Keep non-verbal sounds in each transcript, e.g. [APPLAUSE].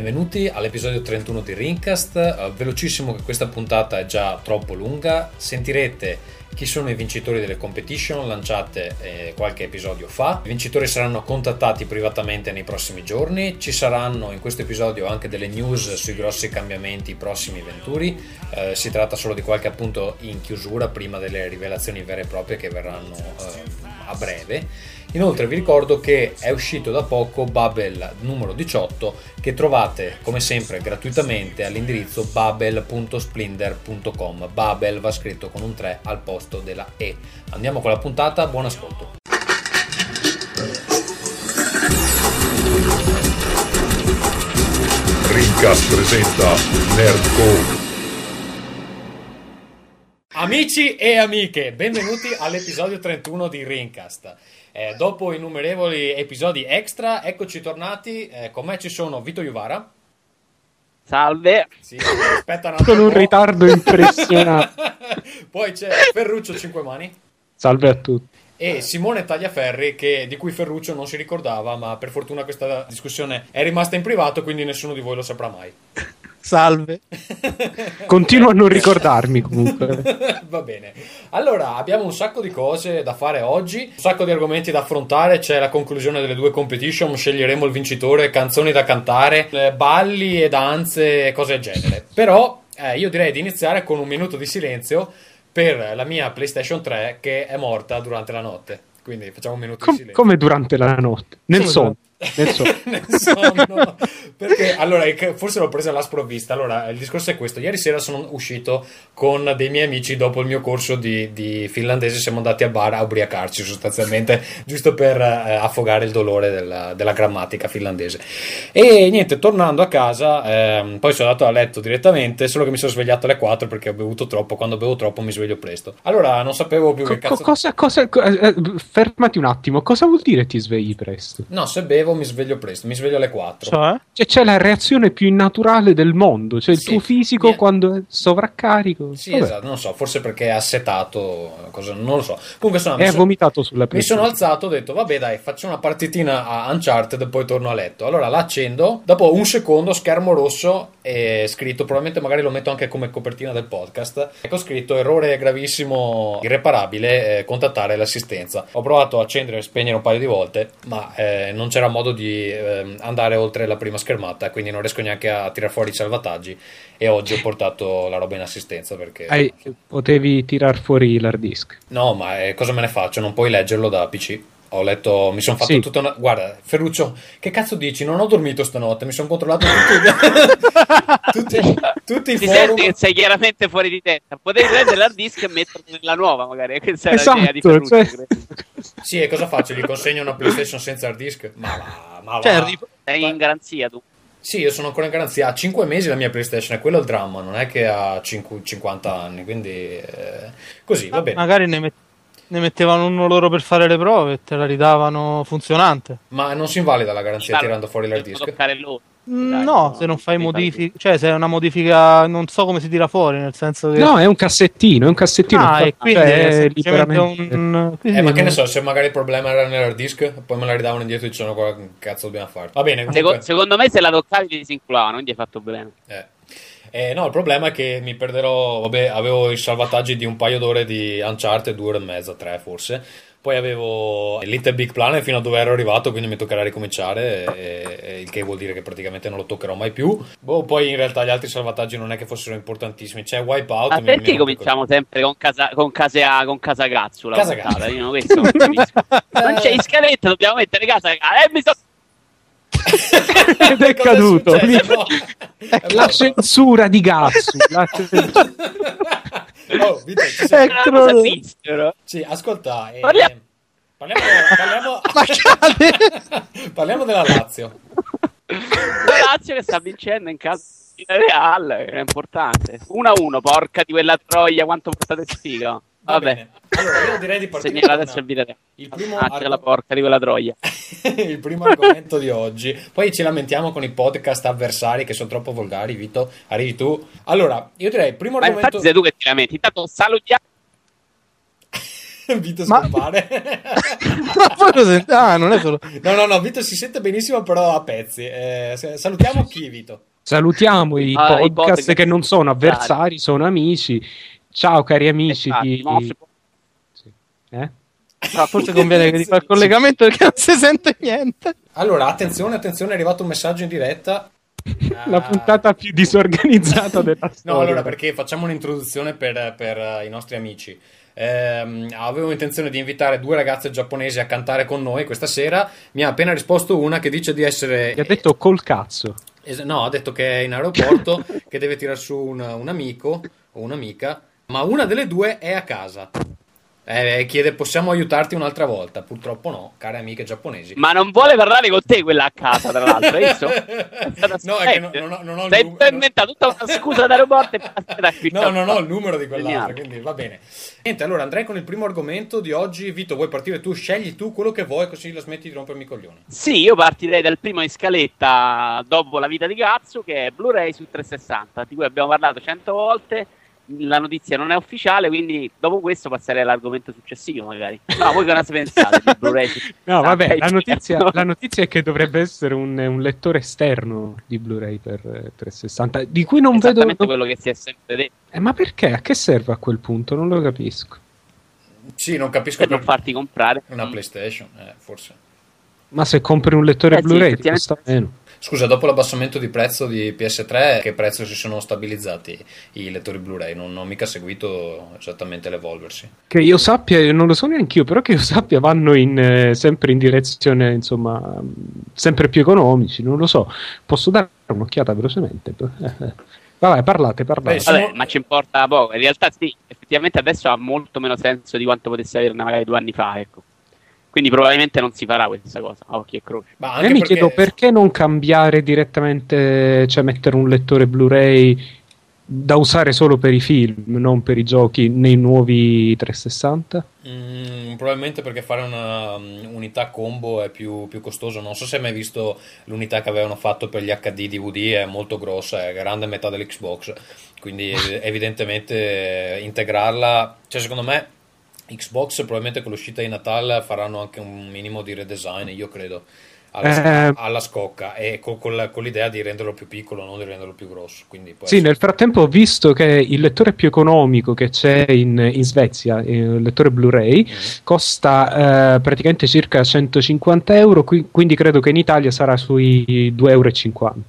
Benvenuti all'episodio 31 di Rincast. Uh, velocissimo che questa puntata è già troppo lunga. Sentirete chi sono i vincitori delle competition lanciate eh, qualche episodio fa. I vincitori saranno contattati privatamente nei prossimi giorni. Ci saranno in questo episodio anche delle news sui grossi cambiamenti prossimi venturi. Eh, si tratta solo di qualche appunto in chiusura prima delle rivelazioni vere e proprie che verranno eh, a breve. Inoltre vi ricordo che è uscito da poco Babel numero 18 che trovate come sempre gratuitamente all'indirizzo babel.splinder.com. Babel va scritto con un 3 al posto della E. Andiamo con la puntata, buon ascolto. Rincast presenta Nerdcore. Amici e amiche, benvenuti all'episodio 31 di Rincast. Eh, dopo innumerevoli episodi extra, eccoci tornati. Eh, con me ci sono Vito Iuvara. Salve. Sì, [LAUGHS] aspetta un Con un ritardo impressionante. [LAUGHS] Poi c'è Ferruccio Cinquemani. Salve a tutti. E Simone Tagliaferri, che, di cui Ferruccio non si ricordava, ma per fortuna questa discussione è rimasta in privato, quindi nessuno di voi lo saprà mai. Salve. [LAUGHS] Continuo a non ricordarmi comunque. [LAUGHS] Va bene. Allora, abbiamo un sacco di cose da fare oggi, un sacco di argomenti da affrontare, c'è la conclusione delle due competition, sceglieremo il vincitore, canzoni da cantare, balli e danze e cose del genere. Però eh, io direi di iniziare con un minuto di silenzio per la mia PlayStation 3 che è morta durante la notte. Quindi facciamo un minuto Com- di silenzio. Come durante la notte? Nel sonno. Nel sonno. [LAUGHS] Nel sonno. Perché allora, forse l'ho presa alla sprovvista. Allora, il discorso è questo: ieri sera sono uscito con dei miei amici dopo il mio corso di, di finlandese. Siamo andati a bar a ubriacarci sostanzialmente, [LAUGHS] giusto per eh, affogare il dolore della, della, grammatica finlandese. E niente, tornando a casa, eh, poi sono andato a letto direttamente. Solo che mi sono svegliato alle 4 perché ho bevuto troppo. Quando bevo troppo mi sveglio presto. Allora, non sapevo più Co- che cazzo. Cosa, cosa, eh, fermati un attimo, cosa vuol dire ti svegli presto? No, se bevo mi sveglio presto, mi sveglio alle 4. Cioè? Cioè, c'è la reazione più innaturale del mondo, cioè il Sì. tuo fisico è- quando è sovraccarico. Sì, Vabbè. esatto, non so, forse perché è assetato, cosa, non lo so. Comunque sono, E ha vomitato sulla mi sono alzato, ho detto vabbè dai, faccio una partitina a Uncharted e poi torno a letto. Allora la accendo, dopo un secondo schermo rosso e scritto, probabilmente magari lo metto anche come copertina del podcast, ecco scritto errore gravissimo, irreparabile, eh, contattare l'assistenza. Ho provato a accendere e spegnere un paio di volte, ma eh, non c'era modo di ehm, andare oltre la prima schermata, quindi non riesco neanche a tirare fuori i salvataggi e oggi ho portato la roba in assistenza perché... Hai- potevi tirar fuori l'hard disk. No, ma eh, cosa me ne faccio? Non puoi leggerlo da PC. Ho letto, mi sono fatto Sì. tutta una. Guarda, Ferruccio, che cazzo dici? Non ho dormito stanotte, mi sono controllato [LAUGHS] tutti, tutti, tutti i Ti forum. senti che sei chiaramente fuori di testa. Potevi prendere l'hard disk e metterlo nella nuova, magari. Questa è Esatto, l'idea di Ferruccio. cioè-. Sì, e cosa faccio? Gli consegno una PlayStation senza hard disk? Ma va, ma va. Cioè, Sei in garanzia tu. Sì, io sono ancora in garanzia. Ha 5 mesi la mia PlayStation, è quello il dramma, non è che ha 5 50 anni. Quindi, eh, così va bene. Magari ne, met- ne mettevano uno loro per fare le prove e te la ridavano funzionante. Ma non si invalida la garanzia Guarda, tirando fuori l'hard disk? toccare loro. Mm, Dai, no, se non fai modifica, cioè se è una modifica, non so come si tira fuori, nel senso che... No, è un cassettino, è un cassettino. ah, e quindi Cioè, è liberamente- un... quindi Eh, ma che ne non- so, se magari il problema era nell'hard disk, poi me la ridavano indietro e dicevano "Guarda, che cazzo dobbiamo fare. Va bene, comunque. Seco- secondo me se la toccavi ti disinculavano, quindi hai fatto bene. Eh. Eh, no, il problema è che mi perderò. Vabbè, avevo i salvataggi di un paio d'ore di Uncharted, due ore e mezza, tre forse. Poi avevo il Little Big Planet fino a dove ero arrivato, quindi mi toccherà ricominciare. e- e il che vuol dire che praticamente non lo toccherò mai più. Boh, poi in realtà gli altri salvataggi non è che fossero importantissimi. C'è Wipeout. Ma perché mi- cominciamo sempre con, casa, con, casa, con Casagazzo la Casagazzo. puntata? Io non- questo non capisco. [LAUGHS] Non c'è in scaletta, dobbiamo mettere Casagazzo. Eh, mi so... Ed è Cosa caduto. successo? No. È La censura di Gatsu. la censura- Oh, Vito, ci sei? Ecco. Sì, ascolta. eh, Parliamo- Parliamo, parliamo, [LAUGHS] [LAUGHS] parliamo della Lazio. La Lazio che sta vincendo in casa di Real, è importante. 1-1, porca di quella troia, quanto portate sfiga. Va Vabbè, bene. Allora, io direi di [LAUGHS] partire con adesso il video. il primo, Ah, c'è la argom- porca di quella troia. il primo argomento di oggi. Poi ci lamentiamo con i podcast avversari che sono troppo volgari. Vito, arrivi tu. Allora, io direi, primo Ma argomento. infatti sei tu che ti lamenti. Intanto salutiamo [LAUGHS] Vito Ma- scompare. [LAUGHS] Ma poi lo sent- ah, non è solo. no, no, no, Vito si sente benissimo, però a pezzi. Eh, salutiamo chi, Vito? Salutiamo i Ah, i podcast che non sono avversari, sono amici. Ciao cari amici Esatto, di... no, può- Sì. Eh? Ah, forse conviene che ti fa il collegamento perché non si sente niente. Allora, attenzione, attenzione, è arrivato un messaggio in diretta. La Ah. puntata più disorganizzata [LAUGHS] della storia. No, allora perché facciamo un'introduzione per, per, eh, i nostri amici. Ehm, avevo intenzione di invitare due ragazze giapponesi a cantare con noi questa sera. Mi ha appena risposto una che dice di essere. Ti ha detto col cazzo. Es- no, ha detto che è in aeroporto, [LAUGHS] che deve tirar su un, un amico o un'amica, ma una delle due è a casa. Eh, chiede, possiamo aiutarti un'altra volta? Purtroppo no, care amiche giapponesi. Ma non vuole parlare con te quella a casa, tra l'altro, [LAUGHS] No, è che non, specie. non ho, non ho il numero. inventato tutta una scusa d'aeroporto e basta da qui. No, non ho il numero di quell'altra, quindi va bene. Niente, allora andrei con il primo argomento di oggi. Vito, vuoi partire tu? Scegli tu quello che vuoi, così la smetti di rompermi i coglioni. Sì, io partirei dal primo in scaletta dopo la vita di Cazzo, che è Blu-ray su 360, di cui abbiamo parlato cento volte. La notizia non è ufficiale, quindi dopo questo passerei all'argomento successivo, magari. No, voi cosa pensate di Blu-ray [LAUGHS] No, vabbè, la notizia, certo. la notizia è che dovrebbe essere un, un lettore esterno di Blu-ray per eh, 360, di cui non vedo... Esattamente non- quello che si è sempre detto, Eh, ma perché? A che serve a quel punto? Non lo capisco. Sì, non capisco per non farti comprare. una PlayStation, eh, forse. Ma se compri un lettore Eh sì, Blu-ray ti effettivamente- costa meno. Scusa, dopo l'abbassamento di prezzo di PS3, che prezzo si sono stabilizzati i lettori Blu-ray? Non ho mica seguito esattamente l'evolversi. Che io sappia, non lo so neanche io, però che io sappia vanno in, eh, sempre in direzione, insomma, sempre più economici, non lo so. Posso dare un'occhiata velocemente? [LAUGHS] Vabbè, parlate, parlate. Beh. Vabbè, Siamo- ma ci importa poco. In realtà sì, effettivamente adesso ha molto meno senso di quanto potesse averne magari due anni fa, ecco. Quindi probabilmente non si farà questa cosa, a occhi e croce. Ma E anche mi perché... chiedo perché non cambiare direttamente, cioè mettere un lettore Blu-ray da usare solo per i film, non per i giochi, nei nuovi 360? Mm, probabilmente perché fare una um, unità combo è più, più costoso. Non so se hai mai visto l'unità che avevano fatto per gli HD DVD, è molto grossa, è grande metà dell'Xbox. Quindi [LAUGHS] ev- evidentemente eh, integrarla, cioè secondo me Xbox probabilmente con l'uscita di Natale faranno anche un minimo di redesign, io credo. Alla, Eh. alla scocca e co- con, la- con l'idea di renderlo più piccolo, non di renderlo più grosso. Sì, nel frattempo ho visto che il lettore più economico che c'è in, in Svezia, il lettore Blu-ray, Mm. costa eh, praticamente circa 150 euro, qui- quindi credo che in Italia sarà sui 2,50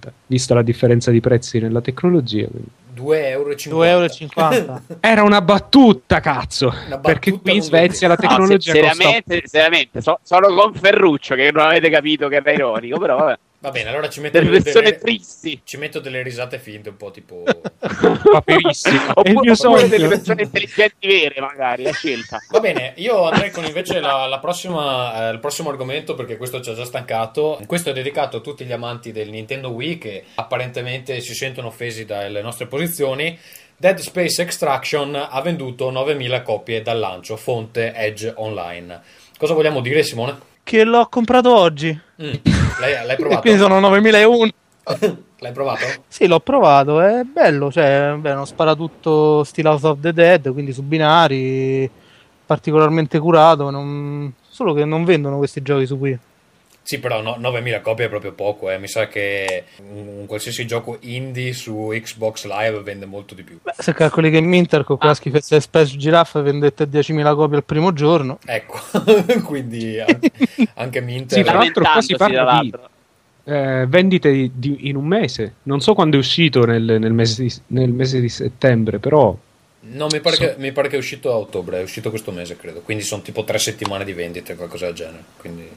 euro, vista la differenza di prezzi nella tecnologia. quindi. 2,50 euro. 2,50 euro. [LAUGHS] Era una battuta, cazzo! Una perché battuta qui in Svezia la due- No, tecnologia se- costa... seriamente, seriamente, so- sono con Ferruccio che non avete capito che era ironico, però vabbè, Va bene, allora ci metto delle delle, tristi. ci metto delle risate finte, un po' tipo. [LAUGHS] Paperissimo. [LAUGHS] Oppure, oppure delle persone intelligenti vere, magari, la scelta. Va bene, io andrei con invece la, la prossima, eh, il prossimo argomento perché questo ci ha già stancato. Questo è dedicato a tutti gli amanti del Nintendo Wii che apparentemente si sentono offesi dalle nostre posizioni. Dead Space Extraction ha venduto 9.000 copie dal lancio, fonte Edge Online. Cosa vogliamo dire, Simone? Che l'ho comprato oggi. Mm, L'hai, l'hai E provato? quindi sono 9001. L'hai provato? Sì, l'ho provato, è bello, cioè, beh, uno sparatutto stile House of the Dead, quindi su binari, particolarmente curato, non- solo che non vendono questi giochi su Wii. Sì, però no, 9.000 copie è proprio poco. eh. Mi sa che un, un qualsiasi gioco indie su Xbox Live vende molto di più. Beh, se calcoli che Minter con quella Ah. schifezza di Space Giraffe vendette 10.000 copie al primo giorno, Ecco, [LAUGHS] quindi [LAUGHS] anche, anche Minter. Sì, tra l'altro qua si parla di-. Eh, vendite di- di- in un mese. Non so quando è uscito nel, nel mese, di, nel mese di settembre, però No, mi pare, So- che, mi pare che è uscito a ottobre, è uscito questo mese, credo. Quindi sono tipo tre settimane di vendite, qualcosa del genere. Quindi...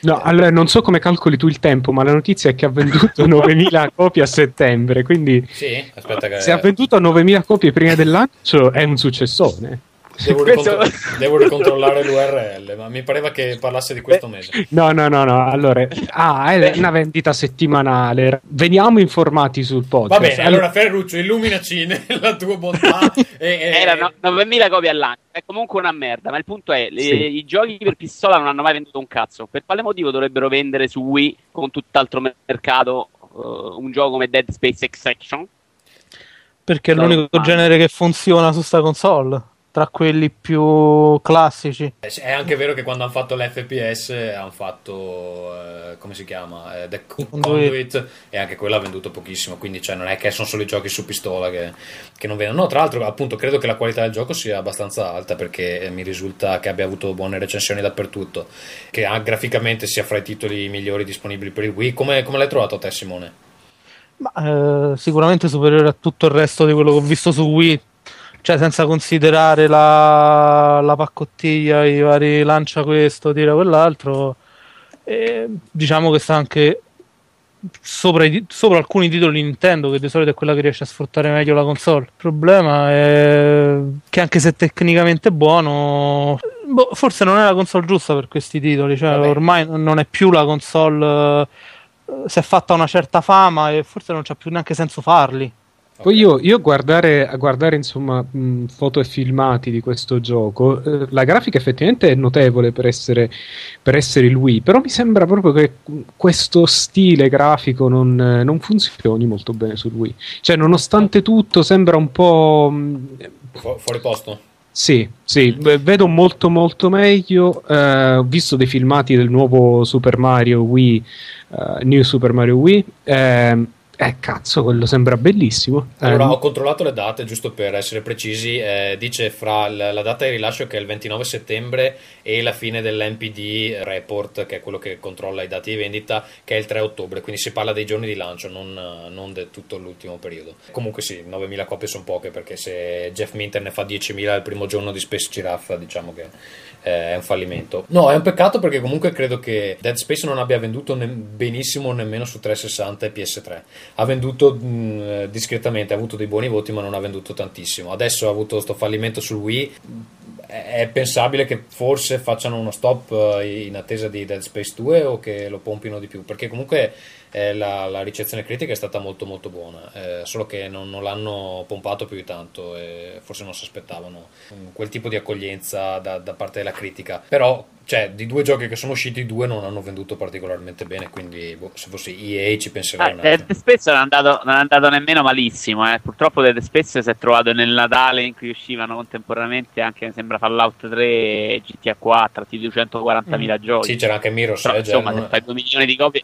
No, allora non so come calcoli tu il tempo, ma la notizia è che ha venduto [LAUGHS] 9000 copie a settembre, quindi Sì, aspetta che... se ha venduto 9000 copie prima del lancio è un successone. Devo, Questo- ricontro- devo [LAUGHS] ricontrollare l'URL, ma mi pareva che parlasse di questo mese. No, no, no, no, allora, ah, è una vendita settimanale. Veniamo informati sul podcast. Va bene, allora Ferruccio, illuminaci [LAUGHS] nella tua bontà. [LAUGHS] e, e- Erano 9.000 copie all'anno. È comunque una merda. Ma il punto è: le- Sì. i giochi per pistola non hanno mai venduto un cazzo. Per quale motivo dovrebbero vendere su Wii con tutt'altro mercato eh, un gioco come Dead Space Extraction? perché è l'unico genere che funziona su sta console. Tra quelli più classici. Eh, È anche vero che quando hanno fatto l'FPS hanno fatto, eh, come si chiama, Eh, The Conduit. E anche quello ha venduto pochissimo, quindi cioè, non è che sono solo i giochi su pistola che, che non vendono. No, tra l'altro appunto credo che la qualità del gioco sia abbastanza alta perché eh, mi risulta che abbia avuto buone recensioni dappertutto, che ah, graficamente sia fra i titoli migliori disponibili per il Wii. Come, come l'hai trovato te Simone? Ma, eh, sicuramente superiore a tutto il resto di quello che ho visto su Wii, cioè senza considerare la, la paccottiglia, i vari lancia questo, tira quell'altro. E diciamo che sta anche sopra, i- sopra alcuni titoli Nintendo, che di solito è quella che riesce a sfruttare meglio la console. Il problema è che anche se tecnicamente è buono, boh, forse non è la console giusta per questi titoli. Cioè, Vabbè. ormai non è più la console. eh, Si è fatta una certa fama e forse non c'ha più neanche senso farli. Poi io, io guardare, a guardare insomma mh, foto e filmati di questo gioco, eh, la grafica effettivamente è notevole per essere, per essere il Wii, però mi sembra proprio che questo stile grafico non, eh, non funzioni molto bene sul Wii. Cioè, nonostante tutto, sembra un po'. Fu- fuori posto? sì, sì, vedo molto molto meglio. eh, ho visto dei filmati del nuovo Super Mario Wii, eh, New Super Mario Wii. ehm, eh, cazzo, quello sembra bellissimo. Allora, Eh, ho controllato le date, giusto per essere precisi, eh, dice fra l- la data di rilascio che è il 29 settembre e la fine dell'NPD report, che è quello che controlla i dati di vendita, che è il 3 ottobre, quindi si parla dei giorni di lancio, non, eh, non di tutto l'ultimo periodo. Comunque sì, 9.000 copie sono poche, perché se Jeff Minter ne fa 10.000 il primo giorno di Space Giraffe, diciamo che è un fallimento. No, è un peccato perché comunque credo che Dead Space non abbia venduto ne- benissimo nemmeno su 360 e PS3 ha venduto mh, discretamente, ha avuto dei buoni voti, ma non ha venduto tantissimo. Adesso ha avuto questo fallimento sul Wii. È è pensabile che forse facciano uno stop eh, in attesa di Dead Space 2 o che lo pompino di più, perché comunque eh, la, la ricezione critica è stata molto molto buona, eh, solo che non, non l'hanno pompato più di tanto e forse non si aspettavano mm, quel tipo di accoglienza da, da parte della critica. Però, cioè, di due giochi che sono usciti, due non hanno venduto particolarmente bene, quindi boh, se fossi EA ci penserei Ah. Dead Space non è andato, non è andato nemmeno malissimo. eh. Purtroppo Dead Space si è trovato nel Natale in cui uscivano contemporaneamente anche, mi sembra, Fallout 3 e GTA 4, di 240.000 giochi. Sì, c'era anche Mirror's Però, Edge, insomma, eh, se fai 2 milioni di copie.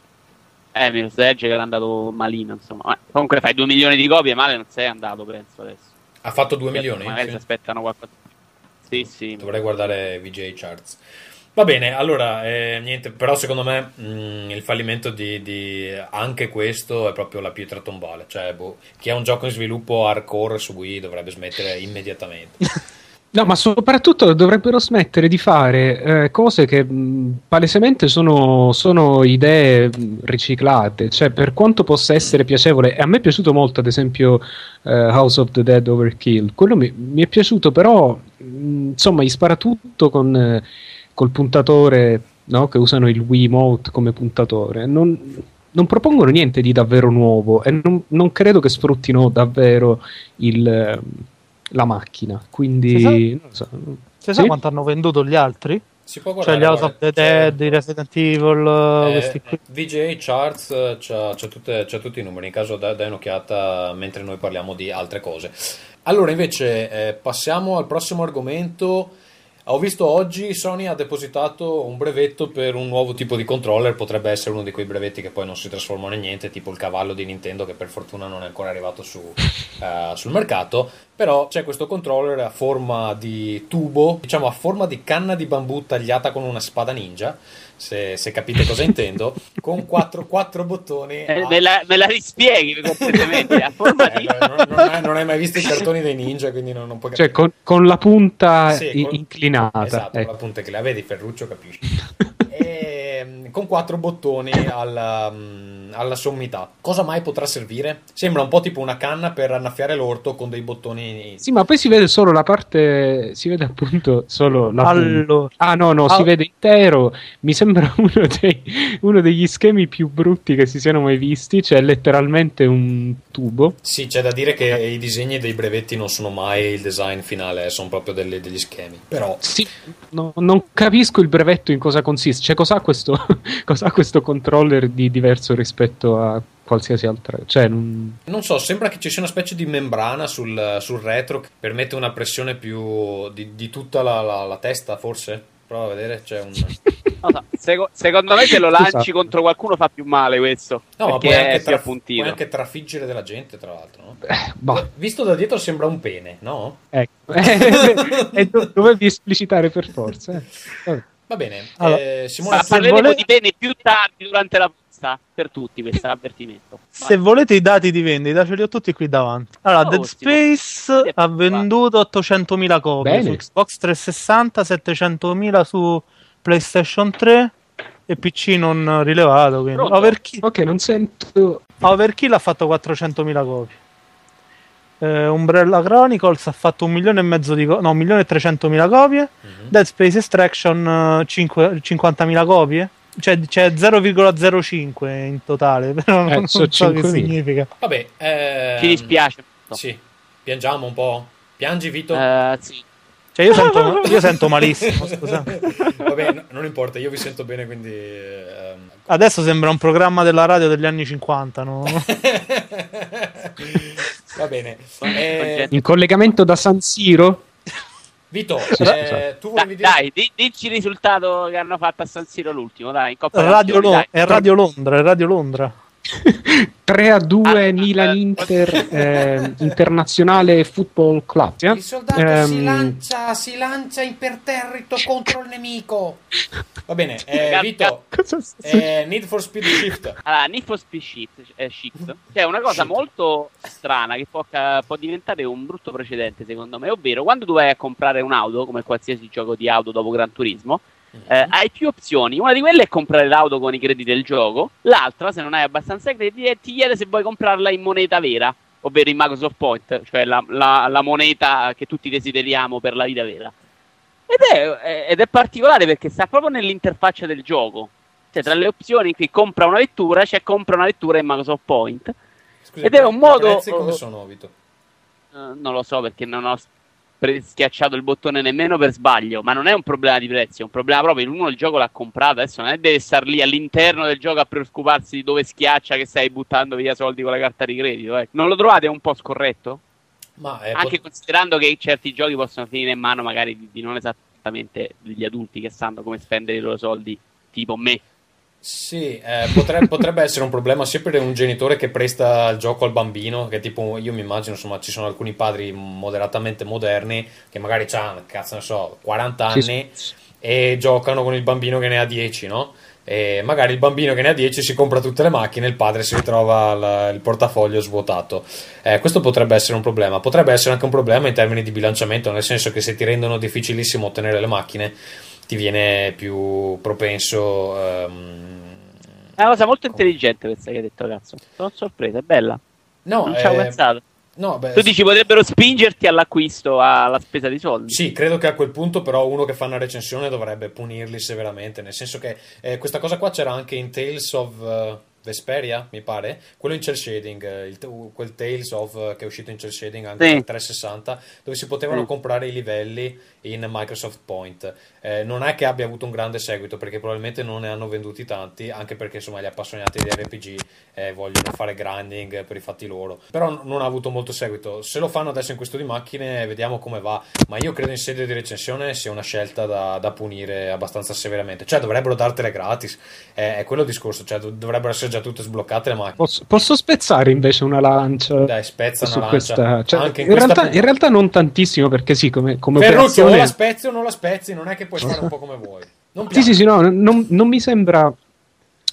Eh, Mirror's Edge che era andato malino, insomma. Comunque fai 2 milioni di copie, male non sei andato, penso adesso. ha fatto 2 milioni. Magari Sì. si aspettano qualcosa. Sì, sì. Dovrei guardare VJ Charts. Va bene, allora, eh, niente, però secondo me mh, il fallimento di, di anche questo è proprio la pietra tombale. Cioè, boh, chi ha un gioco in sviluppo hardcore su Wii dovrebbe smettere immediatamente. [LAUGHS] No, ma soprattutto dovrebbero smettere di fare eh, cose che mh, palesemente sono, sono idee riciclate. Cioè, per quanto possa essere piacevole, a me è piaciuto molto, ad esempio, eh, House of the Dead Overkill. Quello mi, mi è piaciuto, però, mh, insomma, gli spara tutto con, eh, col puntatore, no? Che usano il Wiimote come puntatore. Non, non propongono niente di davvero nuovo e non, non credo che sfruttino davvero il, eh, la macchina. Quindi, Si sa- so. Si sa Sì? quanto hanno venduto gli altri? Si può Cioè guardare. gli House of the Dead, i Resident Evil, eh, questi qui. VJ Charts eh, c'ha, c'ha tutte- c'ha tutti i numeri, in caso dai, dai un'occhiata mentre noi parliamo di altre cose. Allora, invece, eh, passiamo al prossimo argomento. Ho visto oggi Sony ha depositato un brevetto per un nuovo tipo di controller, potrebbe essere uno di quei brevetti che poi non si trasformano in niente, tipo il cavallo di Nintendo che per fortuna non è ancora arrivato su, eh, sul mercato, però c'è questo controller a forma di tubo, diciamo a forma di canna di bambù tagliata con una spada ninja, se, se capite cosa [LAUGHS] intendo, con quattro, quattro bottoni. Eh, a- me, la, me la rispieghi completamente a [LAUGHS] forma Eh, di... non, non hai, non hai mai visto i cartoni dei ninja, quindi non, non puoi Cioè, capire. con, con la punta Sì, con- inclinata. Esatto, ecco. la punta che la vedi, Ferruccio capisci. [LAUGHS] E, mm, con quattro bottoni alla, mm, alla sommità. Cosa mai potrà servire? Sembra un po' tipo una canna per annaffiare l'orto con dei bottoni. Sì, ma poi si vede solo la parte. Si vede appunto solo la. Allora, Ah, no, no, si Al- vede intero. Mi sembra [LAUGHS] uno, dei- uno degli schemi più brutti che si siano mai visti. C'è letteralmente un tubo. Sì, c'è da dire che i disegni dei brevetti non sono mai il design finale, sono proprio delle- degli schemi. Però Sì, no- non capisco il brevetto in cosa consiste. Cioè, cos'ha questo, [LAUGHS] cosa ha questo controller di diverso rispetto a qualsiasi altra? Cioè, non... Non so, sembra che ci sia una specie di membrana sul, sul retro che permette una pressione più di, di tutta la, la- la testa, forse? Prova a vedere, c'è un... [LAUGHS] So, seco- secondo me se lo lanci Esatto. contro qualcuno fa più male questo. No, ma puoi anche, è più tra- appuntito. puoi anche trafiggere della gente, tra l'altro, no? Eh, bah, Visto da dietro sembra un pene, no? ecco. [LAUGHS] e do- dovevi esplicitare per forza. eh. Vabbè. Va bene, Allora, eh, Simone, parleremo vole- di pene più tardi durante la posta. Per tutti questo è avvertimento. Se volete i dati di vendita, ce li ho tutti qui davanti. Allora, Oh, Dead ottimo. Space ha venduto 800.000 copie Bene. su Xbox 360, 700.000 su PlayStation 3 e PC non rilevato. Quindi. Overkill, Ok, non sento. Overkill ha fatto 400.000 copie. Eh, Umbrella Chronicles ha fatto un milione e mezzo di copie, no, un milione e 300.000 copie. Mhm. Dead Space Extraction eh, cinque- 50.000 copie. Cioè, c'è 0,05 in totale, [LAUGHS] però Eh, non so so che 5.000. significa. Vabbè, ehm, Ci dispiace. Sì, piangiamo un po'. Piangi, Vito? Eh, sì. Cioè, io sento, io sento malissimo, [LAUGHS] scusa. Vabbè, no- non importa, io vi sento bene, quindi... ehm, Adesso sembra un programma della radio degli anni 50, no? [LAUGHS] Va bene. Eh, In collegamento da San Siro? Vito, Sì, eh, scusate. tu Dai, volevi dire... dai, di- dici il risultato che hanno fatto a San Siro l'ultimo, dai, in Coppa Radio Campioni, Lo- dai. è Radio Londra, è Radio Londra. 3 a 2 Ah, Milan eh, Inter [LAUGHS] eh, Internazionale Football Club. sì? Il soldato Ehm, si lancia, si lancia imperterrito contro il nemico. Va bene, eh, Vito, eh, Need for Speed Shift. Allora, Need for Speed Shift, eh, Shift, che è una cosa Shift. molto strana che può, può diventare un brutto precedente secondo me, ovvero quando tu vai a comprare un'auto, come qualsiasi gioco di auto dopo Gran Turismo, eh, hai più opzioni. Una di quelle è comprare l'auto con i crediti del gioco, l'altra, se non hai abbastanza crediti, è- ti chiede se vuoi comprarla in moneta vera, ovvero in Microsoft Point, cioè la, la- la moneta che tutti desideriamo per la vita vera. Ed è, ed è particolare perché sta proprio nell'interfaccia del gioco. Cioè, tra le opzioni qui compra una vettura, c'è compra una vettura in Microsoft Point. Scusa, Ed è un modo- prezzi come sono, Vito? Eh, non lo so perché non ho pre- schiacciato il bottone nemmeno per sbaglio, ma non è un problema di prezzi, è un problema proprio. Uno il gioco l'ha comprato, adesso non è deve star lì all'interno del gioco a preoccuparsi di dove schiaccia che stai buttando via soldi con la carta di credito. eh. Non lo trovate un po' scorretto? Anche pot- considerando che certi giochi possono finire in mano magari di, di non esattamente degli adulti che sanno come spendere i loro soldi, tipo me. Sì, eh, potrebbe, [LAUGHS] potrebbe essere un problema sia per un genitore che presta il gioco al bambino, che tipo io mi immagino, insomma, ci sono alcuni padri moderatamente moderni che magari hanno, cazzo ne so, 40 Sì, anni sì. e giocano con il bambino che ne ha 10, no? E magari il bambino che ne ha 10 si compra tutte le macchine, il padre si ritrova la- il portafoglio svuotato. Eh, questo potrebbe essere un problema. Potrebbe essere anche un problema in termini di bilanciamento, nel senso che se ti rendono difficilissimo ottenere le macchine, ti viene più propenso. ehm, È una cosa molto intelligente questa che hai detto, cazzo. Sono sorpreso, è bella. No, non ci eh, pensato. no, beh, Tu dici potrebbero spingerti all'acquisto, alla spesa di soldi. Sì, credo che a quel punto però uno che fa una recensione dovrebbe punirli severamente, nel senso che eh, questa cosa qua c'era anche in Tales of eh, Vesperia, mi pare, quello in cell shading, eh, il- quel Tales of eh, che è uscito in cell shading anche Sì. per 360, dove si potevano Sì. comprare i livelli in Microsoft Point. Eh, non è che abbia avuto un grande seguito, perché probabilmente non ne hanno venduti tanti, anche perché insomma gli appassionati di RPG eh, vogliono fare grinding per i fatti loro. Però non ha avuto molto seguito. Se lo fanno adesso in questo di macchine, vediamo come va. Ma io credo in sede di recensione sia una scelta da, da punire abbastanza severamente. Cioè, dovrebbero dartele gratis. Eh, è quello il discorso. Cioè, dov- dovrebbero essere già tutte sbloccate le macchine. Posso, posso spezzare invece una lancia Dai, spezza su una lancia. questa? cioè, in, in, realtà, in realtà non tantissimo perché sì, come, come Ferruccio, o operazione... la spezzi o non la spezzi. Non è che puoi fare un po' come vuoi. Sì, sì, sì, no, non, non mi sembra.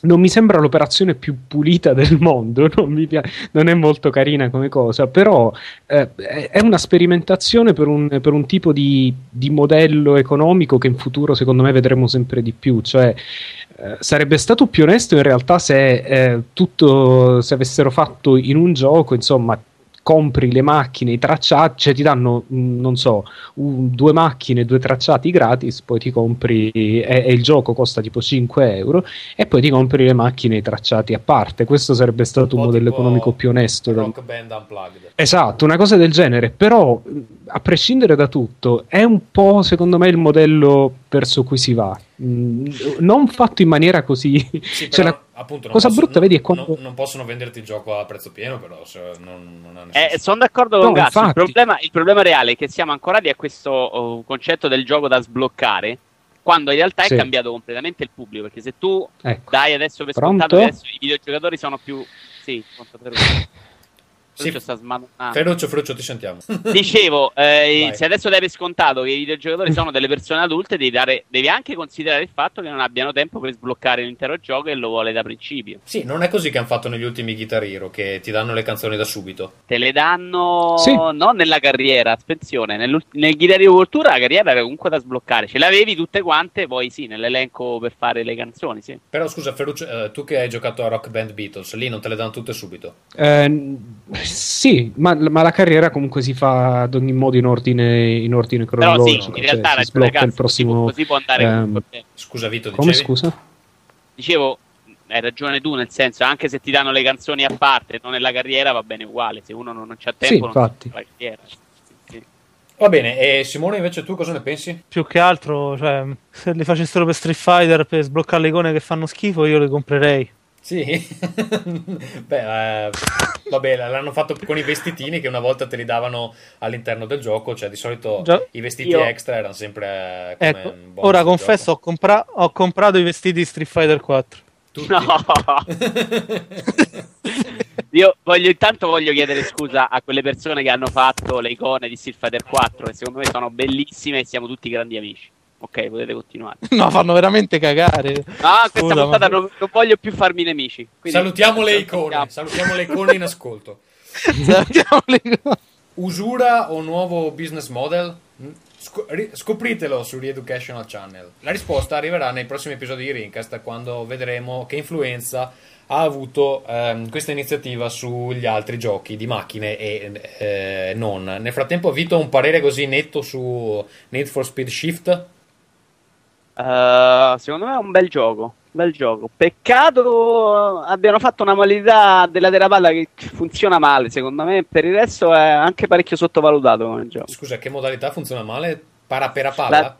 Non mi sembra l'operazione più pulita [LAUGHS] del mondo, non, pia- non è molto carina come cosa, però eh, è è una sperimentazione per un, per un tipo di, di modello economico che in futuro secondo me vedremo sempre di più. Cioè, eh, sarebbe stato più onesto in realtà se eh, tutto se avessero fatto in un gioco, insomma, compri le macchine, i tracciati, cioè ti danno, mh, non so, un- due macchine, due tracciati gratis, poi ti compri e, e il gioco costa tipo 5 euro e poi ti compri le macchine e i tracciati a parte. Questo sarebbe stato un po' modello economico più onesto. Rock Band Unplugged. Esatto, una cosa del genere, però a prescindere da tutto, è un po' secondo me il modello verso cui si va. Mm, non fatto in maniera così. Sì, [LAUGHS] Cioè, la appunto, non cosa possono- brutta, vedi, è non- quando. non possono venderti il gioco a prezzo pieno, però se non, non Eh, sono d'accordo con No, Gazzo. Il problema, il problema reale è che siamo ancorati a questo oh, concetto del gioco da sbloccare, quando in realtà Sì. è cambiato completamente il pubblico. Perché se tu Ecco. dai adesso per Pronto? scontato adesso i videogiocatori sono più. Sì, [LAUGHS] Ferruccio. Sì. Ferruccio sta smadonnando. Ferruccio, Ferruccio, ti sentiamo. [LAUGHS] Dicevo, eh, se adesso dai per scontato che i videogiocatori [LAUGHS] sono delle persone adulte, devi, dare- devi anche considerare il fatto che non abbiano tempo per sbloccare l'intero gioco e lo vuole da principio. Sì, non è così che hanno fatto negli ultimi Guitar Hero, che ti danno le canzoni da subito. Te le danno Sì. non nella carriera, attenzione, nell'ult- nel Guitar Hero World la carriera era comunque da sbloccare, ce l'avevi tutte quante, poi sì, nell'elenco per fare le canzoni, sì. Però scusa, Ferruccio, eh, tu che hai giocato a Rock Band Beatles, lì non te le danno tutte subito. Eh, sì, ma, ma la carriera comunque si fa ad ogni modo in ordine, in ordine Però sì, cronologico. in cioè, realtà si ragione sblocca cazzo, il prossimo. così, può andare ehm. Scusa, Vito, Come dicevi? scusa? Dicevo, hai ragione tu, nel senso, anche se ti danno le canzoni a parte, non nella carriera, va bene uguale, se uno non, non c'ha tempo, non infatti. fa la carriera. Sì, sì. Va bene, e Simone invece tu cosa ne pensi? Più che altro, cioè, se li facessero per Street Fighter per sbloccare le icone che fanno schifo, io le comprerei. Sì? [LAUGHS] Beh, eh, vabbè, l'hanno fatto con i vestitini che una volta te li davano all'interno del gioco, cioè di solito Già. i vestiti Io- extra erano sempre eh, come Ecco, un bonus ora confesso, ho, compra- ho comprato i vestiti di Street Fighter 4. gioco. No. Tutti. [LAUGHS] Io voglio intanto voglio chiedere scusa a quelle persone che hanno fatto le icone di Street Fighter 4 che secondo me sono bellissime e siamo tutti grandi amici. Ok, potete continuare. [LAUGHS] No, fanno veramente cagare. Ah, questa Scusa, puntata ma- non, non voglio più farmi nemici. Quindi- Salutiamo le icone, Salutiamo. le icone in ascolto. [LAUGHS] Salutiamo le icone. Usura o nuovo business model? Mm? Sco- ri- scopritelo su Reeducational Channel. La risposta arriverà nei prossimi episodi di Rincast quando vedremo che influenza ha avuto ehm, questa iniziativa sugli altri giochi di macchine e eh, non. Nel frattempo, Vito, un parere così netto su Need for Speed Shift? Eh, secondo me è un bel gioco. Bel gioco. Peccato abbiano fatto una modalità della terapalla che funziona male. Secondo me, per il resto è anche parecchio sottovalutato come gioco. Scusa, che modalità funziona male? Paraperapalla? La-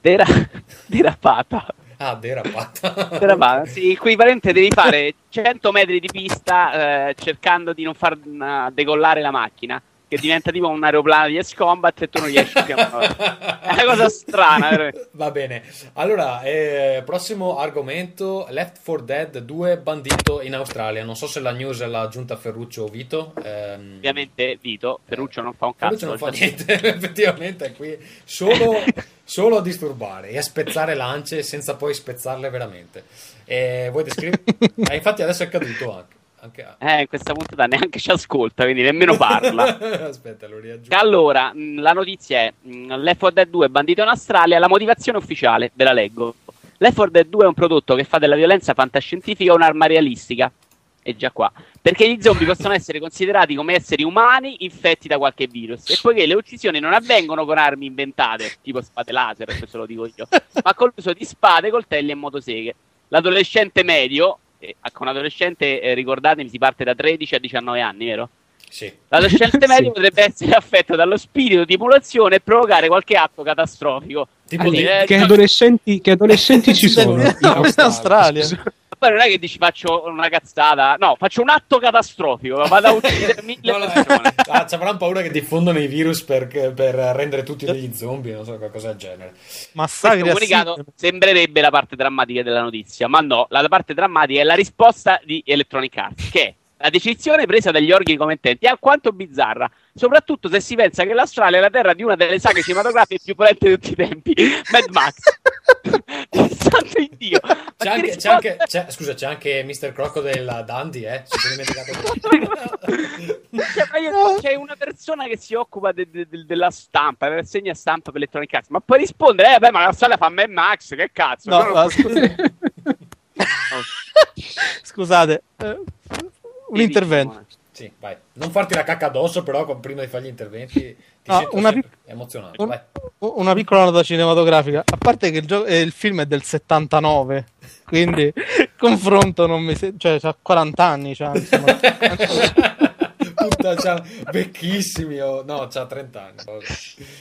Dera- [LAUGHS] derapata. Ah, derapata. [LAUGHS] Derapata. Sì, equivalente devi fare 100 metri di pista eh, cercando di non far eh, decollare la macchina. Che diventa tipo un aeroplano di S-Combat e tu non riesci più a. [LAUGHS] È una cosa strana, veramente. Va bene, allora, eh, prossimo argomento, Left 4 Dead 2 bandito in Australia. Non so se la news l'ha aggiunta Ferruccio o Vito. ehm, Ovviamente Vito, Ferruccio non fa un cazzo. Ferruccio non fa niente, [LAUGHS] effettivamente è qui solo, solo a disturbare e a spezzare lance senza poi spezzarle veramente. E vuoi descrivere? Ah, [LAUGHS] infatti adesso è caduto anche. Anche a- Eh, in questa puntata neanche ci ascolta, quindi nemmeno parla. [LAUGHS] Aspetta, lo riaggiungo. Allora, mh, la notizia è mh, Left 4 Dead 2 è bandito in Australia, la motivazione ufficiale, ve la leggo. Left 4 Dead 2 è un prodotto che fa della violenza fantascientifica un'arma realistica. E già qua. Perché gli zombie possono essere considerati come esseri umani infetti da qualche virus. E poiché le uccisioni non avvengono con armi inventate, tipo spade laser, questo lo dico io, [LAUGHS] ma con l'uso di spade, coltelli e motoseghe. L'adolescente medio, eh, con adolescente, eh, ricordatemi, si parte da 13 a 19 anni, vero? Sì. L'adolescente [LAUGHS] medio Sì. potrebbe essere affetto dallo spirito di emulazione e provocare qualche atto catastrofico. Tipo di- eh, Che no, adolescenti, che adolescenti [LAUGHS] ci sono in in Australia. Poi non è che dici faccio una cazzata, no, faccio un atto catastrofico, vado a uccidere [LAUGHS] mille No, persone. ah, ci avranno paura che diffondono i virus per, per rendere tutti degli zombie, non so, qualcosa del genere. Massacri Questo comunicato assidui. sembrerebbe la parte drammatica della notizia, ma no, la parte drammatica è la risposta di Electronic Arts, che è la decisione presa dagli organi commententi è alquanto bizzarra, soprattutto se si pensa che l'Australia è la terra di una delle saghe cinematografiche più potenti di tutti i tempi, Mad Max. [LAUGHS] [LAUGHS] Santo in Dio. C'è che anche, c'è anche- c'è- scusa, c'è anche Mr. Crocodile Dandy, eh? [LAUGHS] Cioè, ma io- c'è una persona che si occupa de- de- de- della stampa, della rassegna stampa per Electronic Arts, ma puoi rispondere, eh, beh, ma l'Australia fa Mad Max, che cazzo? No, No, no, scusa- Scusate, eh, un intervento. Sì, vai. Non farti la cacca addosso, però con- prima di fare gli interventi ti No, sento una pic- emozionato. Un- Vai. una piccola nota cinematografica. A parte che il, gio- eh, il film è del 79, quindi [LAUGHS] confronto non mi se- cioè c'ha 40 anni, c'ha, insomma. [LAUGHS] Puttana. c'ha, vecchissimi, oh, no, c'ha 30 anni.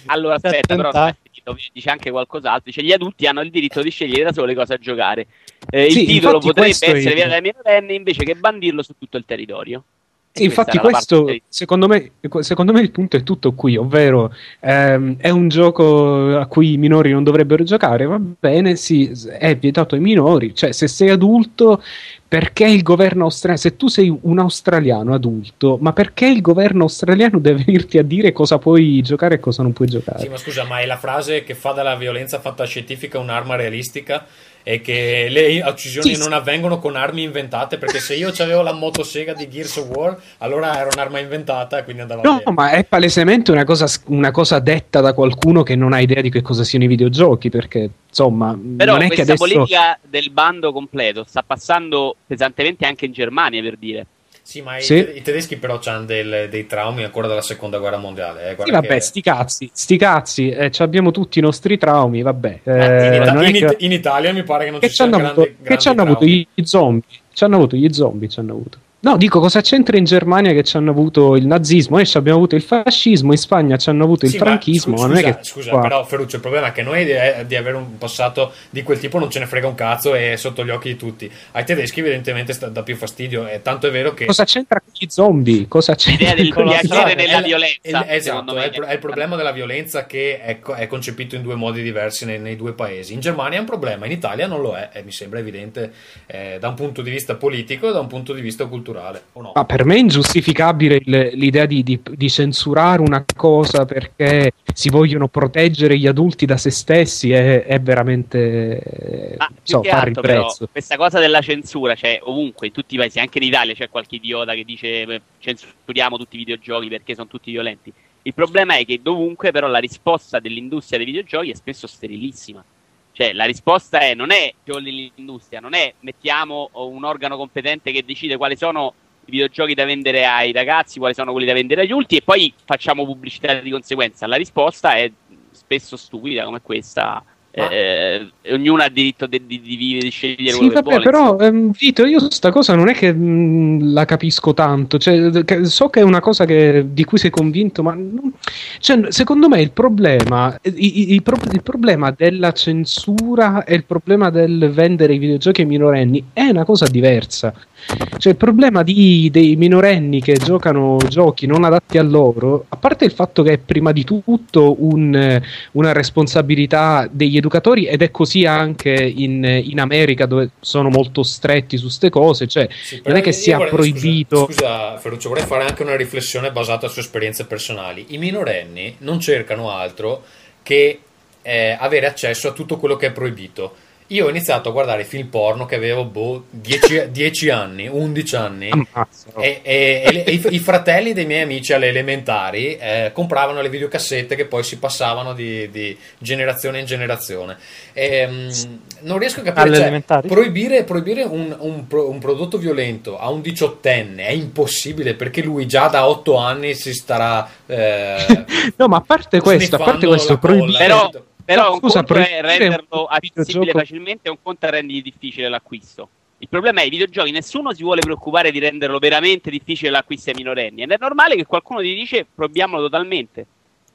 Allora, aspetta, però, 30. aspetta, dice anche qualcos'altro. Dice: Gli adulti hanno il diritto di scegliere da soli cosa giocare. Eh, Sì, il titolo potrebbe essere via dai minorenni invece che bandirlo su tutto il territorio. Sì, infatti questo secondo me, secondo me il punto è tutto qui, ovvero ehm, è un gioco a cui i minori non dovrebbero giocare, va bene, sì, è vietato ai minori, cioè se sei adulto perché il governo australiano, se tu sei un australiano adulto, ma perché il governo australiano deve venirti a dire cosa puoi giocare e cosa non puoi giocare? Sì, ma scusa, ma è la frase che fa della violenza fantascientifica un'arma realistica e che le uccisioni Sì, non avvengono con armi inventate? Perché se io avevo la motosega di Gears of War, allora era un'arma inventata e quindi andava No, bene. ma è palesemente una cosa, una cosa detta da qualcuno che non ha idea di che cosa siano i videogiochi, perché insomma, Però non è che questa adesso... politica del bando completo sta passando pesantemente anche in Germania, per dire. Sì, ma i- Sì. I, tedeschi però hanno dei traumi ancora dalla seconda guerra mondiale. eh, Sì, vabbè, che- sti cazzi, sti cazzi, eh, ci abbiamo tutti i nostri traumi, vabbè. Eh, in, Ita- in che- in Italia mi pare che non che ci siano avuto, grandi, che grandi ci hanno avuto gli zombie, ci hanno avuto gli zombie, ci hanno avuto. No, dico cosa c'entra in Germania che ci hanno avuto il nazismo, noi ci abbiamo avuto il fascismo, in Spagna ci hanno avuto il Sì, ma franchismo, ma non è scusa, che scusa, qua- però Ferruccio, il problema è che noi di, eh, di avere un passato di quel tipo non ce ne frega un cazzo e è sotto gli occhi di tutti. Ai tedeschi evidentemente sta- dà più fastidio e tanto è vero che cosa c'entra con gli zombie? Cosa c'entra L'idea del con piacere zombie? nella è violenza, è esatto, me, è il, è il è- problema della violenza che è, è concepito in due modi diversi nei, nei due paesi. In Germania è un problema, in Italia non lo è e mi sembra evidente eh, da un punto di vista politico e da un punto di vista culturale. O no? Ma per me è ingiustificabile il- l'idea di, di- di censurare una cosa perché si vogliono proteggere gli adulti da se stessi è, è veramente eh, Ma più so, fare il prezzo. questa cosa della censura, cioè ovunque, in tutti i paesi, anche in Italia c'è qualche idiota che dice "Beh, censuriamo tutti i videogiochi perché sono tutti violenti. Il problema è che dovunque però la risposta dell'industria dei videogiochi è spesso sterilissima. Cioè la risposta è non è l'industria, non è mettiamo un organo competente che decide quali sono i videogiochi da vendere ai ragazzi, quali sono quelli da vendere agli adulti e poi facciamo pubblicità di conseguenza. La risposta è spesso stupida come questa. Ma- Eh, ognuno ha diritto di, di, di vivere, di scegliere Sì, vabbè, vuole. però ehm, Vito, io sta cosa non è che mh, la capisco tanto. Cioè, che- so che è una cosa che- di cui sei convinto, ma non- cioè, secondo me il problema, i- i- il, pro- il problema della censura e il problema del vendere i videogiochi ai minorenni è una cosa diversa. Cioè, il problema di- dei minorenni che giocano giochi non adatti a loro, a parte il fatto che è prima di tutto un, una responsabilità degli educatori ed è così anche in, in America dove sono molto stretti su queste cose, cioè Sì, non è che sia vorrei- proibito. Scusa, scusa, Ferruccio, vorrei fare anche una riflessione basata su esperienze personali. I minorenni non cercano altro che eh, avere accesso a tutto quello che è proibito. Io ho iniziato a guardare film porno che avevo boh, 10, 10 [LAUGHS] anni, 11 anni. E, e- e le- e i, i fratelli dei miei amici alle elementari eh, compravano le videocassette che poi si passavano di, di generazione in generazione. E, mm, non riesco a capire. Alle cioè, elementari? proibire proibire un, un un prodotto violento a un diciottenne è impossibile perché lui già da 8 anni si starà. eh, [LAUGHS] No, ma a parte questo, a parte questo, proibire- Però, però No, un scusa, conto è renderlo accessibile facilmente un conto è rendergli difficile l'acquisto. Il problema è i videogiochi, nessuno si vuole preoccupare di renderlo veramente difficile l'acquisto ai minorenni. Ed è normale che qualcuno ti dice proibiamolo totalmente.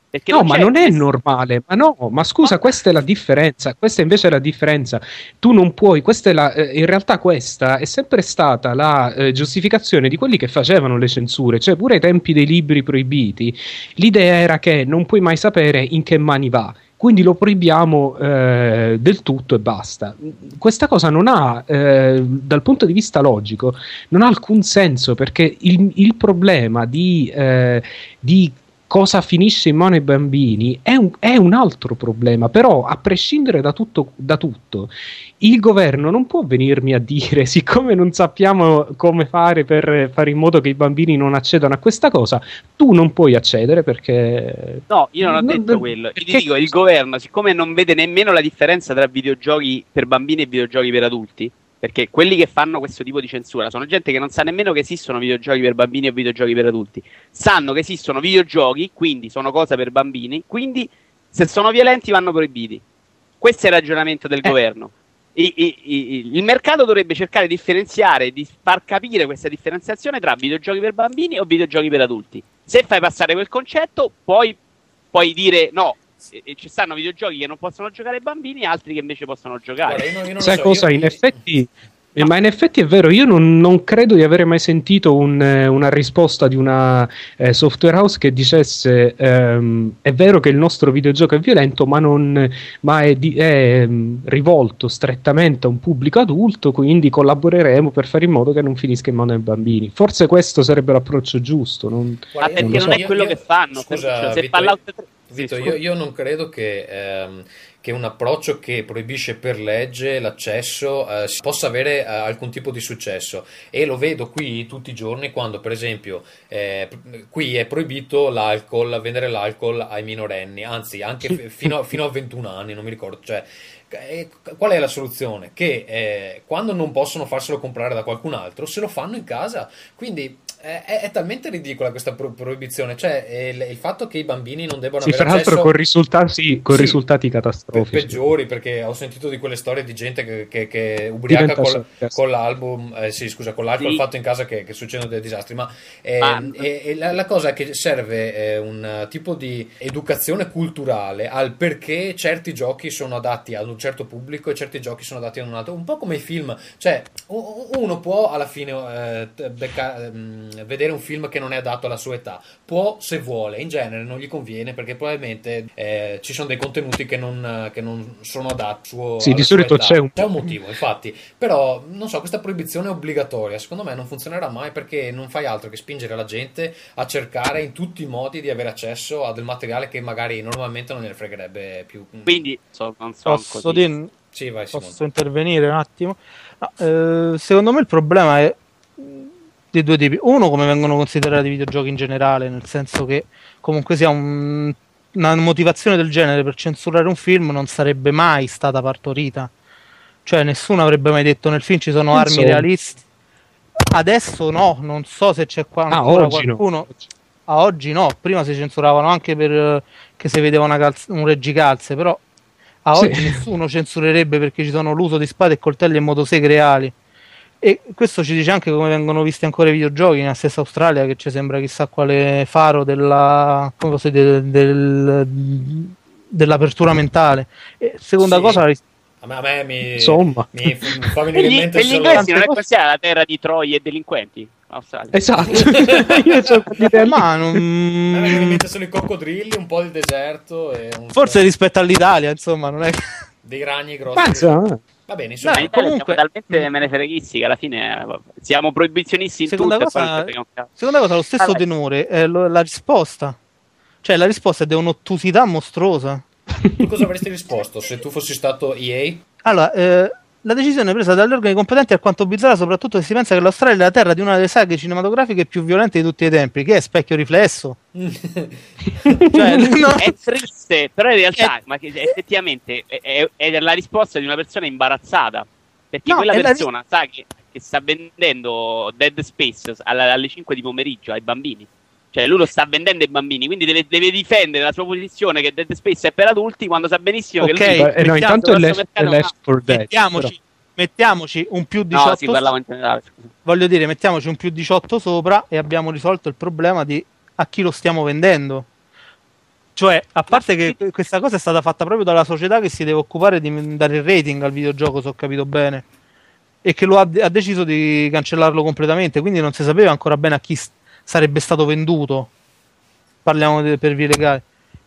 Perché no, ma c'è non è normale. Ma no, ma scusa, questa è la differenza. Questa invece è la differenza. Tu non puoi. Questa è la, eh, in realtà, questa è sempre stata la eh, giustificazione di quelli che facevano le censure, cioè pure ai tempi dei libri proibiti. L'idea era che non puoi mai sapere in che mani va. Quindi lo proibiamo eh, del tutto e basta. Questa cosa non ha, eh, dal punto di vista logico, non ha alcun senso perché il, il problema di, eh, di cosa finisce in mano ai bambini è un, è un altro problema, però a prescindere da tutto, da tutto, il governo non può venirmi a dire, [LAUGHS] siccome non sappiamo come fare per fare in modo che i bambini non accedano a questa cosa, tu non puoi accedere perché... No, io non ho Non- detto quello. Io ti dico, il governo, siccome non vede nemmeno la differenza tra videogiochi per bambini e videogiochi per adulti, perché quelli che fanno questo tipo di censura sono gente che non sa nemmeno che esistono videogiochi per bambini o videogiochi per adulti. Sanno che esistono videogiochi, quindi sono cose per bambini, quindi se sono violenti vanno proibiti. Questo è il ragionamento del Eh. governo. i- i- i- il mercato dovrebbe cercare di differenziare, di far capire questa differenziazione tra videogiochi per bambini o videogiochi per adulti. Se fai passare quel concetto, poi puoi dire no. E- e Ci stanno videogiochi che non possono giocare i bambini altri che invece possono giocare. Guarda, io non- io non Sai so, cosa? io- In effetti, eh, ma in effetti è vero, io non, non credo di avere mai sentito un, eh, una risposta di una eh, software house che dicesse ehm, è vero che il nostro videogioco è violento, ma, non, ma è, di- è, ehm, rivolto strettamente a un pubblico adulto, quindi collaboreremo per fare in modo che non finisca in mano ai bambini. Forse questo sarebbe l'approccio giusto. non- Ma Guarda, perché io- non è io- quello io- che fanno. Scusa, Ferruccio. se Vito, Fallout 3 Vito, io, io non credo che, ehm, che un approccio che proibisce per legge l'accesso eh, possa avere eh, alcun tipo di successo. E lo vedo qui tutti i giorni quando per esempio eh, qui è proibito l'alcol, vendere l'alcol ai minorenni, anzi anche f- fino, a, fino a 21 anni, non mi ricordo, cioè eh, qual è la soluzione? Che eh, quando non possono farselo comprare da qualcun altro, se lo fanno in casa. Quindi è, è talmente ridicola questa pro- proibizione. Cioè, eh, il, il fatto che i bambini non debbano Sì, avere fra l'altro accesso con risultati, con Sì, risultati pe- catastrofici. peggiori, perché ho sentito di quelle storie di gente che, che, che ubriaca col, con l'album, eh, sì, scusa, con l'alcol Sì. fatto in casa che, che succedono dei disastri. Ma, eh, Ma- e- e la, la cosa è che serve eh, un eh, tipo di educazione culturale al perché certi giochi sono adatti ad un certo pubblico e certi giochi sono adatti ad un altro. Un po' come i film, cioè uno può alla fine eh, becca- ehm, vedere un film che non è adatto alla sua età, può se vuole, in genere non gli conviene perché probabilmente eh, ci sono dei contenuti che non, che non sono adatti suo, Sì, alla di sua solito età. c'è un- motivo, infatti, però non so, questa proibizione obbligatoria secondo me non funzionerà mai perché non fai altro che spingere la gente a cercare in tutti i modi di avere accesso a del materiale che magari normalmente non ne fregherebbe più. Quindi so- non sono Posso, dire- Sì, vai posso intervenire un attimo? No, eh, secondo me il problema è di due tipi. Uno, come vengono considerati i videogiochi in generale, nel senso che comunque sia un- una motivazione del genere per censurare un film non sarebbe mai stata partorita. Cioè, nessuno avrebbe mai detto nel film ci sono armi Insomma. realistiche. Adesso no, non so se c'è qua Ah, ancora oggi no. qualcuno. A oggi no, prima si censuravano anche per eh, che si vedeva una calz- un reggicalze, però a Sì. oggi nessuno censurerebbe perché ci sono l'uso di spade e coltelli e motoseghe reali. E questo ci dice anche come vengono visti ancora i videogiochi nella stessa Australia, che ci sembra chissà quale faro della, come dire, del- dell'apertura mentale. E seconda Sì. cosa, A me, a me mi, Insomma. mi mi fa venire in gli, mente per gli solo... inglesi non è così la terra di Troia e delinquenti. Australia. Esatto. [LAUGHS] Io c'ho quell'idea lì. ma A me vengono in non... mente solo i coccodrilli, un po' di deserto e un forse po' rispetto all'Italia, insomma, non è dei ragni grossi. Ma insomma, Va bene, Ma insomma, in Italia comunque- siamo talmente menefreghisti che alla fine eh, siamo proibizionisti in Seconda tutto cosa-. Seconda cosa, lo stesso Vabbè. tenore è lo- la risposta. Cioè, la risposta è di un'ottusità mostruosa. tu cosa avresti risposto se tu fossi stato EA? Allora, eh, la decisione presa dagli organi competenti è alquanto bizzarra, soprattutto se si pensa che l'Australia è la terra di una delle saghe cinematografiche più violente di tutti i tempi, che è Specchio Riflesso. [LAUGHS] Cioè, no, È triste, però in realtà ma che effettivamente è, è- è la risposta di una persona imbarazzata. Perché No, quella è la persona sa che, che sta vendendo Dead Space alla- alle 5 di pomeriggio ai bambini. Cioè, lui lo sta vendendo ai bambini, quindi deve, deve difendere la sua posizione che Dead Space è per adulti quando sa benissimo Ok, che lui eh, no, intanto è mercato- Left 4 Dead. mettiamoci, mettiamoci un più 18 No, in generale, voglio dire, mettiamoci un più 18 sopra e abbiamo risolto il problema di a chi lo stiamo vendendo. Cioè, a parte che que- questa cosa è stata fatta proprio dalla società che si deve occupare di dare il rating al videogioco, se ho capito bene, e che lo ha, ha deciso di cancellarlo completamente, quindi non si sapeva ancora bene a chi s- sarebbe stato venduto. Parliamo de- per vie legali.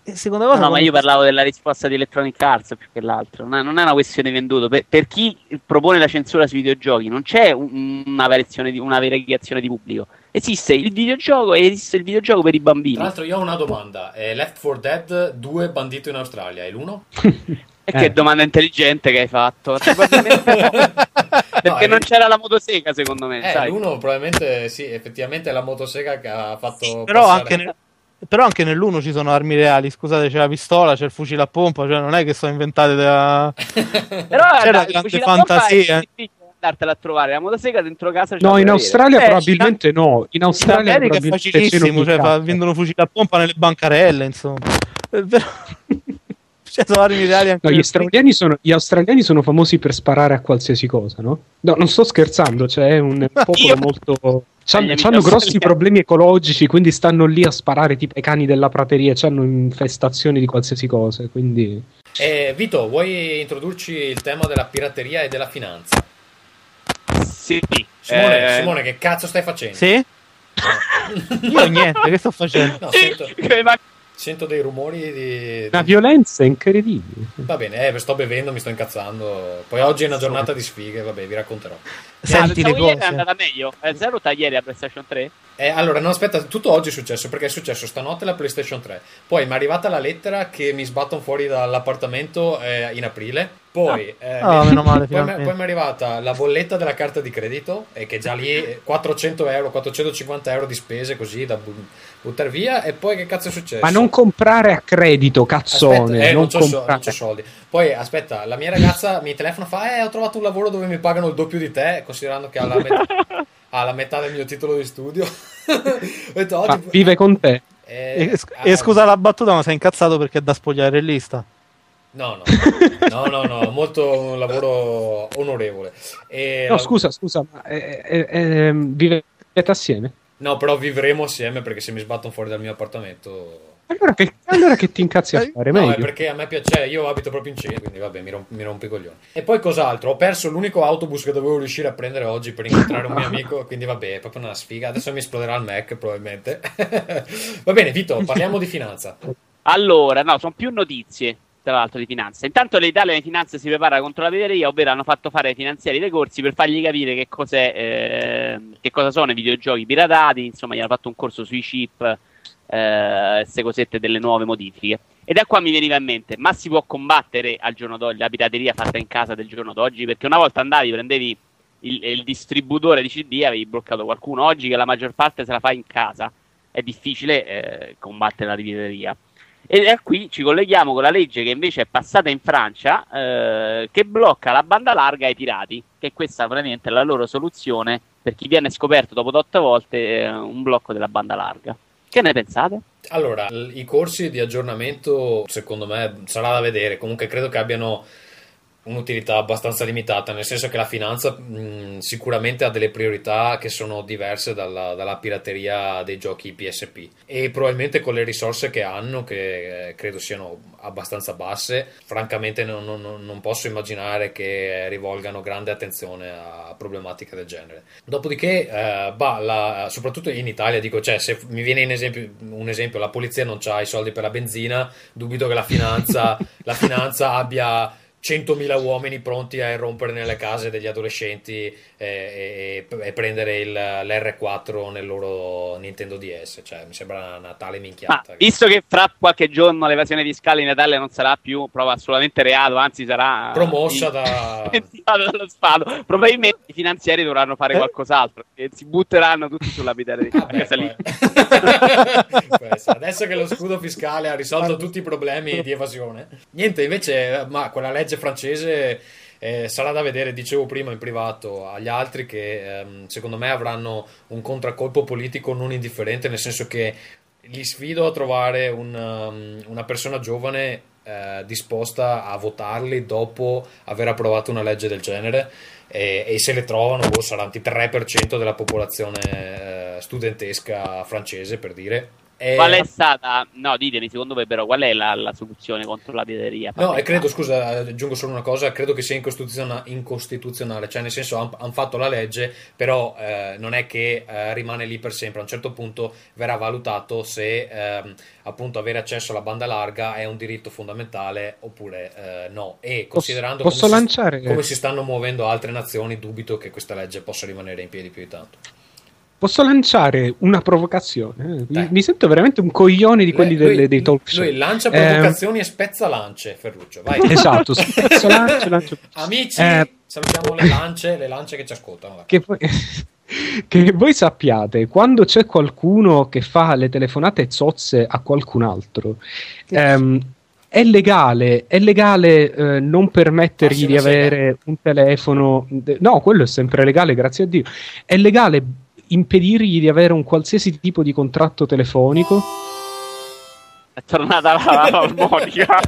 E seconda cosa, No, ma io parlavo della risposta di Electronic Arts più che l'altro. Non è, non è una questione venduto. Per, per chi propone la censura sui videogiochi, non c'è un- una, variazione di, una variegazione di pubblico. Esiste il videogioco e esiste il videogioco per i bambini. Tra l'altro io ho una domanda. È Left 4 Dead 2 bandito in Australia, è l'uno? [LAUGHS] E che Eh. domanda intelligente che hai fatto. No. [LAUGHS] Perché è- non c'era la motosega, secondo me. Eh, sai. l'uno probabilmente sì, effettivamente è la motosega che ha fatto però passare- anche, nel- però anche nell'uno ci sono armi reali. Scusate, c'è la pistola, c'è il fucile a pompa, cioè non è che sono inventate da. [LAUGHS] Però C'era dai, il grande fucile fantasia. È difficile andartela a trovare. La motosega dentro casa ce No, in Australia Eh, probabilmente no. In In Australia America è facilissimo, cioè, fa- vendono fucili a pompa nelle bancarelle, insomma. Eh, però- cioè, sono leali anche No, gli, australiani sono, gli australiani sono famosi per sparare a qualsiasi cosa, no? No, non sto scherzando, cioè è un [LAUGHS] popolo Io- molto... Agli Hanno amici grossi problemi ecologici, quindi stanno lì a sparare tipo ai cani della prateria, hanno infestazioni di qualsiasi cosa, quindi... Eh, Vito, vuoi introdurci il tema della pirateria e della finanza? Sì. Simone, eh, Simone, che cazzo stai facendo? Sì? [LAUGHS] Io niente, che sto facendo? No, sento, sento dei rumori di... Una violenza incredibile. Va bene, eh, sto bevendo, mi sto incazzando. Poi oggi è una giornata di sfighe, vabbè, vi racconterò. Senti Ah, le cose. è andata meglio. È zero ieri a PlayStation 3? Eh, allora, no, aspetta, tutto oggi è successo perché è successo stanotte la PlayStation 3. Poi mi è arrivata la lettera che mi sbattono fuori dall'appartamento eh, in aprile. Poi, eh, Ah, mi- male, [LAUGHS] poi, mi- poi mi è arrivata la bolletta della carta di credito e che già lì eh, 400 euro, 450 euro di spese così da bu- buttare via. E poi che cazzo è successo? Ma non comprare a credito, cazzone. Aspetta, eh, non so- comprare. c'ho soldi. Poi aspetta, la mia ragazza mi telefona e fa: Eh, ho trovato un lavoro dove mi pagano il doppio di te, considerando che ha la, [LAUGHS] met- ha la metà del mio titolo di studio. [LAUGHS] ho detto, oggi- vive con te. Eh, E, ah, e scusa la battuta, ma sei incazzato perché è da spogliare in lista? No, no, [LAUGHS] no, no, no, molto un lavoro onorevole. E No, la- scusa, scusa, ma eh, eh, eh, vivete assieme? No, però vivremo assieme perché se mi sbattono fuori dal mio appartamento. Allora che, allora che ti incazzi a fare? No, è Meglio. perché a me piace, cioè, io abito proprio in centro, quindi vabbè, mi, romp- mi rompo i coglioni. E poi cos'altro? Ho perso l'unico autobus che dovevo riuscire a prendere oggi per incontrare un mio [LAUGHS] amico, quindi vabbè, è proprio una sfiga. Adesso mi esploderà il Mac, probabilmente. [LAUGHS] Va bene, Vito, parliamo di finanza. Allora, no, sono più notizie, tra l'altro, di finanza. Intanto l'Italia di finanza si prepara contro la pirateria, ovvero hanno fatto fare ai finanziari dei corsi per fargli capire che, cos'è, eh, che cosa sono i videogiochi piratati. Insomma, gli hanno fatto un corso sui chip, eh, queste cosette delle nuove modifiche. E da qua mi veniva in mente, ma si può combattere al giorno d'oggi la pirateria fatta in casa del giorno d'oggi? Perché una volta andavi, prendevi il, il distributore di CD, avevi bloccato qualcuno. Oggi che la maggior parte se la fa in casa, è difficile eh, combattere la pirateria. E da qui ci colleghiamo con la legge che invece è passata in Francia, eh, che blocca la banda larga ai pirati, che questa veramente è la loro soluzione per chi viene scoperto dopo otto volte eh, un blocco della banda larga. Che ne pensate? Allora, i corsi di aggiornamento, secondo me, sarà da vedere. Comunque, credo che abbiano un'utilità abbastanza limitata, nel senso che la finanza mh, sicuramente ha delle priorità che sono diverse dalla, dalla pirateria dei giochi PSP e probabilmente con le risorse che hanno, che eh, credo siano abbastanza basse, francamente non, non- non posso immaginare che rivolgano grande attenzione a problematiche del genere. Dopodiché, eh, bah, la- soprattutto in Italia, dico, cioè, se mi viene in esempio, un esempio, la polizia non ha i soldi per la benzina, dubito che la finanza, [LAUGHS] la finanza abbia 100.000 uomini pronti a irrompere nelle case degli adolescenti e, e- e prendere il- l'R4 nel loro Nintendo DS. Cioè, mi sembra una tale Ma minchiata. visto che fra qualche giorno l'evasione fiscale in Italia non sarà più proprio assolutamente reato, anzi sarà Promossa in- da... dallo Stato, probabilmente i finanziari dovranno fare Eh? qualcos'altro e si butteranno tutti sulla pirateria. Vabbè, Questa lì. può- può essere. Adesso che lo scudo fiscale ha risolto tutti i problemi di evasione, niente, invece, ma quella legge francese eh, sarà da vedere. Dicevo prima in privato agli altri che ehm, secondo me avranno un contraccolpo politico non indifferente, nel senso che li sfido a trovare un, um, una persona giovane eh, disposta a votarli dopo aver approvato una legge del genere e, e se le trovano boh, saranno il 3% della popolazione eh, studentesca francese per dire E- Qual è stata, no, ditemi, secondo voi però, qual è la, la soluzione contro la pirateria? No, e credo, scusa, aggiungo solo una cosa, credo che sia incostituziona- incostituzionale, cioè nel senso hanno fatto la legge, però eh, non è che eh, rimane lì per sempre, a un certo punto verrà valutato se ehm, appunto avere accesso alla banda larga è un diritto fondamentale oppure eh, no. E considerando posso come, lanciare- si, come si stanno muovendo altre nazioni, dubito che questa legge possa rimanere in piedi più di tanto. Posso lanciare una provocazione? Mi, Dai. mi sento veramente un coglione di quelli Lui- delle- dei talk show. Lui lancia Ehm, provocazioni e spezza lance, Ferruccio, vai. [LAUGHS] Esatto, spezzo [LAUGHS] lance, lancio- Amici, Eh, salutiamo le lance, le lance che ci ascoltano. che, voi, [LAUGHS] che voi sappiate, quando c'è qualcuno che fa le telefonate zozze a qualcun altro, ehm, è legale, è legale eh, non permettergli di avere un telefono. No, quello è sempre legale, grazie a Dio. È legale impedirgli di avere un qualsiasi tipo di contratto telefonico. È tornata la- l'armonica. [LAUGHS]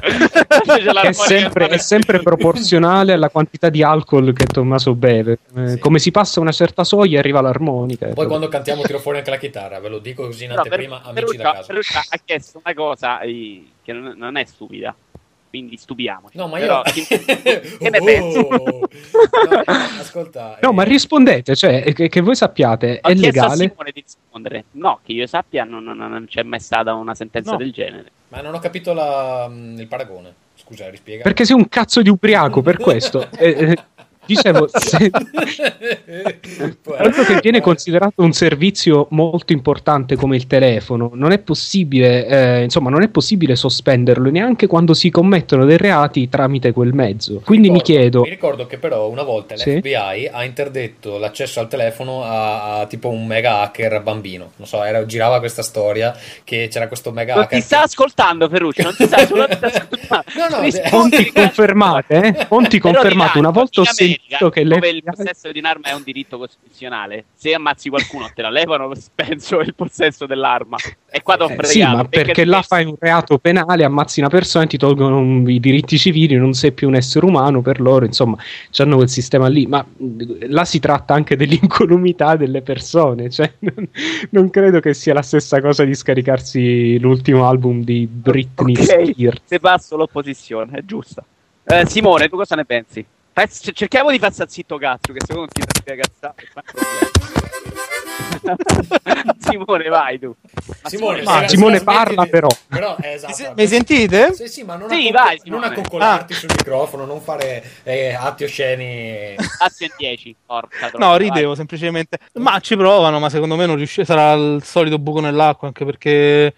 È sempre, è sempre proporzionale alla quantità di alcol che Tommaso beve. Eh, Sì. Come si passa una certa soglia arriva l'armonica. Poi quando cantiamo tiro fuori anche la chitarra, ve lo dico così in No, per- anteprima, amici Ferruccia- da casa. Ferruccia ha chiesto una cosa eh, che non, non è stupida, quindi stupiamoci. No, ma io... Però, che, [LAUGHS] che ne Oh! pensi? No, ascolta... No, eh, ma rispondete, cioè, che, che voi sappiate, Ho è chiesto a legale? Simone di rispondere. No, che io sappia non, non- non c'è mai stata una sentenza No. del genere. Ma non ho capito la- mm, il paragone. Scusa, rispiega. Perché sei un cazzo di ubriaco, per questo. [LAUGHS] Eh, eh, dicevo, [LAUGHS] se- Dato che viene considerato un servizio molto importante come il telefono, non è possibile, eh, insomma, non è possibile sospenderlo neanche quando si commettono dei reati tramite quel mezzo. Quindi mi Ricordo- chiedo, Mi ricordo che però una volta Sì. l'FBI ha interdetto l'accesso al telefono a, a tipo un mega hacker bambino. Non so, era- girava questa storia che c'era questo mega Non hacker. ti sta ascoltando, Ferruccio, non ti sta ascoltando. [LAUGHS] No, no, Rispondi, fonti confermate, eh? Fonti confermate. Una volta ho in Sentito che dove il possesso di un'arma è un diritto costituzionale, se ammazzi qualcuno te la levano, [LAUGHS] penso, il possesso dell'arma. E qua t'ho Eh, fregato. sì, ma perché là fai un reato penale, ammazzi una persona e ti tolgono un- i diritti civili, non sei più un essere umano per loro, insomma, hanno quel sistema lì. Ma là si tratta anche dell'incolumità delle persone, cioè [LAUGHS] non, non credo che sia la stessa cosa di scaricarsi l'ultimo album di Britney Ok, Spears. Se passo l'opposizione, è giusta. Eh, Simone, tu cosa ne pensi? C- cerchiamo di far sta zitto cazzo, che secondo ti spiega cazzate. Simone, vai tu. Simone, Ma se- Simone se la smetti parla, di- però. Però, eh, esatto. Mi sentite? Sì, sì, ma non, Sì, vai, non Simone. accoccolarti sul microfono, non fare eh, atti osceni. Assi e 10. Porca troia, No, vai. ridevo semplicemente. Ma ci provano, ma secondo me non riuscì. Sarà il solito buco nell'acqua, anche perché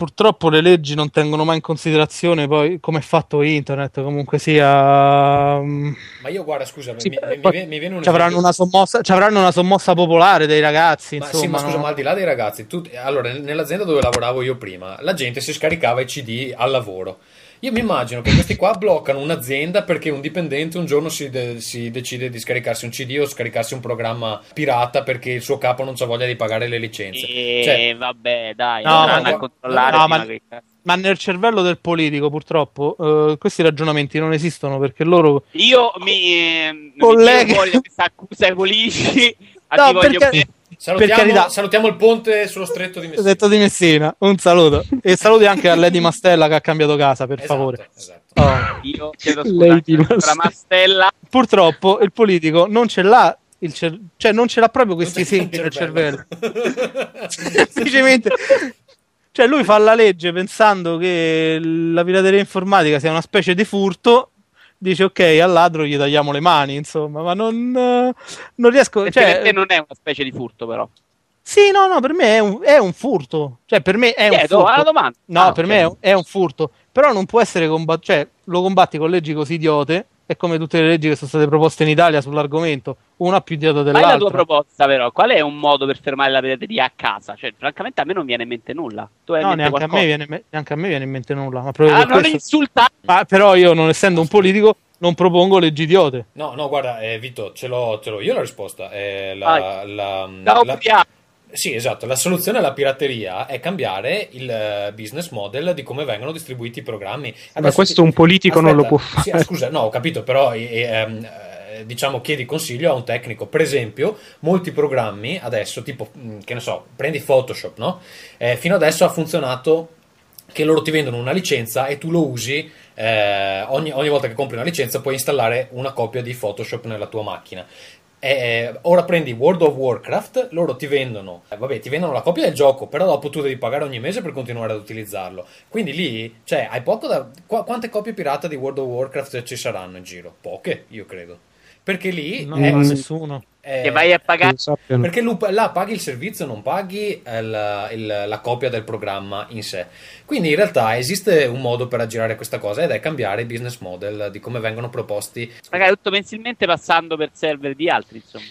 purtroppo le leggi non tengono mai in considerazione poi come è fatto internet. Comunque sia. mm, Ma io guarda, scusa, Sì, mi, mi- mi viene- un Ci avranno, una sommossa, ci avranno una sommossa popolare dei ragazzi. Ma Insomma, sì, ma scusa, no? ma al di là dei ragazzi, tu, allora, nell'azienda dove lavoravo io prima, la gente si scaricava i CD al lavoro. Io mi immagino che questi qua bloccano un'azienda perché un dipendente un giorno si, de- si decide di scaricarsi un CD o scaricarsi un programma pirata perché il suo capo non ha voglia di pagare le licenze. E Cioè, vabbè, dai, No, ma- a controllare. no, ma-. Ma nel cervello del politico, purtroppo, eh, questi ragionamenti non esistono perché loro. Io mi, eh, mi Collega. questa accusa ai politici. [LAUGHS] A No, voglio perché- bene. Salutiamo, per carità. salutiamo il ponte sullo stretto di Messina. detto di Messina, un saluto. E saluti anche a Lady [LAUGHS] Mastella che ha cambiato casa, per Esatto, favore. esatto. Oh. Io chiedo scusa alla Mastella. Purtroppo il politico non ce l'ha, il cer- cioè non ce l'ha proprio questi esempi nel cervello. cervello. [LAUGHS] Semplicemente. Cioè lui fa la legge pensando che la pirateria informatica sia una specie di furto. Dice ok, al ladro gli tagliamo le mani, insomma, ma non, eh, non riesco. Cioè, per non è una specie di furto, però. Sì, no, no, per me è un, è un furto. Cioè, per me è un Chiedo, furto. alla domanda. No, Ah, per ok. me è un, è un furto. Però non può essere combattuto. Cioè, lo combatti con leggi così idiote. È come tutte le leggi che sono state proposte in Italia sull'argomento. Una più idiota Qual è la tua dell'altra. proposta, però? Qual è un modo per fermare la pirateria a casa? Cioè, francamente, a me non viene in mente nulla. Tu hai No, mente neanche a, me viene, neanche a me viene in mente nulla. Ma, proprio Ah, per non questo- insultare. ma però io, non essendo un politico, non propongo leggi idiote. No, no, guarda, eh, Vito, ce l'ho, ce l'ho io la risposta. Eh, la, la- la- ubriaco. Sì, esatto. La soluzione alla pirateria è cambiare il eh, business model di come vengono distribuiti i programmi. Ma Adesso questo ti- un politico non lo Aspetta, può sì, fare. ah, scusa, no, ho capito, però eh, ehm, eh, diciamo chiedi consiglio a un tecnico. Per esempio, molti programmi adesso, tipo, mh, che ne so, prendi Photoshop, no? Eh, fino adesso ha funzionato che loro ti vendono una licenza e tu lo usi eh, ogni, ogni volta che compri una licenza puoi installare una copia di Photoshop nella tua macchina. Eh, ora prendi World of Warcraft, loro ti vendono, eh, vabbè, ti vendono la copia del gioco, però dopo tu devi pagare ogni mese per continuare ad utilizzarlo. Quindi lì, cioè, hai poco da. qua- quante copie pirata di World of Warcraft ci saranno in giro? Poche, io credo. Perché lì. No, è- nessuno. è- Che vai a pagare. perché là paghi il servizio, non paghi il- il- la copia del programma in sé. Quindi in realtà esiste un modo per aggirare questa cosa ed è cambiare il business model di come vengono proposti. Magari tutto mensilmente passando per server di altri, insomma.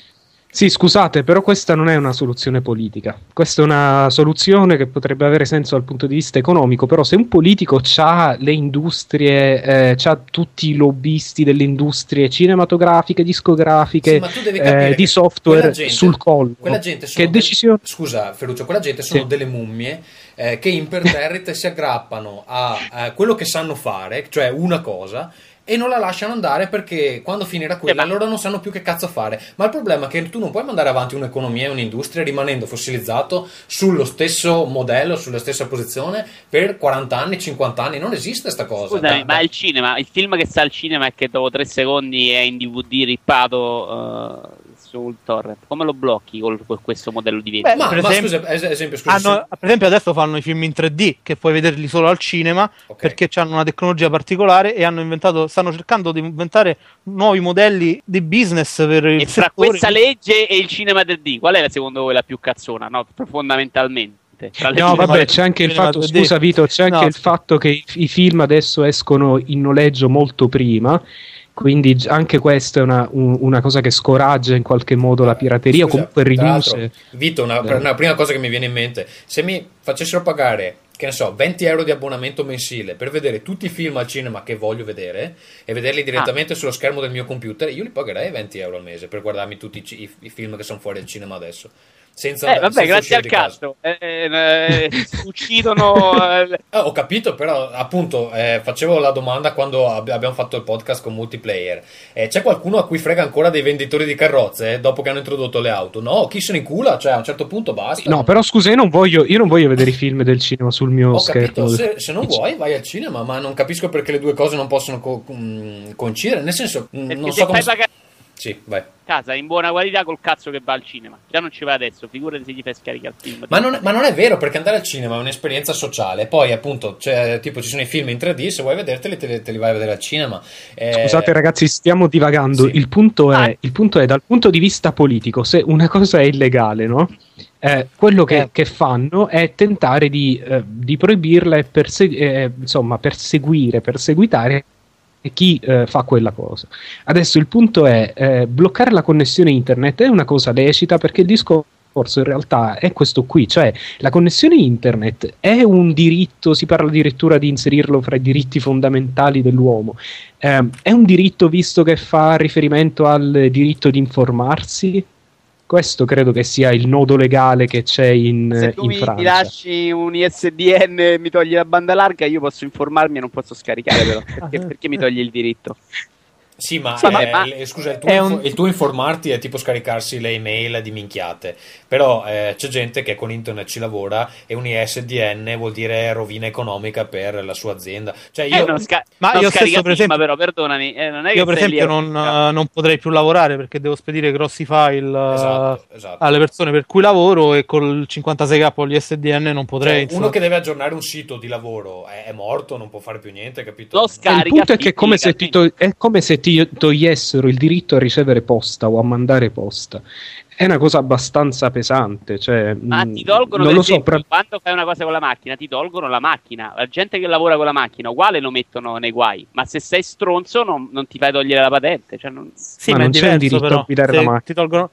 Sì, scusate, però questa non è una soluzione politica. Questa è una soluzione che potrebbe avere senso dal punto di vista economico, però se un politico ha le industrie, eh, ha tutti i lobbisti delle industrie cinematografiche, discografiche, Sì, eh, di software gente- sul collo, Quella gente sono che del- decisione... Scusa, Ferruccio, quella gente sono Sì. delle mummie eh, che imperterrite [LAUGHS] si aggrappano a, a quello che sanno fare, cioè una cosa. E non la lasciano andare perché quando finirà quella Eh, ma- loro non sanno più che cazzo fare. Ma il problema è che tu non puoi mandare avanti un'economia e un'industria rimanendo fossilizzato sullo stesso modello, sulla stessa posizione per 40 anni, 50 anni. Non esiste sta cosa. Scusami, ma il cinema, il film che sta al cinema e che dopo tre secondi è in DVD rippato eh, sul torrent, come lo blocchi col- con questo modello di vendita? Beh, Ma, per ma esempio- scusa, es- esempio, scusa, Hanno- per esempio adesso fanno i film in 3D che puoi vederli solo al cinema Ok. perché hanno una tecnologia particolare e hanno inventato, stanno cercando di inventare nuovi modelli di business per il E fra settore. questa legge e il cinema 3D, qual è secondo voi la più cazzona? No, fondamentalmente. Tra No, vabbè, c'è anche il fatto, 2D. scusa Vito, c'è anche No, il fatto che i, i film adesso escono in noleggio molto prima, quindi anche questa è una, un- una cosa che scoraggia in qualche modo la pirateria o Scusa, comunque tra riduce. Vito, una, Eh. una prima cosa che mi viene in mente, se mi facessero pagare, che ne so, 20 euro di abbonamento mensile per vedere tutti i film al cinema che voglio vedere e vederli direttamente sullo schermo del mio computer, io li pagherei 20 euro al mese per guardarmi tutti i- i film che sono fuori al cinema adesso. Senza, Eh, vabbè, senza grazie al cazzo. Eh, eh, eh, [LAUGHS] uccidono. eh, Ah, ho capito, però appunto eh, facevo la domanda quando ab- abbiamo fatto il podcast con multiplayer. Eh, c'è qualcuno a cui frega ancora dei venditori di carrozze eh, dopo che hanno introdotto le auto? No, chi se ne incula? Cioè, a un certo punto basta. No, però scusa, io non voglio, io non voglio vedere i film del cinema sul mio Ho schermo. capito, se, se non vuoi vai al cinema, ma non capisco perché le due cose non possono co- mm, coincidere. Nel senso, mm, perché non so come. pagare Sì, vai. casa in buona qualità col cazzo che va al cinema. Già non ci va adesso, figurati se gli fai scaricare il film. Ma non, ma non è vero perché andare al cinema è un'esperienza sociale. Poi, appunto, c'è, tipo, ci sono i film in 3D. Se vuoi vederteli, te, li- te li vai a vedere al cinema. Eh, Scusate ragazzi, stiamo divagando. Sì. Il, punto è, Ah. il punto è, dal punto di vista politico, se una cosa è illegale, no? Eh, quello che, Eh. che fanno è tentare di, eh, di proibirla e perse- eh, insomma, perseguire, perseguitare chi eh, fa quella cosa. Adesso il punto è eh, bloccare la connessione internet è una cosa lecita perché il discorso in realtà è questo qui, cioè la connessione internet è un diritto, si parla addirittura di inserirlo fra i diritti fondamentali dell'uomo. Eh, è un diritto visto che fa riferimento al diritto di informarsi? Questo credo che sia il nodo legale che c'è in, Se tu in mi, Francia. mi lasci un ISDN e mi togli la banda larga, io posso informarmi e non posso scaricare, però. Perché, [LAUGHS] perché mi togli il diritto? Sì, ma, Sì, eh, ma- scusa, il tuo, un- il tuo informarti è tipo scaricarsi le email di minchiate. Però eh, c'è gente che con internet ci lavora e un ISDN vuol dire rovina economica per la sua azienda. Cioè, io. Eh, non sca- Ma non io stesso, per esempio- però, perdonami. eh, non è che Io per esempio non, eh, non potrei più lavorare perché devo spedire grossi file eh, Esatto, esatto. alle persone per cui lavoro e col 56k o gli SDN non Cioè, potrei. uno insomma. che deve aggiornare un sito di lavoro è, è morto, non può fare più niente, capito? Lo Eh, scarica. il punto è che è come, se fisica, ti to- è come se ti togliessero il diritto a ricevere posta o a mandare posta. È una cosa abbastanza pesante. Cioè, Ma mh, ti tolgono, non lo so, esempio, però- quando fai una cosa con la macchina, ti tolgono la macchina. La gente che lavora con la macchina, uguale lo mettono nei guai. Ma se sei stronzo, non, non ti fai togliere la patente. Cioè, non- Sì, Ma ma, non c'è un diritto però. a guidare la macchina. Ti tolgono...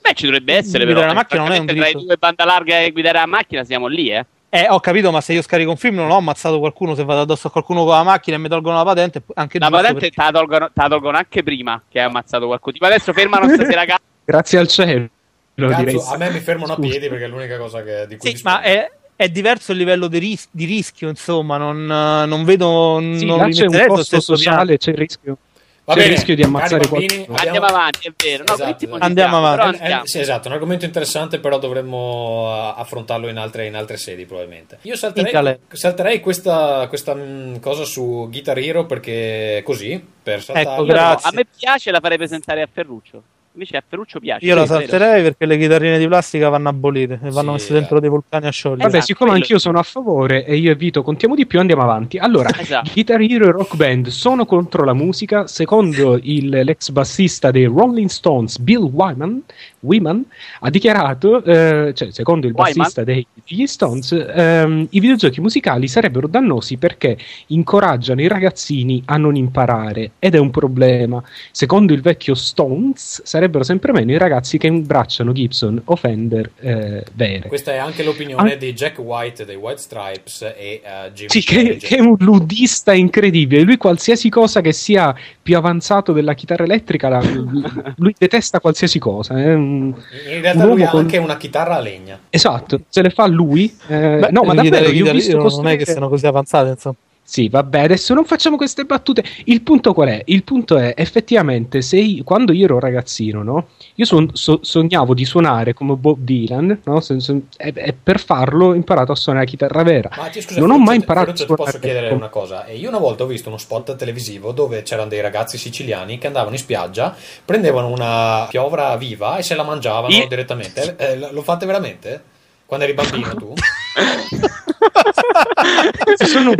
Beh, ci dovrebbe essere, Guidare però. la macchina non è un diritto. Tra i due banda larga e guidare la macchina, siamo lì, eh. Eh, ho capito, ma se io scarico un film non ho ammazzato qualcuno, se vado addosso a qualcuno con la macchina e mi tolgono la patente, anche La patente perché- te la tolgono, te la tolgono anche prima che hai ammazzato qualcuno. Tipo adesso fermano [LAUGHS] stasera casa. Grazie al cielo. Cazzo, a me mi fermano a piedi perché è l'unica cosa che, di cui Sì, ma è, è diverso il livello di, ris- di rischio, insomma, non, non vedo... Sì, non là c'è un costo stesso piano. sociale, c'è il rischio. Va c'è il rischio di ammazzare bambini, qualcuno. Andiamo avanti, è vero. No, Esatto. Andiamo avanti. però Eh, eh, andiamo. sì, esatto, un argomento interessante, però dovremmo eh, affrontarlo in altre, in altre sedi, probabilmente. Io salterei, salterei questa, questa mh, cosa su Guitar Hero perché così, per. Ecco, Io no, grazie. a me piace, la farei presentare a Ferruccio. Invece a Ferruccio piace. Io la salterei perché le chitarrine di plastica vanno abolite e vanno Sì, messe dentro eh. dei vulcani a sciogliere. Vabbè, Esatto, siccome quello- anch'io sono a favore e io e Vito contiamo di più, andiamo avanti. Allora, [LAUGHS] Esatto. Guitar Hero e Rock Band sono contro la musica. Secondo il- l'ex bassista dei Rolling Stones, Bill Wyman, Wyman ha dichiarato, eh, cioè secondo il Wyman? bassista dei- degli Stones, ehm, i videogiochi musicali sarebbero dannosi perché incoraggiano i ragazzini a non imparare ed è un problema. Secondo il vecchio Stones sarebbe sarebbero sempre meno i ragazzi che imbracciano Gibson o Fender eh, vere. Questa è anche l'opinione Ah. di Jack White dei White Stripes e eh, Jimmy Sì, che, che è un ludista incredibile. Lui, qualsiasi cosa che sia più avanzato della chitarra elettrica, la- lui detesta qualsiasi cosa. È un- In realtà un lui ha con- anche una chitarra a legna. Esatto, se le fa lui. eh, Beh, no, ma davvero, chitarre- io ho chitarre- visto non è che siano così avanzate, insomma. Sì, vabbè, adesso non facciamo queste battute. Il punto qual è? Il punto è effettivamente se io- quando io ero ragazzino, no? Io son- so- sognavo di suonare come Bob Dylan, no? Se- se- e, e per farlo ho imparato a suonare la chitarra vera. Ma ti- scusa, non ho mai imparato a ti posso suonare chiedere come- una cosa? E io una volta ho visto uno spot televisivo dove c'erano dei ragazzi siciliani che andavano in spiaggia, prendevano una piovra viva e se la mangiavano Io- direttamente. Eh, lo lo fate veramente? Quando eri bambino tu? [LAUGHS] sono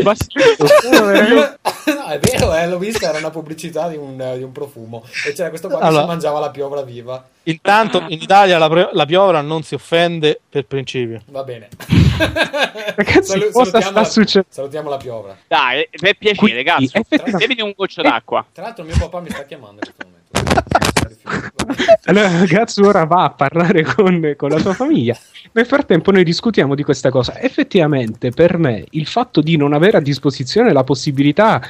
sono veramente- no, è vero, eh, l'ho vista, era una pubblicità di un, di un profumo e c'era questo qua che Allora. si mangiava la piovra viva. Intanto in Italia la, pre- la piovra non si offende per principio. Va bene. [LAUGHS] Ragazzi, Salu- cosa salutiamo sta la- succedendo? Salutiamo la piovra. Dai, per piacere, Quindi, cazzo. effettivamente- Beviti un goccio d'acqua. Tra l'altro mio papà mi sta chiamando in questo momento. [LAUGHS] Allora, ragazzo, ora va a parlare con, con la sua famiglia. Nel frattempo, noi discutiamo di questa cosa. Effettivamente, per me, il fatto di non avere a disposizione la possibilità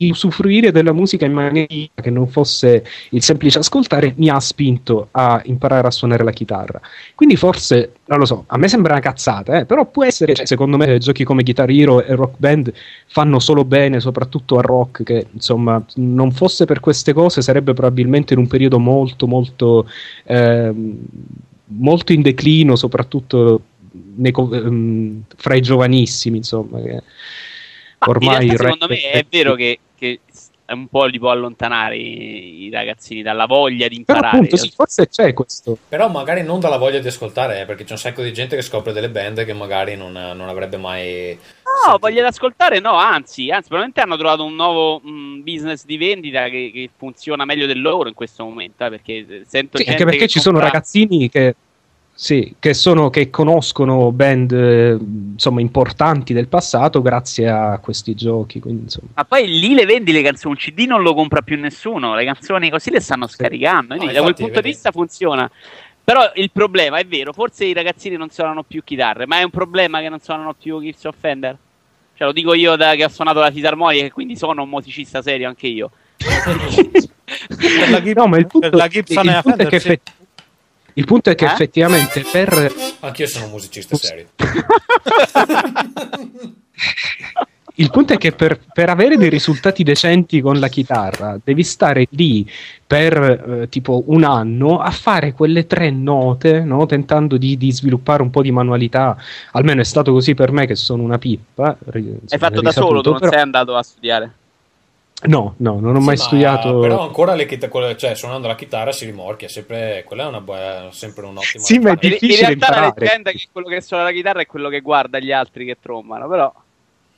di usufruire della musica in maniera che non fosse il semplice ascoltare mi ha spinto a imparare a suonare la chitarra. Quindi, forse, non lo so, a me sembra una cazzata, eh, però può essere, cioè, secondo me, giochi come Guitar Hero e Rock Band fanno solo bene, soprattutto a rock, che insomma, non fosse per queste cose, sarebbe probabilmente in un periodo molto, molto, ehm, molto in declino, soprattutto nei ehm, fra i giovanissimi, insomma. Che Ma ormai in realtà, secondo me è vero che, che un po' li può allontanare i, i ragazzini dalla voglia di Però imparare. appunto, sì, forse c'è questo. Però magari non dalla voglia di ascoltare, eh, perché c'è un sacco di gente che scopre delle band che magari non, non avrebbe mai. No, sentito. voglia di ascoltare, no, anzi, anzi, probabilmente hanno trovato un nuovo mh, business di vendita che, che funziona meglio del loro in questo momento, eh, perché sento Sì, gente anche perché che ci sono compra- ragazzini che, sì, che, sono, che conoscono band eh, insomma, importanti del passato grazie a questi giochi. Quindi, insomma. Ma poi lì le vendi le canzoni, un CD non lo compra più nessuno, le canzoni così le stanno scaricando, quindi No, da quel punto vedi. di vista funziona. Però il problema è vero, forse i ragazzini non suonano più chitarre, ma è un problema che non suonano più Gibson Fender? Cioè lo dico io da, che ho suonato la fisarmonica e quindi sono un musicista serio anche io. Per [LAUGHS] [LAUGHS] la, Gib- No, ma il punto, per la Gibson il la punto è che sì. Il punto è che Eh? effettivamente per Anch'io sono un musicista serio. [LAUGHS] Il punto è che per, per avere dei risultati decenti con la chitarra devi stare lì per eh, tipo un anno a fare quelle tre note, no? tentando di, di sviluppare un po' di manualità. Almeno è stato così per me, che sono una pippa. Hai fatto da risaputo, solo, tu non però- sei andato a studiare. No, no, non ho mai Sì, ma studiato. Però ancora le chitarre, cioè suonando la chitarra si rimorchia, sempre, quella è una buona- sempre un'ottima. Sì, ma è In, in difficile realtà la imparare. leggenda è che quello che suona la chitarra è quello che guarda gli altri che trombano, però...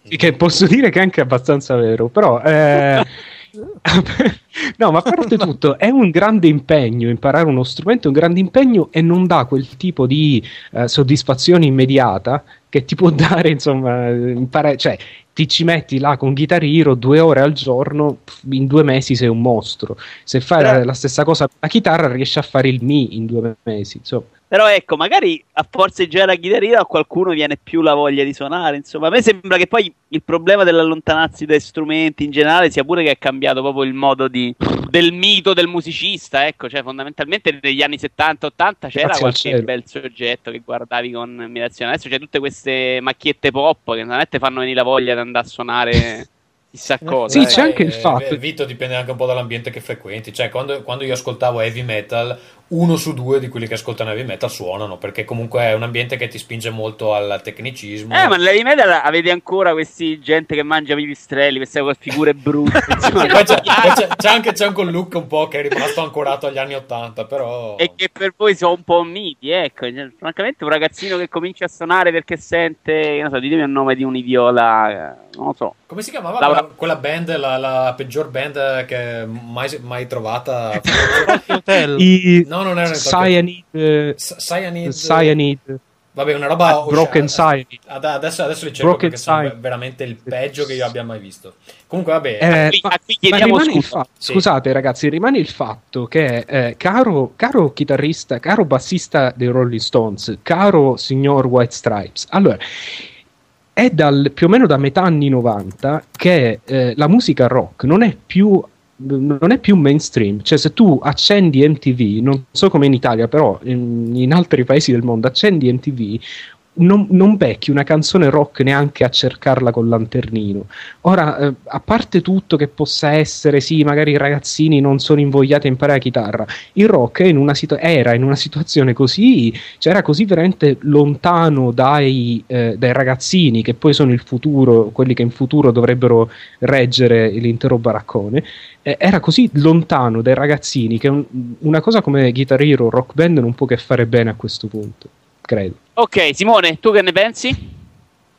Sì, Che posso dire che è anche abbastanza vero, però. eh, [LAUGHS] no, ma a parte tutto, è un grande impegno imparare uno strumento, è un grande impegno e non dà quel tipo di eh, soddisfazione immediata che ti può [LAUGHS] dare, insomma, imparare, cioè ti ci metti là con Guitar Hero due ore al giorno, in due mesi sei un mostro. Se fai la, la stessa cosa con la chitarra, riesci a fare il Mi in due mesi, insomma. Però ecco, magari a forza di giocare a chitarrina a qualcuno viene più la voglia di suonare. Insomma, a me sembra che poi il problema dell'allontanarsi dai strumenti in generale sia pure che è cambiato proprio il modo di, del mito del musicista. Ecco, cioè fondamentalmente negli anni 70-80 c'era Grazie al qualche bel soggetto che guardavi con ammirazione. Adesso c'è tutte queste macchiette pop che veramente fanno venire la voglia di andare a suonare [LAUGHS] chissà cosa. Sì, eh. c'è anche il Eh, fatto- Vito dipende anche un po' dall'ambiente che frequenti. Cioè, quando, quando io ascoltavo heavy metal, uno su due di quelli che ascoltano heavy metal suonano, perché comunque è un ambiente che ti spinge molto al tecnicismo. Eh, ma nell'heavy metal avete ancora questi gente che mangia pipistrelli, queste figure brutte. [LAUGHS] insomma. Poi c'è, c'è- c'è anche, c'è anche un look un po' che è rimasto ancorato agli anni 80, però... e che per voi sono un po' miti, ecco. Francamente, un ragazzino che comincia a suonare perché sente, non so, ditemi il nome di un idiota, eh, non lo so. Come si chiamava Laura- quella, quella band, la, la peggior band che mai, mai trovata? I No, non era Cyanide, eh, Cyanide. Cyanide. Vabbè, una roba... Ah, Broken Side. Ad- Adesso, adesso li cerco Broken perché sono veramente il peggio che io abbia mai visto. Comunque, vabbè... Eh, qui- ma- chiediamo il scusa. fa- Sì. Scusate ragazzi, rimane il fatto che eh, caro, caro chitarrista, caro bassista dei Rolling Stones, caro signor White Stripes, allora è dal, più o meno da metà anni 90 che eh, la musica rock non è più non è più mainstream, cioè se tu accendi MTV, non so come in Italia, però in, in altri paesi del mondo accendi MTV, non, non becchi una canzone rock neanche a cercarla col lanternino. Ora, eh, a parte tutto che possa essere, sì, magari i ragazzini non sono invogliati a imparare la chitarra, il rock in situ- era in una situazione così, cioè era così veramente lontano dai, eh, dai ragazzini, che poi sono il futuro, quelli che in futuro dovrebbero reggere l'intero baraccone, eh, era così lontano dai ragazzini che un- una cosa come Guitar Hero, Rock Band non può che fare bene a questo punto, credo. Ok, Simone, tu che ne pensi?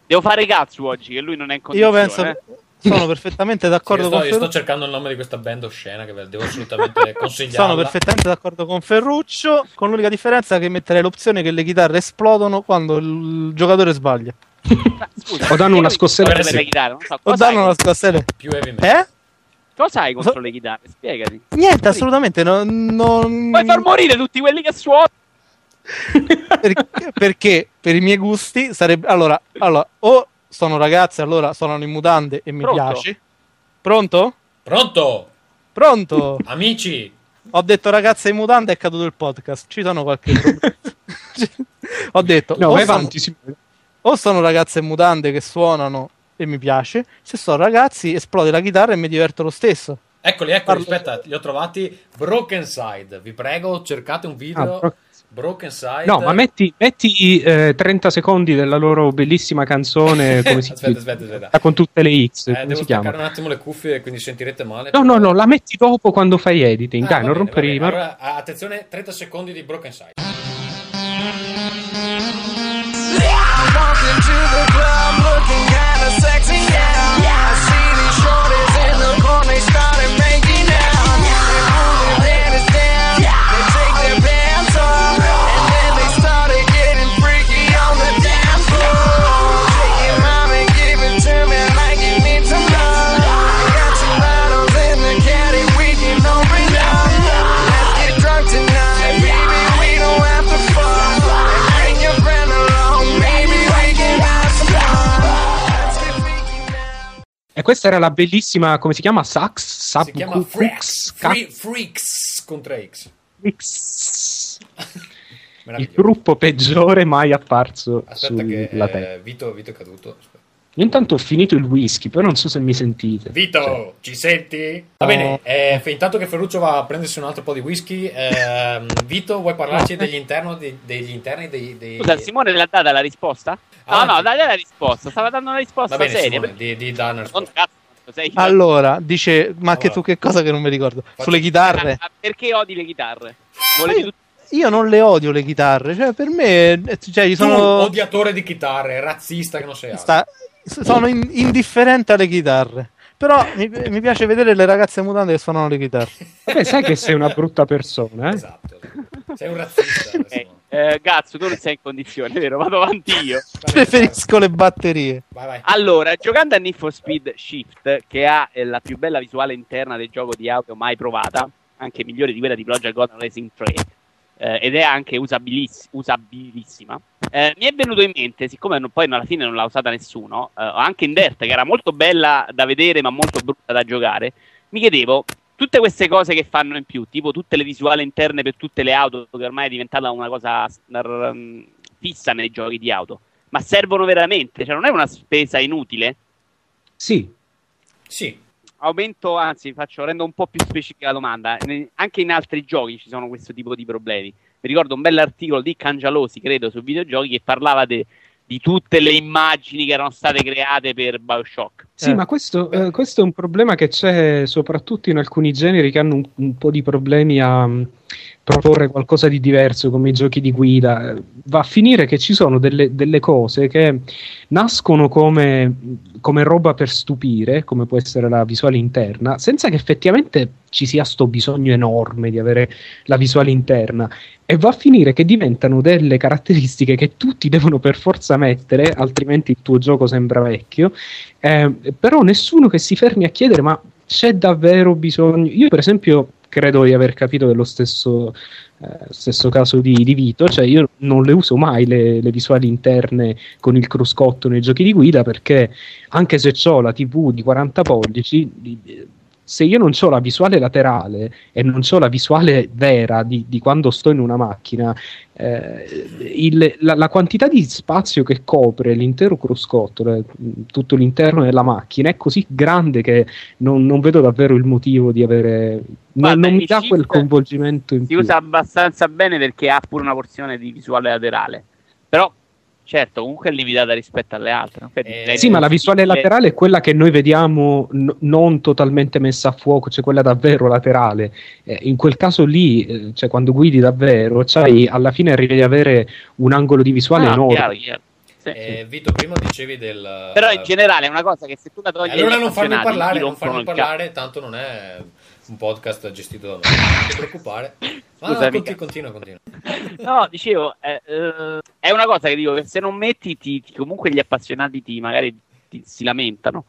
Devo fare cazzo oggi, che lui non è in Io condizione. penso, eh. sono perfettamente d'accordo Sì, io, sto, con io sto Ferruccio. cercando il nome di questa band oscena che devo assolutamente [LAUGHS] consigliare. Sono perfettamente d'accordo con Ferruccio, con l'unica differenza che metterei l'opzione che le chitarre esplodono quando il giocatore sbaglia. Ma, Scusa, O danno una scossella per per le sì. chitarre, non so, O danno una scossella. Più heavy metal. Eh? cosa hai contro le chitarre? Spiegati. Niente, assolutamente. Non, non- Puoi far morire tutti quelli che suonano. Perché, perché per i miei gusti sarebbe allora, allora o sono ragazze allora suonano in mutande e mi Pronto? piace pronto? Pronto? pronto? Amici? ho detto ragazze in mutande è caduto il podcast ci sono qualche [LAUGHS] ho detto No, o, vai sono, avanti, o sono ragazze in mutande che suonano e mi piace se sono ragazzi esplode la chitarra e mi diverto lo stesso Eccoli, eccoli, Parlo- aspetta, li ho trovati. Broken Side. Vi prego, cercate un video. Ah, Bro- Broken Side. No, ma metti, metti eh, 30 secondi della loro bellissima canzone [LAUGHS] come si aspetta, aspetta, aspetta. chiama? con tutte le X, Eh, come devo si staccare chiama? un attimo le cuffie, quindi sentirete male. No, no, no, la metti dopo quando fai editing, Ah, dai, non rompere i Allora, attenzione, 30 secondi di Broken Side. Walking to the club looking kinda sexy now. I see these shorties in the corner, they started making E questa era la bellissima, come si chiama? Sax? Sub Si chiama Freaks. Free, Freaks con 3X. Freaks. [LAUGHS] Il gruppo peggiore mai apparso Aspetta che sulla eh, terra. Vito, Vito è caduto. Io intanto ho finito il whisky, però non so se mi sentite. Vito, Cioè, ci senti? Va bene, eh, f- intanto che Ferruccio va a prendersi un altro po' di whisky, ehm, [LAUGHS] Vito, vuoi parlarci degli, interno, dei- degli interni dei... dei- Scusa, Simone l'ha data la risposta? No, Ah, no, sì. dai, la risposta. Stava dando una risposta Va bene, seria. Simone, di, di dare una risposta. allora dice ma che Allora. tu che cosa che non mi ricordo Faccio- sulle chitarre Ma Perché odi le chitarre? Volevi io, tutti- io non le odio le chitarre cioè per me eh, cioè, ci Tu, sono odiatore di chitarre, razzista che non sei altro. Sono in- indifferente alle chitarre però mi, mi piace vedere le ragazze mutande che suonano le chitarre Vabbè, sai che sei una brutta persona, eh? Esatto. Sei un razzista. Ok. Simone. Eh, Gazzo, tu non sei in condizione, vero? Vado avanti io. Preferisco le batterie Vai, vai. Allora, giocando a Need for Speed Shift, che ha eh, la più bella visuale interna del gioco di auto mai provata, anche migliore di quella di Project Gotham Racing 3, eh, ed è anche usabiliss- usabilissima, eh, mi è venuto in mente, siccome non- poi alla fine non l'ha usata nessuno, eh, anche in Dirt, che era molto bella da vedere ma molto brutta da giocare, mi chiedevo, tutte queste cose che fanno in più, tipo tutte le visuali interne per tutte le auto, che ormai è diventata una cosa mm, fissa nei giochi di auto, ma servono veramente? Cioè non è una spesa inutile? Sì, Sì, Aumento, anzi, faccio, rendo un po' più specifica la domanda. Ne- Anche in altri giochi ci sono questo tipo di problemi. Mi ricordo un bell'articolo di Cangialosi, credo, su videogiochi che parlava de- di tutte le immagini che erano state create per Bioshock. Sì, Eh. ma questo, eh, questo è un problema che c'è soprattutto in alcuni generi che hanno un, un po' di problemi a, proporre qualcosa di diverso come i giochi di guida, va a finire che ci sono delle, delle cose che nascono come, come roba per stupire, come può essere la visuale interna, senza che effettivamente ci sia sto bisogno enorme di avere la visuale interna e va a finire che diventano delle caratteristiche che tutti devono per forza mettere, altrimenti il tuo gioco sembra vecchio. Eh, però nessuno che si fermi a chiedere: ma c'è davvero bisogno? Io, per esempio, credo di aver capito dello stesso, eh, stesso caso di, di Vito, cioè io non le uso mai le, le visuali interne con il cruscotto nei giochi di guida perché anche se ho la TV di 40 pollici se io non ho la visuale laterale e non ho la visuale vera di, di quando sto in una macchina, eh, il, la, la, quantità di spazio che copre l'intero cruscotto, le, tutto l'interno della macchina, è così grande che non, non vedo davvero il motivo di avere. Guarda, non, mi dà quel coinvolgimento in Si più. usa abbastanza bene perché ha pure una porzione di visuale laterale. Però, certo, comunque è limitata rispetto alle altre. Eh, Sì, ma la visuale le- laterale è quella che noi vediamo n- non totalmente messa a fuoco, cioè quella davvero laterale. Eh, in quel caso lì, eh, cioè quando guidi davvero, c'hai, alla fine arrivi ad avere un angolo di visuale Ah, enorme. chiaro, chiaro. Sì, Eh, sì. Vito, prima dicevi del. Però in generale è una cosa che se tu la togli allora non farmi parlare, non farmi parlare, tanto non è un podcast gestito da me. [LAUGHS] Non ti preoccupare. Ma Scusa, no, continua, continua, continua. [LAUGHS] No, dicevo, eh, eh, è una cosa che dico che se non metti, ti, ti- comunque gli appassionati ti, magari ti- si lamentano.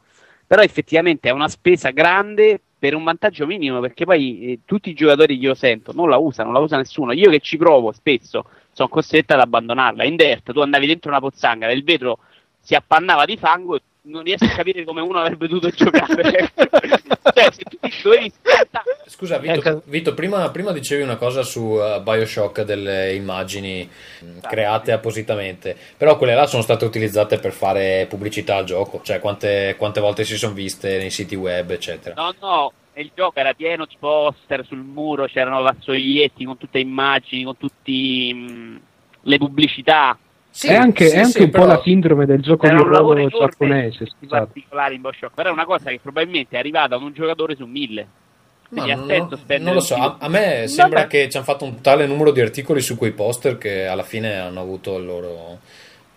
Però effettivamente è una spesa grande per un vantaggio minimo, perché poi eh, tutti i giocatori che io sento non la usano, non la usa nessuno. Io che ci provo spesso sono costretto ad abbandonarla. In Dirt tu andavi dentro una pozzanghera, il vetro si appannava di fango e non riesco a capire come uno avrebbe dovuto giocare. [LAUGHS] cioè, se tu ti scattare Scusa, Vito, Ecco. Vito, prima, prima dicevi una cosa su eh, Bioshock delle immagini mh, create appositamente, però quelle là sono state utilizzate per fare pubblicità al gioco, cioè quante, quante volte si sono viste nei siti web, eccetera. No, no, il gioco era pieno di poster sul muro, c'erano vassoietti con tutte le immagini, con tutte le pubblicità. Sì, è anche, sì, è anche sì, un po' la sindrome del gioco di ruolo giapponese. particolari in Bioshock, però è una cosa che probabilmente è arrivata ad un giocatore su mille. Ha non, lo so, a, a me sembra Vabbè. che ci hanno fatto un tale numero di articoli su quei poster che alla fine hanno avuto il loro,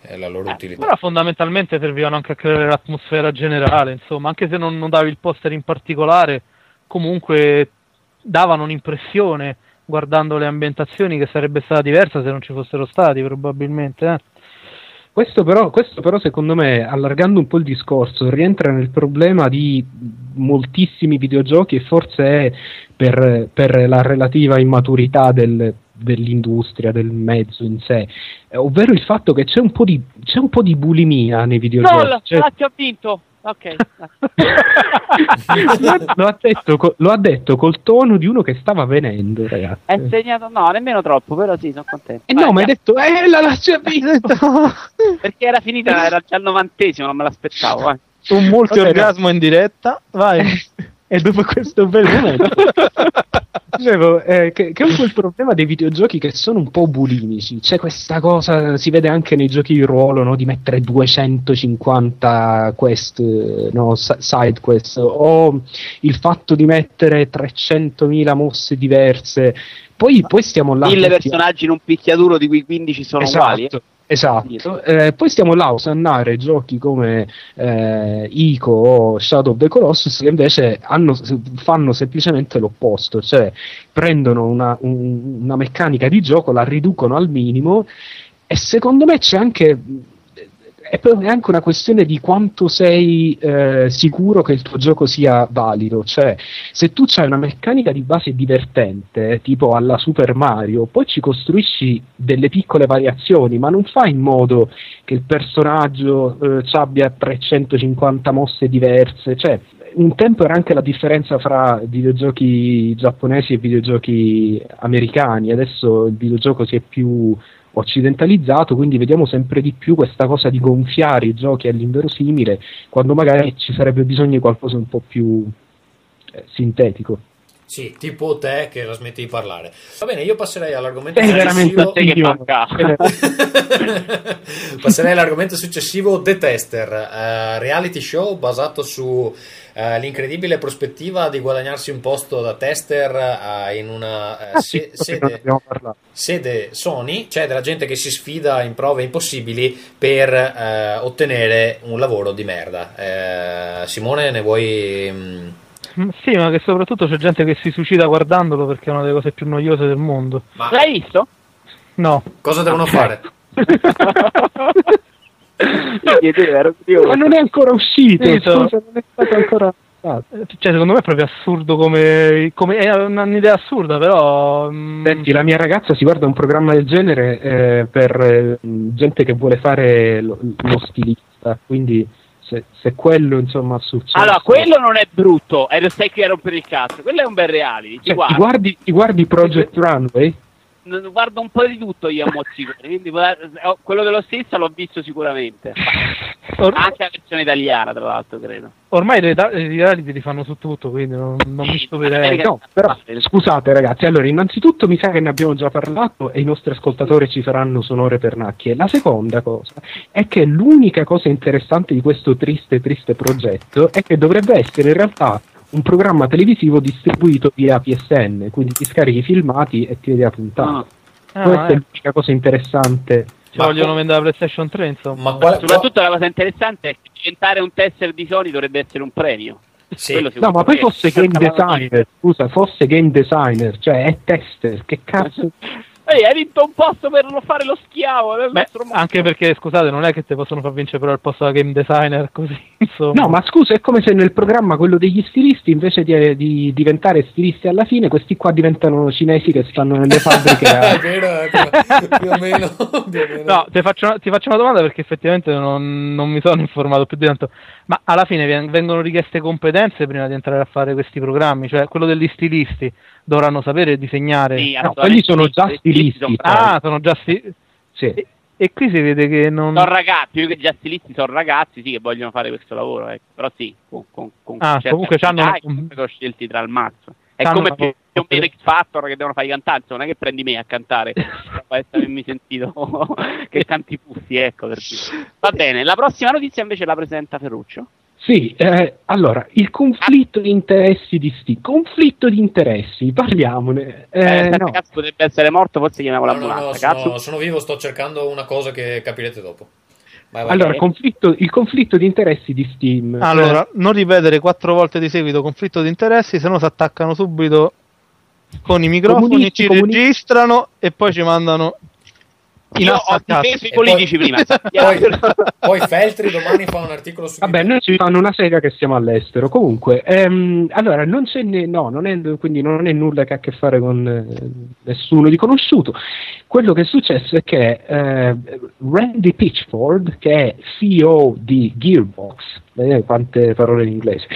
eh, la loro Eh, utilità. Però fondamentalmente servivano anche a creare l'atmosfera generale, insomma, anche se non, non davi il poster in particolare, comunque davano un'impressione guardando le ambientazioni che sarebbe stata diversa se non ci fossero stati, probabilmente. eh. Questo però, questo però, secondo me, allargando un po' il discorso, rientra nel problema di moltissimi videogiochi e forse è per, per la relativa immaturità del- dell'industria, del mezzo in sé, eh, ovvero il fatto che c'è un po' di, c'è un po' di bulimia nei videogiochi. Gol! Cioè- Ah, ti ho vinto! Ok. [LAUGHS] lo, ha- lo ha detto, lo ha detto col tono di uno che stava venendo, ragazzi. È segnato, no, nemmeno troppo, però sì, sono contento. Eh Vai, no, ma hai detto, eh, la vinto! [LAUGHS] Perché era finita, era già al novantesimo, non me l'aspettavo. vai. Un multi-orgasmo Vabbè, in diretta, vai. [LAUGHS] e dopo questo bel momento [LAUGHS] dicevo eh, che, che è un po' il problema dei videogiochi che sono un po' bulimici. C'è questa cosa si vede anche nei giochi di ruolo no, di mettere 250 quest no, side quest o il fatto di mettere 300.000 mosse diverse. Poi, poi stiamo là Mille personaggi in un picchiaduro di cui 15 sono uguali. Esatto, Eh, poi stiamo là a osannare giochi come eh, Ico o Shadow of the Colossus che invece hanno- fanno semplicemente l'opposto, cioè prendono una, un- una meccanica di gioco, la riducono al minimo e secondo me c'è anche è anche una questione di quanto sei eh, sicuro che il tuo gioco sia valido. Cioè, se tu hai una meccanica di base divertente, tipo alla Super Mario, poi ci costruisci delle piccole variazioni, ma non fai in modo che il personaggio eh, abbia 350 mosse diverse. Cioè, un tempo era anche la differenza fra videogiochi giapponesi e videogiochi americani, adesso il videogioco si è più occidentalizzato, quindi vediamo sempre di più questa cosa di gonfiare i giochi all'inverosimile, quando magari ci sarebbe bisogno di qualcosa un po' più eh, sintetico. Sì, tipo te che la smetti di parlare. Va bene, io passerei all'argomento successivo. Te che manca. [LAUGHS] Passerei all'argomento successivo, The Tester, eh, reality show basato su eh, l'incredibile prospettiva di guadagnarsi un posto da tester eh, in una sì, se- sede, sede Sony, c'è della gente che si sfida in prove impossibili per ottenere un lavoro di merda. Simone, ne vuoi... mm, Mm, Sì, ma che soprattutto c'è gente che si suicida guardandolo perché è una delle cose più noiose del mondo. Ma L'hai visto? No. cosa devono fare? Io chiedevo, ero curioso. Ma non è ancora uscito, Sì, so- scusa, non è stato ancora fatto. Eh, Cioè, secondo me è proprio assurdo come, come- è un'idea assurda, però. mm, Senti, la mia ragazza si guarda un programma del genere eh, per eh, gente che vuole fare lo, lo stilista, quindi se, se quello insomma ha successo... Allora, quello non è brutto, e lo stai qui a rompere il cazzo. Quello è un bel reality. Ti Cioè, ti, guardo. guardi, ti guardi Project Runway? Guardo un po' di tutto io a mozzicone, quindi quello dello stesso l'ho visto sicuramente. or- Anche la versione italiana, tra l'altro, credo. ormai i i reality li fanno su tutto, quindi non, non mi Sì, stupirei. magari- No, però scusate ragazzi, allora innanzitutto mi sa che ne abbiamo già parlato e i nostri ascoltatori ci faranno sonore pernacchie. La seconda cosa è che l'unica cosa interessante di questo triste, triste progetto è che dovrebbe essere in realtà un programma televisivo distribuito via PSN, quindi ti scarichi i filmati e ti vedi la puntata. Ah. Ah, Questa è eh, l'unica cosa interessante. ci vogliono vendere la PlayStation 3, insomma. Ma quale, Soprattutto la cosa interessante è che diventare un tester di Sony dovrebbe essere un premio. Sì. No, ma poi fosse game designer, scusa, fosse game designer, cioè è tester, che cazzo... [LAUGHS] Ehi, hai vinto un posto per non fare lo schiavo. del Beh, nostro mondo. anche perché, scusate, non è che te possono far vincere però al posto da game designer [LAUGHS] così, insomma. No, ma scusa, è come se nel programma quello degli stilisti, invece di, di diventare stilisti alla fine, questi qua diventano cinesi che stanno nelle fabbriche è vero, è vero, più o meno. più o meno. No, ti faccio, una, ti faccio una domanda perché effettivamente non, non mi sono informato più di tanto. Ma alla fine vengono richieste competenze prima di entrare a fare questi programmi? Cioè, quello degli stilisti dovranno sapere disegnare. Sì, No, quelli sono già stilisti. sono ah, sono già sti- Sì. e, e qui si vede che non. Sono ragazzi, più che già stilisti, sono ragazzi sì, che vogliono fare questo lavoro, ecco. però sì, con, con, con Ah, comunque e comunque sono scelti tra il mazzo. È C'hanno come più o meno X Factor che devono fare i cantanti, non è che prendi me a cantare, [LAUGHS] dopo essermi sentito [LAUGHS] che canti puffi, ecco per dire. Va [LAUGHS] bene, la prossima notizia invece la presenta Ferruccio. Sì, eh, allora, il conflitto di interessi di sti... Conflitto di interessi, parliamone. Eh, Eh, no. cazzo potrebbe essere morto, forse chiamiamo No, no, l'ambulanza, no, cazzo. sono, sono vivo, sto cercando una cosa che capirete dopo. Vai, vai. Allora, conflitto- il conflitto di interessi di Steam. Allora, non ripetere quattro volte di seguito conflitto di interessi, se no si attaccano subito con i microfoni, Comunisti, ci comunisti. registrano e poi ci mandano Io ho difeso i E poi- politici [LAUGHS] prima. Poi, poi Feltri domani fa un articolo su Vabbè, noi ci fanno una sega che siamo all'estero. Comunque, ehm, allora, non c'è ne- no, non è, quindi non è nulla che ha a che fare con eh, nessuno di conosciuto. Quello che è successo è che eh, Randy Pitchford, che è CEO di Gearbox, vedete quante parole in inglese,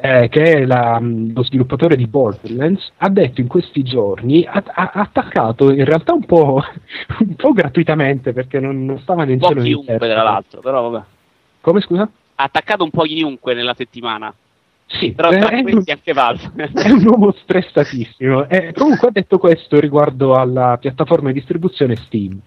eh, che è la- lo sviluppatore di Borderlands, ha detto in questi giorni, ha, ha- attaccato in realtà un po', [LAUGHS] un po' gratuitamente perché non, non stava né in Un po' cielo chiunque, tra l'altro, però vabbè. Come scusa? Ha attaccato un po' chiunque nella settimana. Sì, Però eh, tra è, un, anche Valve. [LAUGHS] è un uomo stressatissimo. Eh, comunque ha detto questo riguardo alla piattaforma di distribuzione Steam.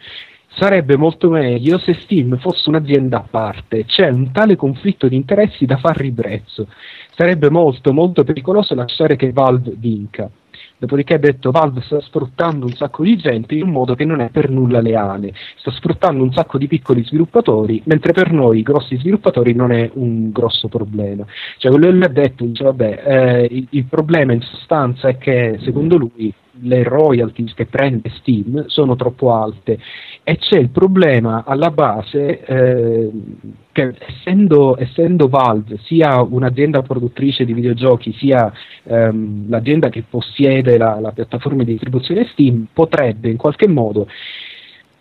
Sarebbe molto meglio se Steam fosse un'azienda a parte. C'è un tale conflitto di interessi da far ribrezzo. Sarebbe molto, molto pericoloso lasciare che Valve vinca. Dopodiché ha detto Valve sta sfruttando un sacco di gente in un modo che non è per nulla leale, sta sfruttando un sacco di piccoli sviluppatori, mentre per noi i grossi sviluppatori non è un grosso problema. Cioè quello che lui ha detto, dice vabbè, eh, il, il problema in sostanza è che secondo lui le royalties che prende Steam sono troppo alte e c'è il problema alla base eh, che essendo, essendo Valve sia un'azienda produttrice di videogiochi sia ehm, l'azienda che possiede la, la piattaforma di distribuzione Steam potrebbe in qualche modo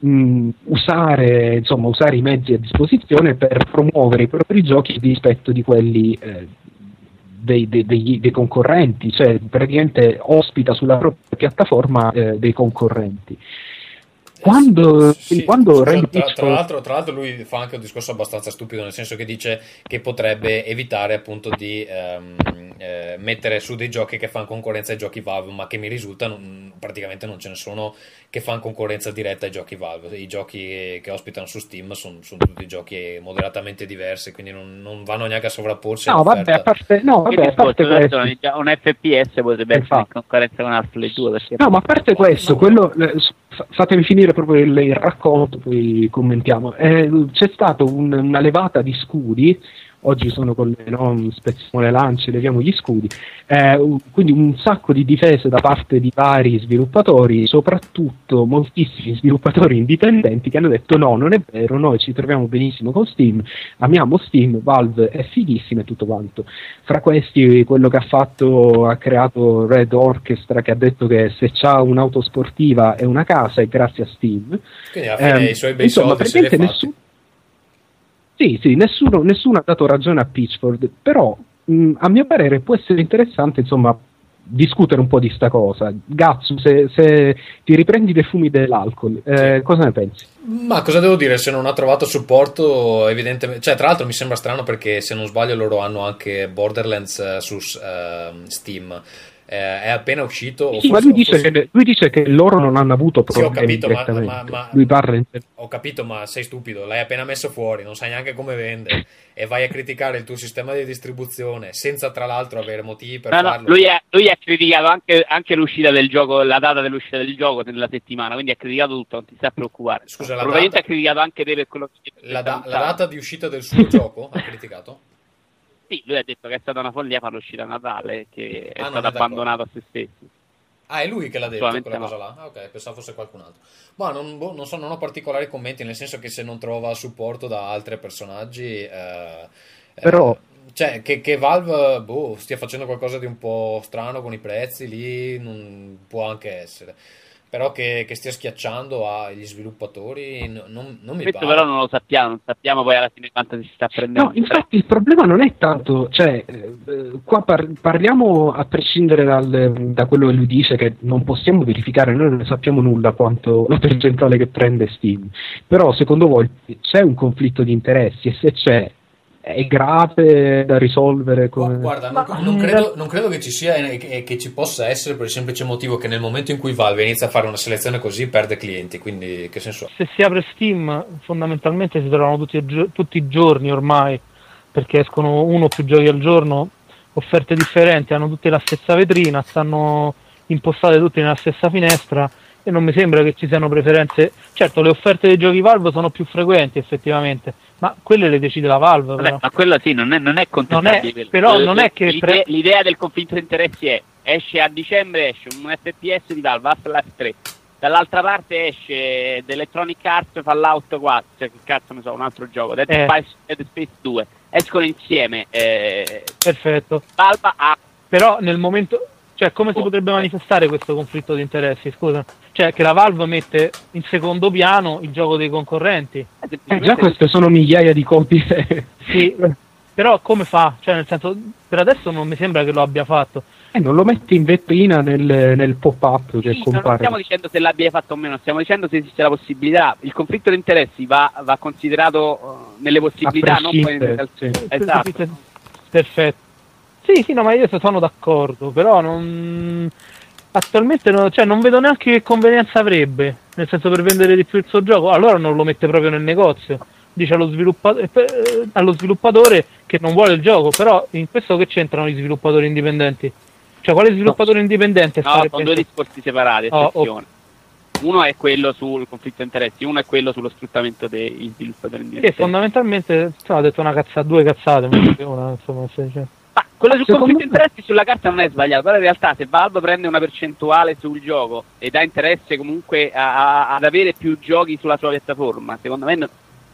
mh, usare, insomma, usare i mezzi a disposizione per promuovere i propri giochi a dispetto di quelli eh, dei, dei- degli- dei concorrenti, cioè praticamente ospita sulla propria piattaforma eh, dei concorrenti. Quando, Sì, quando tra, tra l'altro, tra l'altro lui fa anche un discorso abbastanza stupido, nel senso che dice che potrebbe evitare appunto di ehm, eh, mettere su dei giochi che fanno concorrenza ai giochi Valve, ma che mi risulta non- praticamente non ce ne sono che fanno concorrenza diretta ai giochi Valve. I giochi che ospitano su Steam sono, sono tutti giochi moderatamente diversi, quindi non, non vanno neanche a sovrapporsi No, vabbè, a parte, no, vabbè, a parte questo. un FPS potrebbe essere in Infatti. concorrenza con Half-Life 2 perché No, ma a parte questo, quello, fatemi finire proprio il, il racconto, poi commentiamo. Eh, c'è stata un- una levata di scudi. Oggi sono con le no, spezziamo le lance, leviamo gli scudi. Eh, quindi un sacco di difese da parte di vari sviluppatori, soprattutto moltissimi sviluppatori indipendenti che hanno detto no, non è vero, noi ci troviamo benissimo con Steam, amiamo Steam, Valve è fighissima e tutto quanto. Fra questi quello che ha fatto, ha creato Red Orchestra che ha detto che se c'ha un'auto sportiva e una casa è grazie a Steam. Quindi alla fine Ehm, i suoi bei insomma, soldi se li ha Sì, sì, nessuno, nessuno ha dato ragione a Pitchford, però mh, a mio parere può essere interessante, insomma, discutere un po' di sta cosa. Gazzu, se, se ti riprendi dei fumi dell'alcol, eh, Sì. cosa ne pensi? Ma cosa devo dire? Se non ha trovato supporto, evidentemente. Cioè, tra l'altro mi sembra strano perché se non sbaglio loro hanno anche Borderlands eh, su ehm, Steam. Eh, è appena uscito. Sì, ma lui dice, che, lui dice che loro non hanno avuto Sì, ho problemi capito, ma- direttamente. ma- ma- lui parla in Ho capito, ma sei stupido, l'hai appena messo fuori, non sai neanche come vende e vai a criticare il tuo sistema di distribuzione senza tra l'altro avere motivi per No, no, farlo. lui, ha, lui ha criticato anche, anche l'uscita del gioco, la data dell'uscita del gioco nella settimana, quindi ha criticato tutto, non ti sta a preoccupare. Scusa, la Probabilmente data- ha criticato anche te per quello che La, da- la data di uscita del suo [LAUGHS] gioco ha criticato? Sì, lui ha detto che è stata una follia fare l'uscita a Natale, che è Ah, stato d'accordo. abbandonato a se stesso. Ah, è lui che l'ha detto Solamente quella no. cosa là? Ah, ok, pensavo fosse qualcun altro. Ma non, boh, non so, non ho particolari commenti, nel senso che se non trova supporto da altri personaggi... eh, eh, Però- cioè, che, che Valve boh, stia facendo qualcosa di un po' strano con i prezzi, lì non può anche essere. Però che, che stia schiacciando agli sviluppatori no- non, non mi Questo pare. però non lo sappiamo, non sappiamo poi alla fine quanto si sta prendendo. No, infatti il problema non è tanto, cioè, eh, qua par- parliamo a prescindere dal- da quello che lui dice, che non possiamo verificare, noi non sappiamo nulla quanto [LAUGHS] la percentuale che prende Steam, però secondo voi c'è un conflitto di interessi e se c'è è grave da risolvere come... Guarda, Ma- non, non credo, non credo che ci sia e che, che ci possa essere per il semplice motivo che nel momento in cui Valve inizia a fare una selezione così perde clienti, quindi che senso ha? se si apre Steam fondamentalmente si trovano tutti, tutti i giorni ormai perché escono uno o più giochi al giorno offerte differenti hanno tutte la stessa vetrina stanno impostate tutte nella stessa finestra e non mi sembra che ci siano preferenze certo le offerte dei giochi Valve sono più frequenti effettivamente ma quelle le decide la Valve Vabbè, però. ma quello sì, non è, non è quello. però Eh, non è che l'idea, l'idea del conflitto di interessi è esce a dicembre esce un FPS di Valve, Half-Life 3. Dall'altra parte esce The Electronic Arts Fallout 4, cioè che cazzo ne so, un altro gioco, Dead, Eh. Space, Dead Space 2. Escono insieme. Eh, perfetto Valve ha Però nel momento, cioè come si Oh, potrebbe eh. manifestare questo conflitto di interessi? Scusa, cioè che la Valve mette in secondo piano il gioco dei concorrenti. Eh, già queste sono migliaia di copie. [LAUGHS] Sì, però come fa? Cioè nel senso, per adesso non mi sembra che lo abbia fatto. Eh, non lo metti in vetrina nel, nel pop-up che Sì, no, non compare. stiamo dicendo se l'abbia fatto o meno, stiamo dicendo se esiste la possibilità. Il conflitto di interessi va, va considerato eh, nelle possibilità, non poi nelle prescindere, sì. Esatto. Perfetto. Sì, sì, no, ma io sono d'accordo, però non... Attualmente no- cioè, non vedo neanche che convenienza avrebbe, nel senso per vendere di più il suo gioco, allora non lo mette proprio nel negozio. Dice allo, sviluppa- eh, eh, allo sviluppatore che non vuole il gioco, però in questo che c'entrano gli sviluppatori indipendenti? Cioè, quale sviluppatore indipendente No, sono due discorsi separati, Oh, attenzione. Uno è quello sul conflitto di interessi, uno è quello sullo sfruttamento degli sviluppatori Che indipendenti. fondamentalmente, insomma, ha detto una cazzata, due cazzate, che una, insomma, stai dicendo. Quello sul Secondo conflitto di me- interessi sulla carta non è sbagliato, però in realtà se Valve prende una percentuale sul gioco e dà interesse comunque a- a- ad avere più giochi sulla sua piattaforma, secondo me no-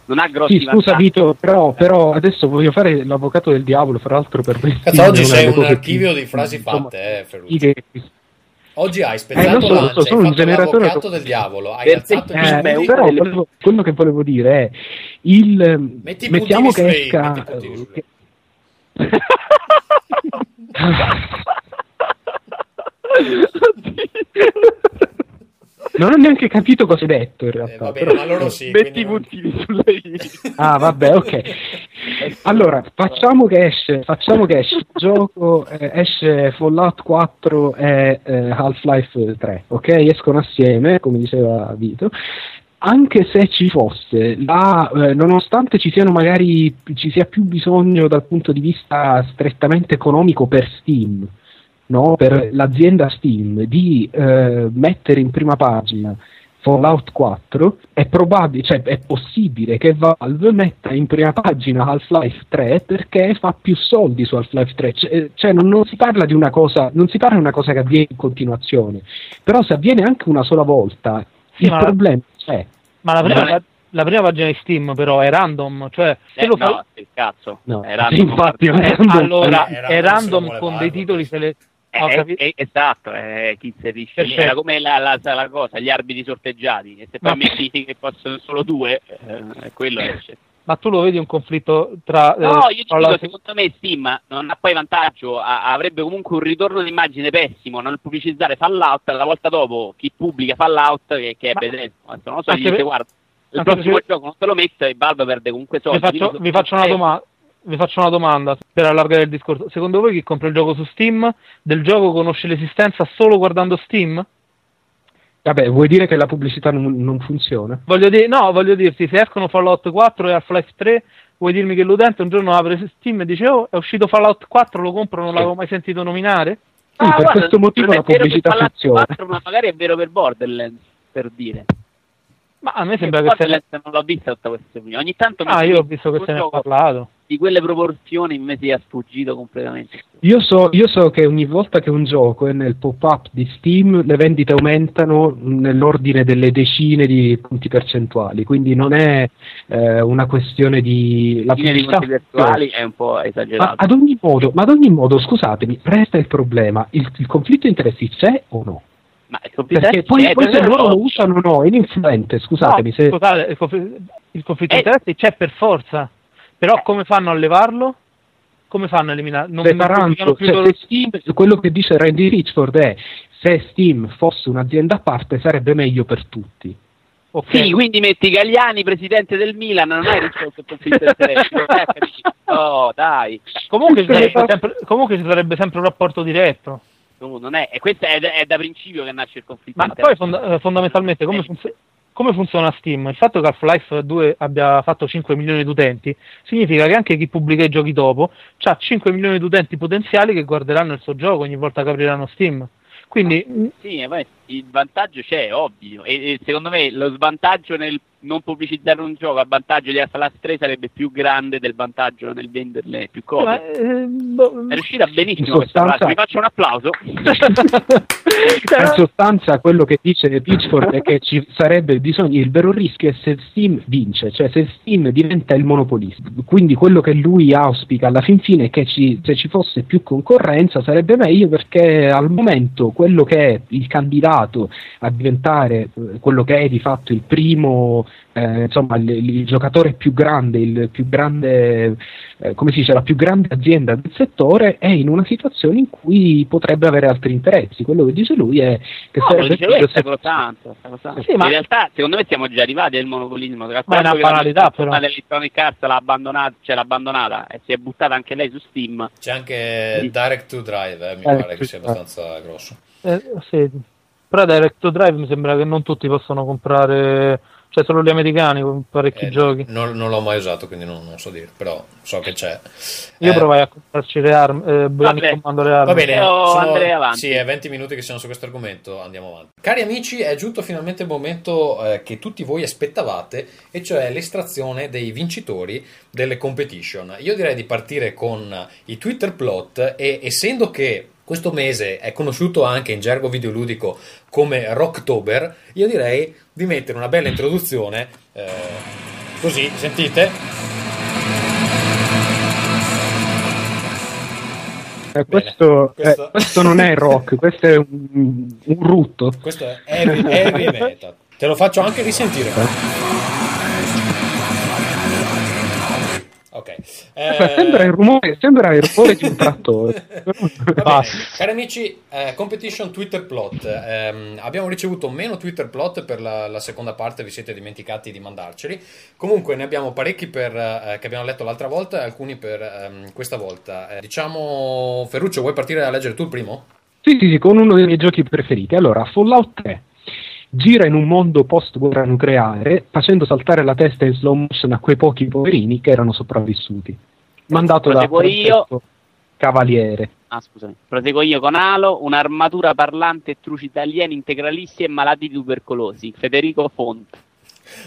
non ha grossi Sì, scusa vantaggi. Vito, però, però adesso voglio fare l'avvocato del diavolo, fra l'altro per me. Cazzo, oggi sei un archivio più- di frasi insomma, fatte, eh, Ferruccio. fighe che- Oggi hai Eh, spezzato lo so, lo so, sono hai un fatto generatore to- del diavolo, hai Per alzato Eh, Beh, però volevo- quello che volevo dire è il Metti mettiamo che esca metti i puntini su lei. che- Non ho neanche capito cosa hai detto in realtà. Eh, va bene, però- ma loro sì. Metti i non- puntini sulle i. [LAUGHS] Ah, vabbè, ok. Allora, facciamo che esce, facciamo che esce il gioco, eh, esce Fallout 4 e eh, Half-Life 3, ok? Escono assieme, come diceva Vito. Anche se ci fosse, la, eh, nonostante ci siano magari ci sia più bisogno dal punto di vista strettamente economico per Steam, no? per l'azienda Steam, di eh, mettere in prima pagina Fallout 4, è probabile, cioè è possibile che Valve metta in prima pagina Half-Life 3 perché fa più soldi su Half-Life 3. Cioè, cioè non, non si parla di una cosa, non si parla di una cosa che avviene in continuazione, però se avviene anche una sola volta, Sì, il ma- problema c'è. Ma la prima, è- la, la prima pagina di Steam però è random, cioè se Eh, lo fai... no, il cazzo. No, Era sì, infatti, Eh, è random. allora Eh, è random random con dei titoli questo. sele... Eh, ho eh, eh, esatto, eh, chi inserisce. Era come la, la- la cosa, gli arbitri sorteggiati, e se poi Ma- metti che possono solo due, eh, quello esce. Ma tu lo vedi un conflitto tra... eh, No, io ti tra la- dico, secondo me Steam non ha poi vantaggio, ha- avrebbe comunque un ritorno d'immagine pessimo nel pubblicizzare Fallout, la volta dopo chi pubblica Fallout che, che è Ma- Bethesda, non lo so, gli dice per- guarda, il anche prossimo perché- gioco non te lo metto e Valve perde comunque soldi. vi, faccio, vi faccio una eh, domanda. Vi faccio una domanda per allargare il discorso. Secondo voi chi compra il gioco su Steam del gioco conosce l'esistenza solo guardando Steam? Vabbè, vuoi dire che la pubblicità non, non funziona? Voglio dire, no, voglio dirti, se escono Fallout 4 e Half-Life 3, vuoi dirmi che l'utente un giorno apre Steam e dice "Oh, è uscito Fallout 4, lo compro, non Sì. l'avevo mai sentito nominare?" Sì, ah, per guarda, questo motivo la pubblicità funziona. 4, ma magari è vero per Borderlands, per dire. Ma a me sembra che sia Borderlands non l'ho vista tutta questa opinione. Ogni tanto mi Ah, io ho visto che se ne è gioco parlato. Di quelle proporzioni mi sia sfuggito completamente. Io so, io so che ogni volta che un gioco è nel pop-up di Steam le vendite aumentano nell'ordine delle decine di punti percentuali, quindi non è eh, una questione di... La Linea di conti virtuali è un po' Ma esagerato. ad ogni modo, ma ad ogni modo, scusatemi, resta il problema, il, il conflitto di interessi c'è o no? Ma il Perché poi, c'è, poi se loro lo usano o no, è ininfluente, scusatemi, No, se... scusate, il, confl- il conflitto Eh. di interessi c'è per forza. Però Eh. come fanno a levarlo? Come fanno a eliminarlo? Non, più cioè, loro- Steam, quello che dice Randy Richford è se Steam fosse un'azienda a parte sarebbe meglio per tutti. Ok. Sì, quindi metti Gagliani, presidente del Milan, non hai risolto il conflitto capito? Oh, dai. Comunque, ci sarebbe sempre, comunque ci sarebbe sempre un rapporto diretto. Tu, non è, e questo è, è da principio che nasce il conflitto Ma poi fonda- eh, fondamentalmente come, Eh. funz- come funziona Steam? Il fatto che Half-Life 2 abbia fatto 5 milioni di utenti significa che anche chi pubblica i giochi dopo ha 5 milioni di utenti potenziali che guarderanno il suo gioco ogni volta che apriranno Steam. Quindi mh, Sì, e poi il vantaggio c'è, ovvio. E, e secondo me lo svantaggio nel non pubblicizzare un gioco a vantaggio di Half-Life 3 sarebbe più grande del vantaggio nel venderle più copie. ma, eh, boh, È riuscita benissimo sostanza- frase. Vi faccio un applauso. [LAUGHS] Cioè, In sostanza quello che dice Pitchford è che ci sarebbe bisogno, il vero rischio è se Steam vince, cioè se Steam diventa il monopolista. Quindi quello che lui auspica alla fin fine è che ci- se ci fosse più concorrenza sarebbe meglio perché al momento quello che è il candidato a diventare eh, quello che è di fatto il primo, eh, insomma il, il giocatore più grande, il più grande, eh, come si dice, la più grande azienda del settore è in una situazione in cui potrebbe avere altri interessi. Quello che dice lui è che No, sarebbe dice lui, se- tanto, tanto. Sì, ma- In realtà, secondo me siamo già arrivati al monopolismo. Ma è una banalità, però. L'Electronic Arts l'ha abbandonata, cioè l'ha abbandonata e si è buttata anche lei su Steam. C'è anche Sì. Direct to Drive, eh, mi Eh, pare che sia eh. abbastanza grosso. eh, sì. Però Direct to Drive mi sembra che non tutti possono comprare, cioè solo gli americani con parecchi Eh, giochi. Non, non l'ho mai usato, quindi non, non so dire, però so che c'è. Io Eh, provai a comprarci le armi, eh, Bionic Vabbè. Commando le armi. Va bene, Io sono- andrei avanti. Sì, è 20 minuti che siamo su questo argomento, andiamo avanti. Cari amici, è giunto finalmente il momento eh, che tutti voi aspettavate, e cioè l'estrazione dei vincitori delle competition. Io direi di partire con i Twitter plot e essendo che questo mese è conosciuto anche in gergo videoludico come Rocktober, io direi di mettere una bella introduzione, eh, così, sentite? eh, questo, eh, questo- questo non è rock, questo è un, un rutto. Questo è heavy, heavy metal. Te lo faccio anche risentire. Ok. Aspetta, sembra il rumore, sembra il rumore di un trattore. [LAUGHS] Cari amici, eh, competition Twitter plot. Ehm, abbiamo ricevuto meno Twitter plot per la, la seconda parte, vi siete dimenticati di mandarceli. Comunque ne abbiamo parecchi per, eh, che abbiamo letto l'altra volta e alcuni per ehm, questa volta. Eh, diciamo, Ferruccio, vuoi partire a leggere tu il primo? Sì, sì, sì, con uno dei miei giochi preferiti. Allora, Fallout 3 gira in un mondo post-guerra nucleare facendo saltare la testa in slow motion a quei pochi poverini che erano sopravvissuti. Mandato da Proseguo io. Cavaliere. Ah, scusami. Proseguo io con Alo, un'armatura parlante e truci alieni integralisti e malati tubercolosi. Federico Font.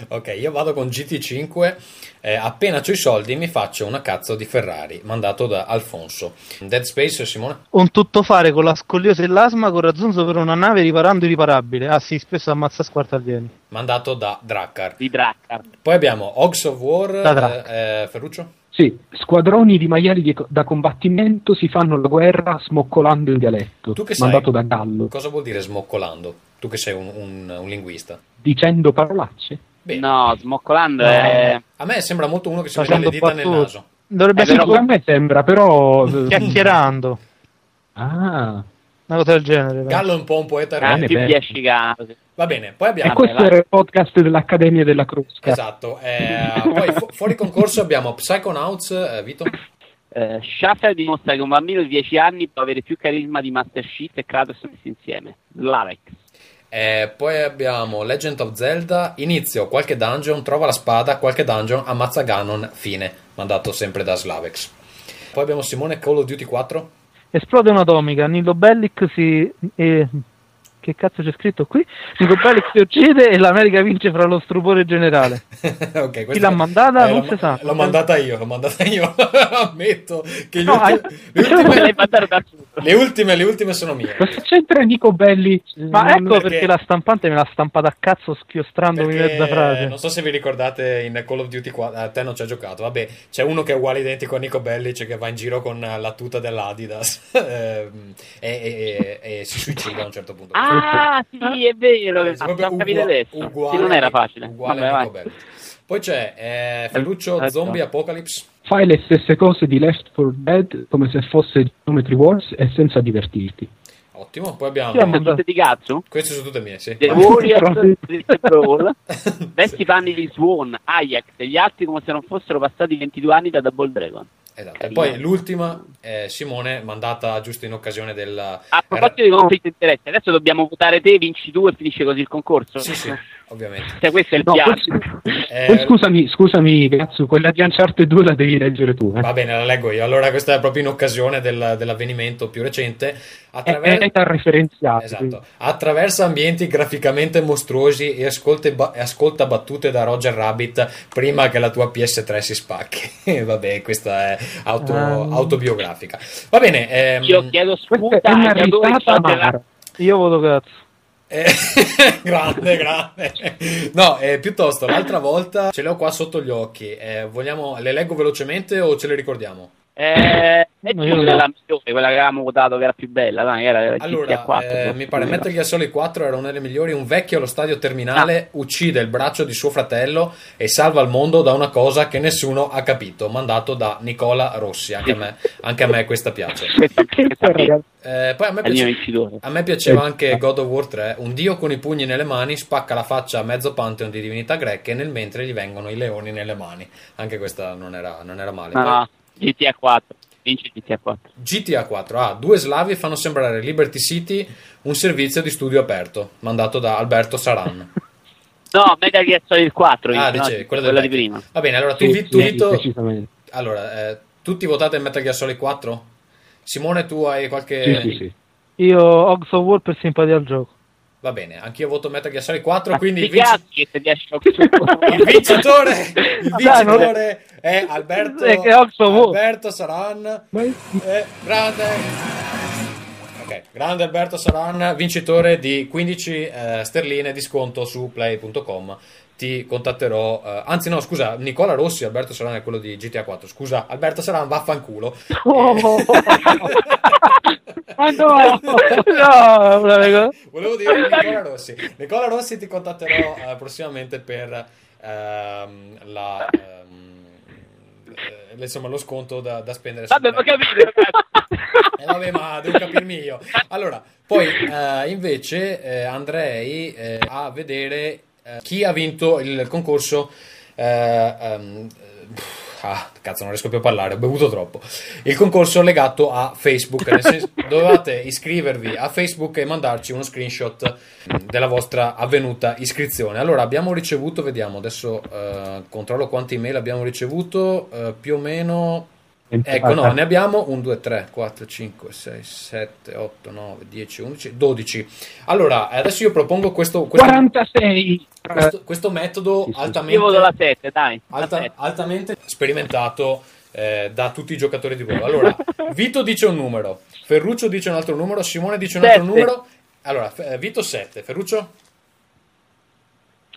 Ok, io vado con GT5. eh, appena ho i soldi mi faccio una cazzo di Ferrari, mandato da Alfonso. Dead Space, Simone? Un tuttofare con la scoliosi e l'asma con razzonzo per una nave riparando irriparabile. Ah sì, spesso ammazza squartaglieni. Mandato da Drakkar. Di Drakkar. Poi abbiamo Hogs of War. Da eh, eh, Ferruccio? Sì, squadroni di maiali di- da combattimento si fanno la guerra smoccolando in dialetto. Tu che sai? mandato da Gallo, Cosa vuol dire smoccolando? Tu che sei un, un- un linguista. dicendo parolacce. Bene. No, smoccolando No. è... A me sembra molto uno che si mette Facendo le dita nel battute. naso. Dovrebbe essere però- a me sembra, però... [LAUGHS] eh, chiacchierando. Ah, Una cosa del genere. Gallo è un po' un poeta Ah, beh. piascicato. Va bene, poi e abbiamo... questo vai. era il podcast dell'Accademia della Crusca. Esatto. eh, poi fu- fuori concorso abbiamo Psychonauts, eh, Vito. Eh, Schaffer dimostra che un bambino di 10 anni può avere più carisma di Master Chief e Kratos messi insieme. Slavex. Eh, poi abbiamo Legend of Zelda. Inizio qualche dungeon, trova la spada, qualche dungeon, ammazza Ganon, fine. Mandato sempre da Slavex. Poi abbiamo Simone Call of Duty 4. Esplode un'atomica, Nilo Bellic si... eh, che cazzo c'è scritto qui? Nilo Bellic si uccide e l'America vince fra lo stupore generale. [LAUGHS] ok, Chi l'ha mandata? eh, non l'ho- si sa. L'ho mandata io, l'ho mandata io. [LAUGHS] Ammetto che gli No, ultimi- le, [LAUGHS] ultime, le ultime, le ultime sono mie. Cosa c'entra Nico Belli? Ma Non- ecco perché- perché... la stampante me l'ha stampata a cazzo schiostrandomi Perché, mezza frase. non so se vi ricordate in Call of Duty 4, a te non ci hai giocato, vabbè, c'è uno che è uguale identico a Nico Bellic che va in giro con la tuta dell'Adidas ehm, e, e- e- e si suicida a un certo punto. Ah, sì, è vero. È Ah, proprio capito ugua- adesso. uguale Sì, non era facile. Uguale Vabbè, vai. Poi c'è eh, Ferruccio Eh, Zombie no. Apocalypse. Fai le stesse cose di Left 4 Dead come se fosse Geometry Wars e senza divertirti. Ottimo. Poi abbiamo. Sì, tutte di cazzo? Queste sono tutte mie, sì. The. Warriors, Brawl, vesti panni di Swan, Ajax e gli altri come se non fossero passati 22 anni da Double Dragon. Esatto. E poi l'ultima, eh, Simone, mandata giusto in occasione del. A proposito di conflitto di interessi, adesso dobbiamo votare te, vinci tu e finisce così il concorso? Sì, sì, [LAUGHS] ovviamente. Cioè, questo è il No, piano. poi, Eh, poi scusami, scusami, cazzo, quella di Uncharted 2 la devi leggere tu. Eh. Va bene, la leggo io. Allora, questa è proprio in occasione del- dell'avvenimento più recente. È, Attraver- è da referenziare. Esatto. Attraversa ambienti graficamente mostruosi e ascolta, ba- e ascolta battute da Roger Rabbit prima che la tua PS3 si spacchi. [LAUGHS] Vabbè, questa è auto- Ah. autobiografica. Va bene. ehm, Io chiedo scusa è una risata amara. Io voto cazzo. Eh, [LAUGHS] grande, grande. No, eh, piuttosto, l'altra volta ce le ho qua sotto gli occhi. Eh, vogliamo, le leggo velocemente o ce le ricordiamo? Eh, è No, io no. la migliore, quella che avevamo votato che era più bella, dai, era Allora, GTA 4. eh, mi pare Metal Gear Solid 4 era una delle migliori. Un vecchio allo stadio terminale uccide il braccio di suo fratello e salva il mondo da una cosa che nessuno ha capito. Mandato da Nicola Rossi. Anche a me, anche a me questa piace. [LAUGHS] Eh, poi a me, piace- a me piaceva Eh, anche ah. God of War 3. Un dio con i pugni nelle mani spacca la faccia a mezzo pantheon di divinità greche. Nel mentre gli vengono i leoni nelle mani. Anche questa non era, non era male. Poi- No, GTA 4. Vince GTA 4. GTA 4. Ah, due slavi fanno sembrare Liberty City un servizio di studio aperto, mandato da Alberto Saran. [LAUGHS] No, Metal Gear Solid 4. Ah, vince, no, dice, quella, quella, di prima. Va bene, allora tu, Sì, tu sì, Vito- precisamente. allora, eh, tutti votate Metal Gear Solid 4? Simone, tu hai qualche... Sì, sì, sì. Io Hogs of War per simpatia al gioco. Va bene, anch'io voto Metal Gear Solid 4, Ma quindi il, vinci- [LAUGHS] il vincitore, [LAUGHS] il vincitore è Alberto. Alberto Saran. Eh, grande. Ok, grande Alberto Saran, vincitore di 15 eh, sterline di sconto su play.com. Ti contatterò, eh, anzi, no, scusa, Nicola Rossi, Alberto Saran è quello di GTA 4. Scusa, Alberto Saran, vaffanculo. Oh. Eh, [LAUGHS] no! No, Volevo dire Nicola Rossi. Nicola Rossi ti contatterò eh, prossimamente per ehm, la. ehm, eh, insomma, lo sconto da, da spendere. Vabbè, ho capito. Eh, vabbè, ma devo capirmi io. Allora, poi eh, invece eh, andrei eh, a vedere eh, chi ha vinto il concorso. eh, eh, ah, cazzo, non riesco più a parlare, ho bevuto troppo. Il concorso legato a Facebook. Nel senso, [LAUGHS] dovevate iscrivervi a Facebook e mandarci uno screenshot della vostra avvenuta iscrizione. Allora, abbiamo ricevuto, vediamo adesso eh, controllo quante email abbiamo ricevuto, eh, più o meno. Ecco, no, ne abbiamo 1, 2, 3, 4, 5, 6, 7, 8, 9, 10, 11, 12. Allora, adesso io propongo questo, questo, 46. questo, questo metodo Sì, sì. altamente, Io voto la 7, dai. alta- altamente sperimentato eh, da tutti i giocatori di ruolo. Allora, [LAUGHS] Vito dice un numero, Ferruccio dice un altro numero, Simone dice un altro numero. Allora, eh, Vito 7, Ferruccio?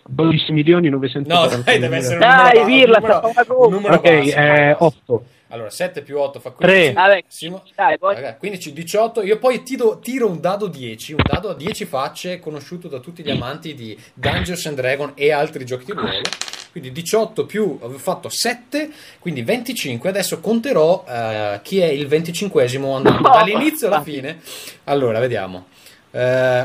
12 milioni 940. No, dai, deve essere un Dai, numero, Virla, un numero, un numero Ok, eh, 8. Allora, 7 più 8 fa Tre. 15. Vabbè, Simo- dai, poi- Raga, 15, 18. Io poi tiro, tiro un dado 10, un dado a 10 facce, conosciuto da tutti gli amanti di Dungeons and Dragon e altri giochi di ruolo. Quindi 18 più, avevo fatto 7, quindi 25. Adesso conterò eh, chi è il 25esimo andando No. dall'inizio alla [LAUGHS] fine. Allora, vediamo.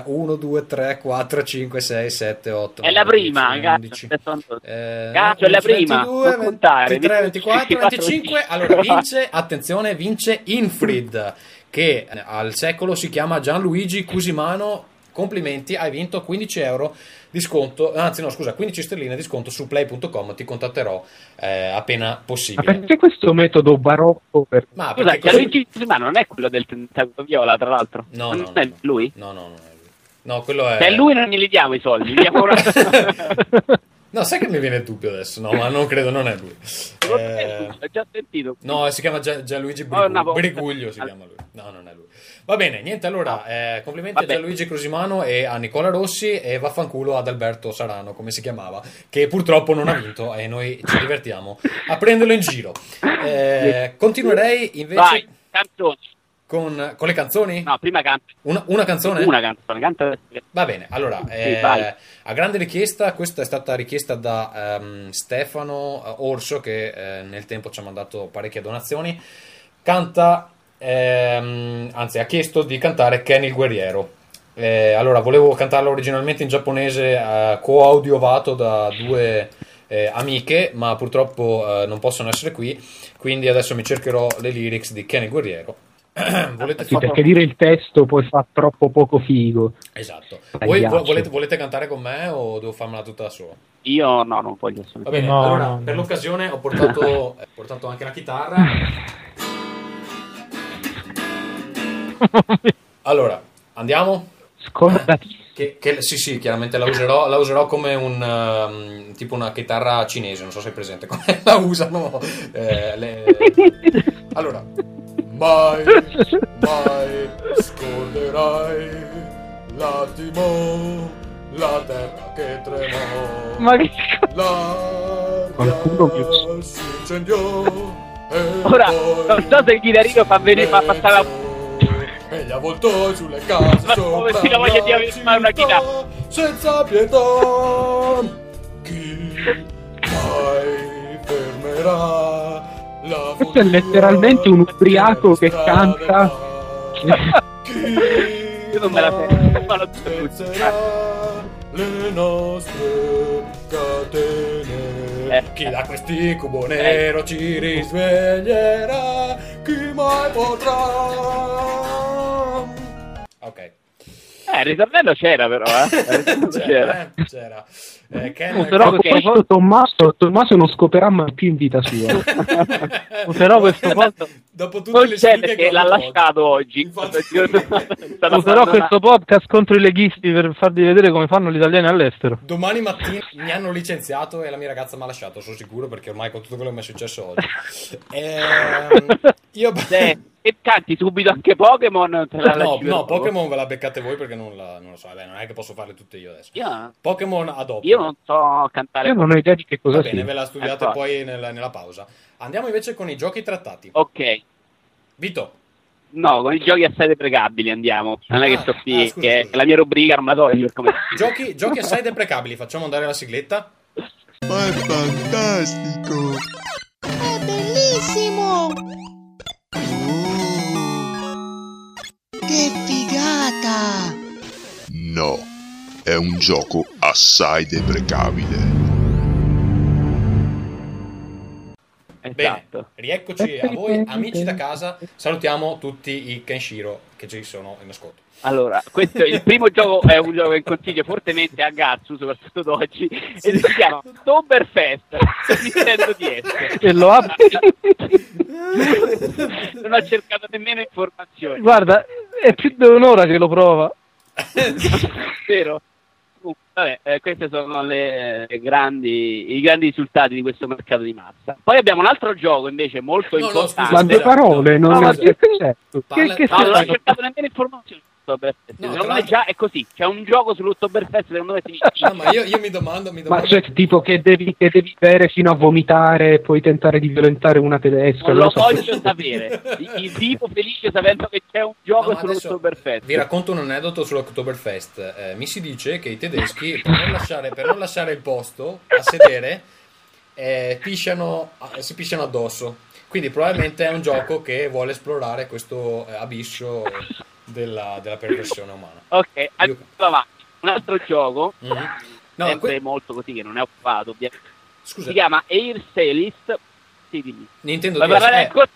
1, 2, 3, 4, 5, 6, 7, 8. È la prima, 10, cazzo. 11. adesso ando- Eh, Cazzo, è la 11, prima, 22, non contare, 23, 24, 24, 25. Allora [LAUGHS] vince, attenzione, vince Infrid, che al secolo si chiama Gianluigi Cusimano. Complimenti, hai vinto 15 euro di sconto, anzi no scusa, 15 sterline di sconto su play.com, ti contatterò eh, appena Ma possibile. perché questo metodo barocco per... Ma Scusa, così- Cusimano non è quello del tentacolo viola, tra l'altro. No, non no, è no, lui? No, no, non è lui. No, quello è... È lui non glieli diamo i soldi, gli diamo una... [LAUGHS] No, sai che mi viene il dubbio adesso? No, ma non credo, non è lui. Eh, L'ho già sentito. No, si chiama Gia- Gianluigi Briguglio. Briguglio si chiama lui. No, non è lui. Va bene, niente, allora, eh, complimenti Vabbè. a Gianluigi Crosimano e a Nicola Rossi e vaffanculo ad Alberto Sarano, come si chiamava, che purtroppo non ha vinto e noi ci divertiamo a prenderlo in giro. Eh, continuerei invece Vai, canzoni. con, con le canzoni? No, prima canta. Una, una canzone? Una canzone, canta. Va bene, allora, eh, a grande richiesta, questa è stata richiesta da ehm, Stefano Orso che eh, nel tempo ci ha mandato parecchie donazioni, canta, ehm, anzi ha chiesto di cantare Ken il guerriero. Eh, allora, volevo cantarlo originalmente in giapponese, eh, co-audiovato da due eh, amiche, ma purtroppo eh, non possono essere qui, quindi adesso mi cercherò le lyrics di Ken il guerriero. [CLEARS THROAT] Volete Sì, fa- perché dire il testo poi fa troppo poco figo. Esatto. Voi vo- volete, volete cantare con me o devo farmela tutta da solo? Io no, non voglio Va assolutamente. bene, No, allora no, per no. l'occasione ho portato, [LAUGHS] ho portato anche la chitarra. [LAUGHS] Allora, andiamo? Scordati. [LAUGHS] Che, che- sì, sì, chiaramente la userò, la userò come un um, tipo una chitarra cinese, non so se è presente come [LAUGHS] la usano. eh, le- Allora, mai, mai scorderai l'attimo, la terra che tremò. Ma che La Qualcuno mi si incendiò Ora, poi non so se il chitarrino fa venire fa passare la... e gli avvoltoi sulle case Ma sopra come si la voglia di avere una chitarra? senza pietà. Chi mai fermerà la Questo è letteralmente un ubriaco che canta. chi Io non me la spezzerà le nostre catene? Eh. chi da quest'incubo nero ci risveglierà? Chi mai potrà ok Eh, il ritornello c'era però, eh. [LAUGHS] Il ritornello c'era. c'era, eh, c'era. Eh, Ken- Però Dopo questo Tommaso, Tommaso non scoperà mai più in vita sua. [LAUGHS] Userò questo posto- dopo tutte le c'è sfighe che l'ha lasciato oggi. Infatti- Stata [LAUGHS] Userò questo podcast contro i leghisti per farvi vedere come fanno gli italiani all'estero. Domani mattina mi hanno licenziato e la mia ragazza mi ha lasciato, sono sicuro, perché ormai con tutto quello che mi è successo oggi. Ehm, io... Eh, e canti subito anche Pokémon. No, no. Pokémon ve la beccate voi perché non, la- non lo so, vabbè, non è che posso farle tutte io adesso. Io, Pokémon a dopo. io non so cantare. Io non ho idea di che cosa Va bene, sia. ve la studiate Ecco. poi nella, nella pausa. Andiamo invece con i giochi trattati. Ok. Vito, No, con i giochi assai deprecabili andiamo. Non è che Ah, sto qui, ah, scusa, che scusa. la mia rubrica non la come... giochi, giochi assai deprecabili, facciamo andare la sigletta. Ma è fantastico! È bellissimo! Che figata! No, è un gioco assai deprecabile. Bene, Esatto. rieccoci a voi amici da casa. Salutiamo tutti i Kenshiro che ci sono in ascolto. Allora, questo il primo [LAUGHS] gioco è un gioco che consiglio fortemente a Gatsu, soprattutto ad oggi, e si chiama Oktoberfest Nintendo [LAUGHS] DS. E lo ha... [LAUGHS] Non ho cercato nemmeno informazioni, Guarda, è più di un'ora che lo prova. [LAUGHS] vero? Comunque, Vabbè, eh, questi sono le, le grandi, i grandi risultati di questo mercato di massa. Poi abbiamo un altro gioco invece molto No, no, importante. scusa, Ma due Aspetta, parole, non No, che certo. Parla- Che, che No, non ho cercato nemmeno informazioni. sull'Oktoberfest. No, Secondo tra me l'altro- già è così. C'è un gioco sull'Oktoberfest, secondo me si No, ma io, io mi domando, mi Ma domando. c'è tipo che devi, che devi bere fino a vomitare e poi tentare di violentare una tedesca. non non lo so. voglio sapere. [LAUGHS] Il vivo felice sapendo che c'è un gioco No, ma sull'Oktoberfest. Vi racconto un aneddoto sull'Oktoberfest. Eh, mi si dice che i tedeschi, per non lasciare, per non lasciare il posto a sedere, eh, pisciano, eh, si pisciano addosso. Quindi probabilmente è un gioco che vuole esplorare questo eh, abisso della, della perversione umana. Ok, andiamo avanti. Un altro gioco, Mhm. No, sempre que- molto così che non è occupato, ovviamente. scusa, Si chiama Air Stylist. Sì, dimmi. Nintendo DS. eh, ancora?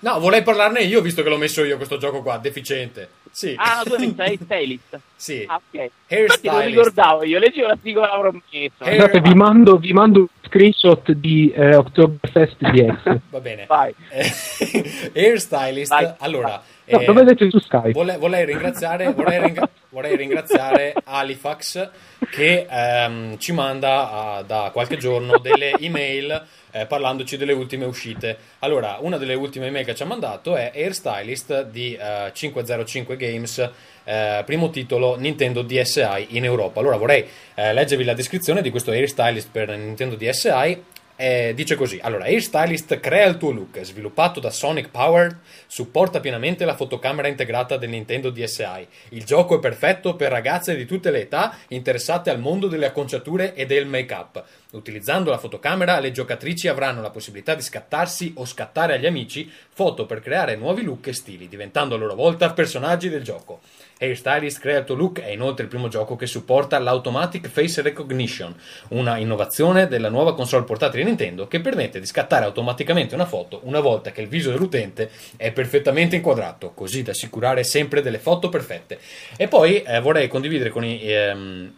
no, vorrei parlarne io visto che l'ho messo io questo gioco qua, deficiente. Sì. Ah, tu hai messo Air [LAUGHS] Stylist. sì. Ah, ok. Infatti non ricordavo io, leggevo la sigla l'avrò messo. Scusate, vi mando, vi mando un screenshot di eh, Oktoberfest DS. [LAUGHS] Va bene. Vai. Eh, [LAUGHS] Hairstylist. Vai. Allora, No, eh, vedete su Skype. Vole- vorrei, ringraziare, vorrei, ringra- vorrei ringraziare Halifax che ehm, ci manda ah, da qualche giorno delle email eh, parlandoci delle ultime uscite. Allora, una delle ultime email che ci ha mandato è Hairstylist di eh, 505 Games, eh, primo titolo Nintendo DSi in Europa. Allora vorrei eh, leggervi la descrizione di questo Hairstylist per Nintendo DSi. Eh, dice così: Allora, Hairstylist crea il tuo look, sviluppato da Sonic Power, supporta pienamente la fotocamera integrata del Nintendo DSi. Il gioco è perfetto per ragazze di tutte le età interessate al mondo delle acconciature e del make-up. Utilizzando la fotocamera, le giocatrici avranno la possibilità di scattarsi o scattare agli amici foto per creare nuovi look e stili, diventando a loro volta personaggi del gioco. Hairstylist crea il tuo look è inoltre il primo gioco che supporta l'Automatic Face Recognition, una innovazione della nuova console portatile Nintendo che permette di scattare automaticamente una foto una volta che il viso dell'utente è perfettamente inquadrato, così da assicurare sempre delle foto perfette. E poi eh, vorrei condividere con i ehm,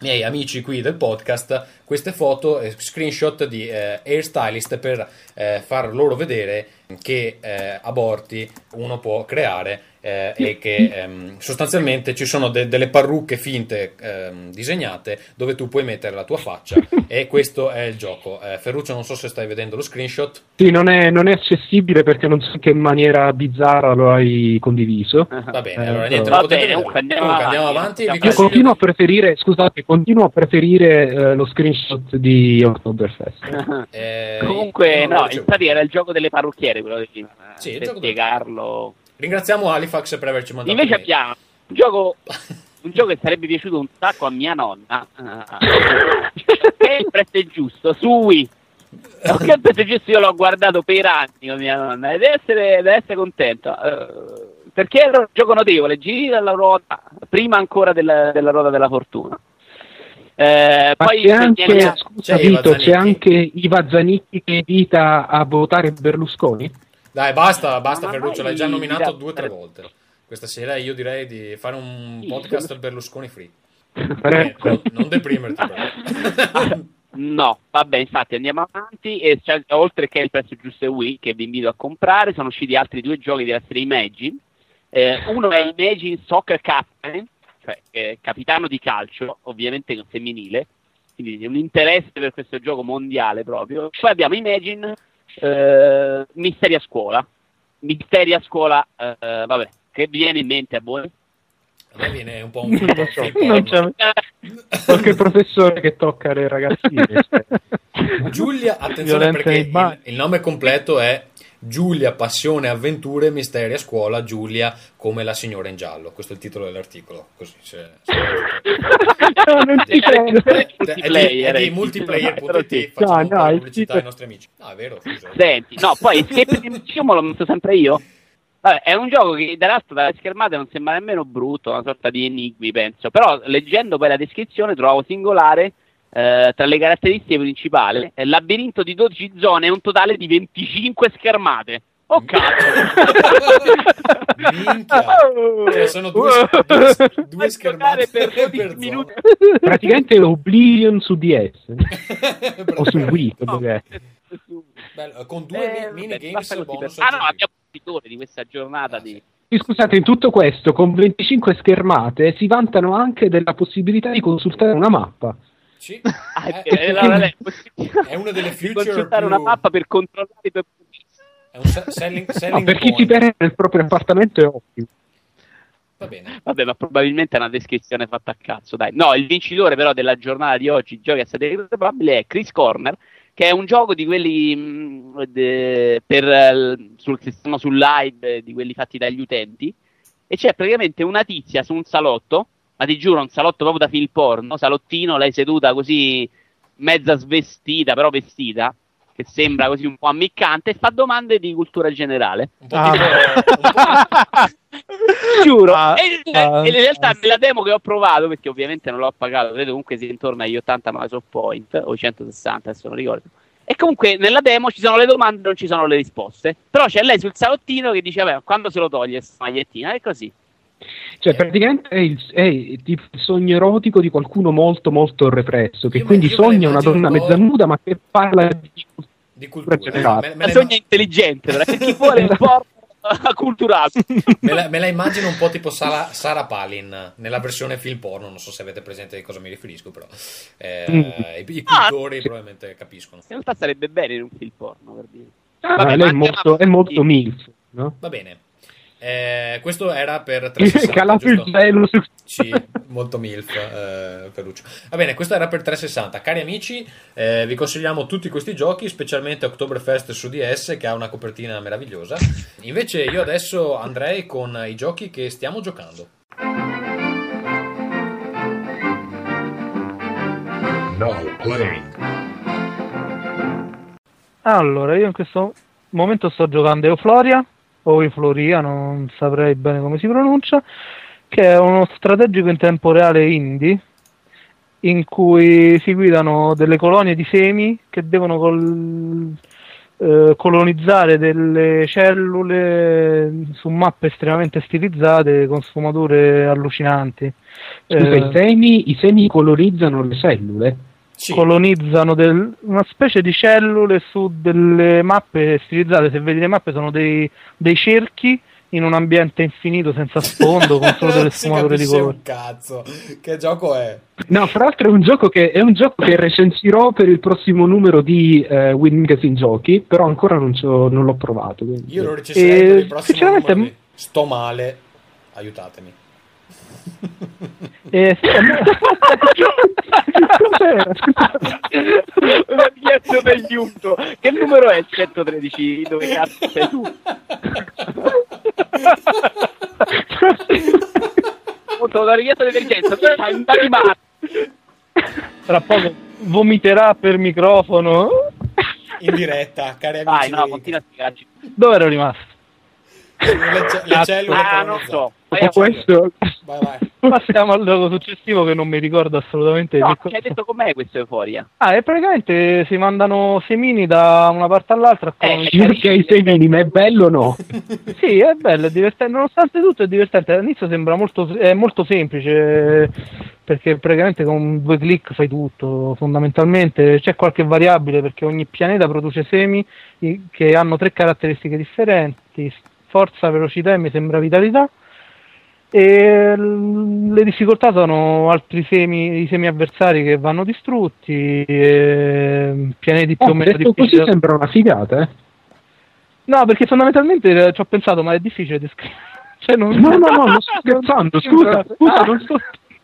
miei amici qui del podcast queste foto e screenshot di eh, hairstylist per eh, far loro vedere che eh, aborti uno può creare eh, e che ehm, sostanzialmente ci sono de- delle parrucche finte ehm, disegnate dove tu puoi mettere la tua faccia [LAUGHS] e questo è il gioco. Eh, Ferruccio non so se stai vedendo lo screenshot. Sì, non è, non è accessibile perché non so in che maniera bizzarra lo hai condiviso. [LAUGHS] Va bene, Eh, allora niente, va bene, comunque andiamo andiamo avanti. Io consiglio- continuo a preferire, scusate, continuo a preferire eh, lo screenshot di Oktoberfest. [LAUGHS] Eh, Comunque, no, in ricevuto. pratica era il gioco delle parrucchiere quello di prima. eh, Sì, spiegarlo. Ringraziamo Halifax per averci mandato Invece mail. abbiamo un gioco, [LAUGHS] un gioco che sarebbe piaciuto un sacco a mia nonna. [LAUGHS] che è il prezzo è giusto su Wii. Che il prezzo è giusto io l'ho guardato per anni con mia nonna e deve essere, deve essere contenta. eh, perché era un gioco notevole, giri dalla ruota, prima ancora della, della ruota della fortuna. Eh, poi c'è anche, viene- scusa C'è Iva Vito, c'è Zanicchi. anche Iva Zanicchi che invita a votare Berlusconi? Dai, basta, basta Ferruccio, l'hai già nominato due o tre volte. Questa sera io direi di fare un Sì. podcast al Berlusconi free. [LAUGHS] Eh, non, non deprimerti. però. [LAUGHS] No, vabbè, infatti andiamo avanti. E c'è- oltre che il prezzo giusto è Wii, che vi invito a comprare, sono usciti altri due giochi di essere Imagine. Eh, uno è Imagine Soccer Captain, cioè eh, capitano di calcio, ovviamente femminile, quindi un interesse per questo gioco mondiale proprio. Poi abbiamo Imagine eh, Misteri a scuola. Misteri a scuola, eh, vabbè, che vi viene in mente a voi? A me viene un po' un [LAUGHS] Non so, non c'è- qualche professore che tocca le ragazzine. Giulia, attenzione Violenza perché il, il nome completo è Giulia, passione, avventure, misteri a scuola, Giulia come la signora in giallo. Questo è il titolo dell'articolo. Così, se- se- [LAUGHS] No, non ci credo. È multiplayer, è di multiplayer.it No, facciamo no, il pubblicità ai nostri amici. No, è vero. Senti, no, poi Escape Museum l'ho messo sempre io. Vabbè, è un gioco che dall'alto dalle schermate non sembra nemmeno brutto, una sorta di enigmi, penso. Però leggendo poi la descrizione trovo singolare eh, tra le caratteristiche principali il labirinto di 12 zone e un totale di 25 schermate. Oh [LAUGHS] cazzo! Cioè, sono due, due, due schermate per per 12 zona. minuti. Praticamente Oblivion su DS. [LAUGHS] o su Wii, è. Bello, con due Eh, minigames bonus per- Ah no, abbiamo il vincitore di questa giornata Ah, di... sì. Scusate, in tutto questo, con 25 schermate, si vantano anche della possibilità di consultare una mappa. Sì. [LAUGHS] Ah, Eh, eh, no, vabbè, è una delle future più- una mappa per controllare i tuoi punti. È un se- selling, No, selling per chi point. perde nel proprio appartamento è ottimo. Va bene. Vabbè, ma probabilmente è una descrizione fatta a cazzo, dai. No, il vincitore però della giornata di oggi, giochi a satellite probabile, è Chris Corner, che è un gioco di quelli mh, de- per, sul, che stanno sul live, di quelli fatti dagli utenti, e c'è praticamente una tizia su un salotto, ma ti giuro, un salotto proprio da film porno, salottino, lei seduta così, mezza svestita, però vestita, che sembra così un po' ammiccante, e fa domande di cultura generale. Ah. [LAUGHS] Giuro, Ah, e, ah, e in realtà nella demo che ho provato, perché ovviamente non l'ho pagato, credo comunque sia intorno agli 80 Microsoft Point o 160, adesso non ricordo. E comunque nella demo ci sono le domande, non ci sono le risposte. Però c'è lei sul salottino che dice: Vabbè, quando se lo toglie questa magliettina? E così. Cioè, praticamente è il, è tipo il sogno erotico di qualcuno molto, molto represso, che Io quindi me sogna una donna mezza nuda, ma che parla di di cultura. generale. Me, me La [LAUGHS] la, sogna intelligente, però, che chi vuole un po' culturale. me la- me la immagino un po' tipo Sara, Sara Palin nella versione film porno. Non so se avete presente di cosa mi riferisco, però eh, Mm. i, i Ah, cultori probabilmente capiscono. In realtà sarebbe bene in un film porno, per dire. Ah, Vabbè, lei è molto, è molto MILF, no? Va bene. Eh, questo era per 360. Calato il su... Sì, molto MILF, eh, Ferruccio. Va bene, questo era per 360. Cari amici, eh, vi consigliamo tutti questi giochi, specialmente Oktoberfest su DS, che ha una copertina meravigliosa. Invece io adesso andrei con i giochi che stiamo giocando. Now playing. Allora, io in questo momento sto giocando Eufloria, o Eufloria, non saprei bene come si pronuncia, che è uno strategico in tempo reale indie, in cui si guidano delle colonie di semi che devono col- eh, colonizzare delle cellule su mappe estremamente stilizzate con sfumature allucinanti. Scusa, Eh, i, semi, i semi colonizzano le cellule? Sì, colonizzano del- una specie di cellule su delle mappe stilizzate. Se vedi le mappe, sono dei, dei cerchi in un ambiente infinito senza sfondo con solo delle [LAUGHS] sfumature di colore. cazzo. Che gioco è? No, fra l'altro è un gioco che, è un gioco che recensirò per il prossimo numero di eh, Win Magazine Giochi, però ancora non, c'ho- non l'ho provato. quindi- Io lo recenserei per il prossimo sinceramente, numero di Sto male, aiutatemi. Eh, sì, a [LAUGHS] [LAUGHS] me- Cos'era? Una richiesta d'aiuto. Che numero è il 113? Dove cazzo sei tu? Ho avuto una richiesta di emergenza. Tu hai un animale. Tra poco vomiterà per microfono. In diretta, cari Vai, amici. no, di- continua a spiegarci. Dove ero rimasto? le, ce- le cellule Ah, non so. Vai Dopo questo, Vai, vai. [LAUGHS] Passiamo al gioco successivo che non mi ricordo assolutamente No, ci hai detto com'è questa euforia? Ah, e praticamente si mandano semini da una parte all'altra. Eh, perché i semini, ma è bello o no? [LAUGHS] Sì, è bello, è divertente. Nonostante tutto è divertente. All'inizio sembra molto, è molto semplice perché praticamente con due clic fai tutto. Fondamentalmente c'è qualche variabile perché ogni pianeta produce semi che hanno tre caratteristiche differenti: forza, velocità e mi sembra vitalità. E le difficoltà sono altri semi, i semi avversari che vanno distrutti, e pianeti più o Oh, meno detto così difficili. sembra una figata, eh? No, perché fondamentalmente eh, ci ho pensato, ma è difficile descrivere. [LAUGHS] Cioè, non... No, no, no, non [LAUGHS] sto scherzando, scusa, scusa, non sto...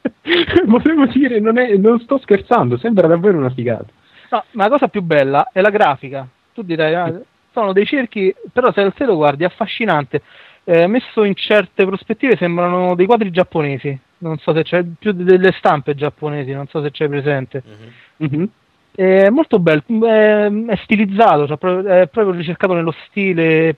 [LAUGHS] Volevo dire, non, è- non sto scherzando, sembra davvero una figata. No, ma la cosa più bella è la grafica. Tu dirai, ah, sono dei cerchi, però se te lo guardi è affascinante. Eh, messo in certe prospettive sembrano dei quadri giapponesi. Non so se c'è più delle stampe giapponesi, non so se c'è presente. Mhm. Mhm. È molto bello, è, è stilizzato, cioè è proprio ricercato nello stile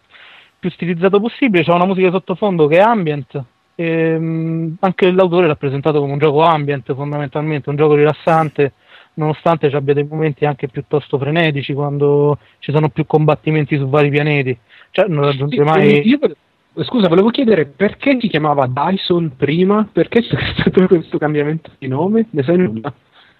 più stilizzato possibile, c'è una musica sottofondo che è ambient. E, mh, anche l'autore l'ha presentato come un gioco ambient fondamentalmente, un gioco rilassante, nonostante ci abbia dei momenti anche piuttosto frenetici quando ci sono più combattimenti su vari pianeti. Cioè, non raggiunge Sì, mai. io volevo- scusa, volevo chiedere perché si chiamava Dyson prima? Perché c'è [LAUGHS] stato questo cambiamento di nome? Ne sai nulla?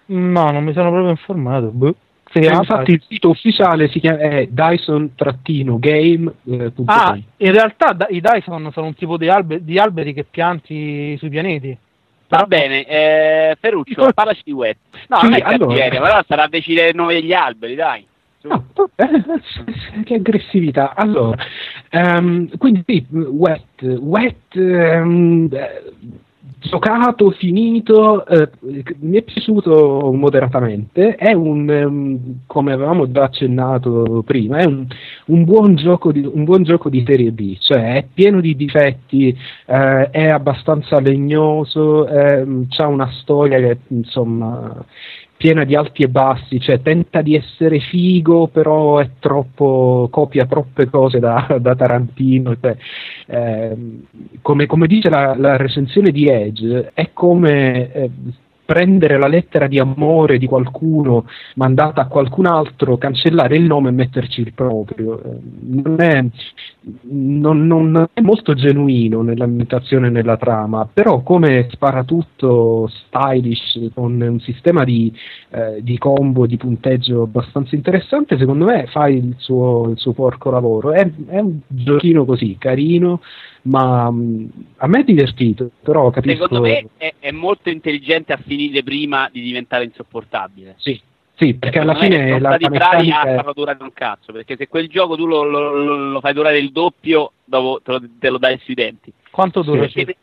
No, non mi sono proprio informato. Boh. Eh, infatti il sito ufficiale si chiama, è Dyson-game.com. Ah, in realtà da- i Dyson sono un tipo di, albe- di alberi che pianti sui pianeti. Va bene, eh, Ferruccio, parlaci di Wet. No, Sì, non è allora- cattiveria, però sarà a decidere il nome degli alberi, dai. [LAUGHS] Che aggressività. Allora, ehm, quindi wet, wet eh, giocato, finito, eh, mi è piaciuto moderatamente, è un, ehm, come avevamo già accennato prima, è un, un buon gioco di, un buon gioco di serie B, cioè è pieno di difetti, eh, è abbastanza legnoso, ha una storia che insomma piena di alti e bassi, cioè tenta di essere figo, però è troppo, copia troppe cose da, [LAUGHS] da Tarantino. Cioè, ehm, come, come dice la, la recensione di Edge, è come eh, prendere la lettera di amore di qualcuno mandata a qualcun altro, cancellare il nome e metterci il proprio. Eh, Non è, non, non è molto genuino nell'ambientazione e nella trama, però come spara tutto stylish con un sistema di, eh, di combo, di punteggio abbastanza interessante, secondo me fa il suo, il suo porco lavoro. È, è un giochino così, carino, ma mh, a me è divertito, però capisco... Secondo me è, è molto intelligente a finire prima di diventare insopportabile. Sì, sì, perché alla fine sono la, la bravi a è- farlo durare un cazzo, perché se quel gioco tu lo, lo- lo- fai durare il doppio, dopo te lo, te lo dai sui denti. Quanto dura? Perché-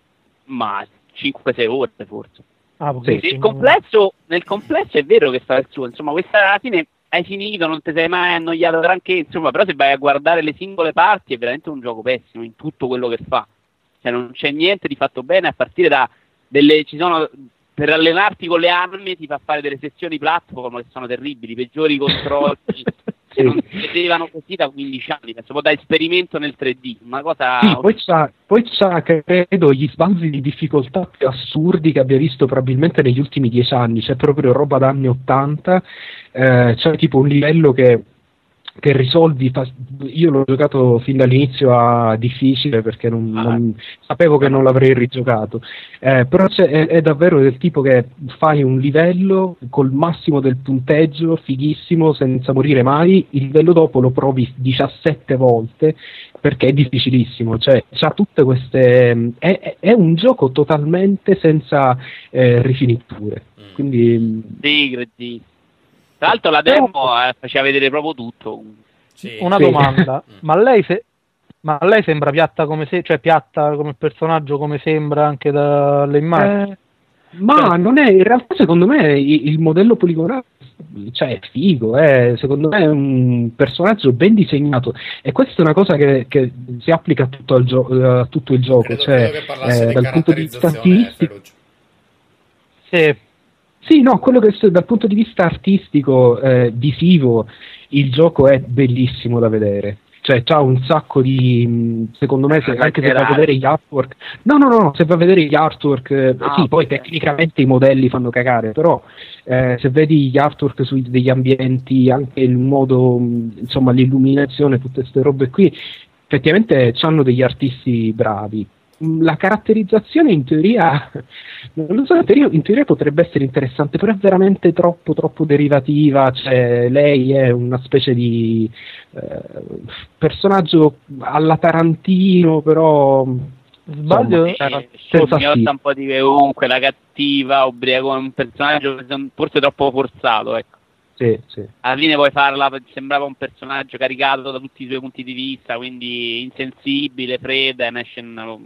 ma 5-6 ore forse. Ah, Sì. Nel complesso, nel complesso è vero che fa il suo, insomma, questa alla fine hai finito, non ti sei mai annoiato granché, insomma, però se vai a guardare le singole parti è veramente un gioco pessimo in tutto quello che fa. Cioè non c'è niente di fatto bene a partire da delle ci sono per allenarti con le armi ti fa fare delle sessioni platform che sono terribili, peggiori controlli [LAUGHS] che non si vedevano così da 15 anni, penso po' da esperimento nel 3D, una cosa Sì, poi c'ha, poi c'ha, credo, gli sbalzi di difficoltà più assurdi che abbia visto probabilmente negli ultimi dieci anni, c'è proprio roba da anni 80, eh, c'è tipo un livello che, che risolvi, fa- io l'ho giocato fin dall'inizio a difficile perché non, Ah. non- sapevo che non l'avrei rigiocato, eh, però c'è- è, è davvero del tipo che fai un livello col massimo del punteggio, fighissimo, senza morire mai, il livello dopo lo provi 17 volte perché è difficilissimo, cioè c'ha tutte queste... è, è- un gioco totalmente senza eh, rifiniture, Mm. quindi mm, sì. Tra l'altro la demo eh, faceva vedere proprio tutto. Sì. Una Sì. domanda, [LAUGHS] Mm. ma lei, se- ma lei sembra piatta come se, cioè piatta come personaggio come sembra anche dalle immagini? Eh, ma non è, in realtà secondo me il modello poligonale cioè, è figo, è, secondo me è un personaggio ben disegnato e questa è una cosa che, che si applica a tutto il, gio- eh, a tutto il gioco, Credo, cioè credo eh, di dal punto di vista. Ferruccio. Sì, Sì, no, quello che dal punto di vista artistico, eh, visivo, il gioco è bellissimo da vedere. Cioè, c'ha un sacco di. mh, Secondo me, se, Da anche se va a vedere gli artwork. No, no, no, no, se va a vedere gli artwork. eh, Ah, sì, poi tecnicamente i modelli fanno cagare, però eh, se vedi gli artwork sui, degli ambienti, anche il modo, mh, insomma, l'illuminazione, tutte queste robe qui, effettivamente hanno degli artisti bravi. La caratterizzazione in teoria, non lo so, in teoria, in teoria potrebbe essere interessante, però è veramente troppo, troppo derivativa. Cioè, lei è una specie di eh, personaggio alla Tarantino, però. Sbaglio? insomma, Eh, senza mi sì. un po' di comunque la cattiva, ubriaco, un personaggio forse troppo forzato, ecco. Sì, sì. Alla fine puoi farla, sembrava un personaggio caricato da tutti i suoi punti di vista, quindi insensibile, fredda, e ne esce una-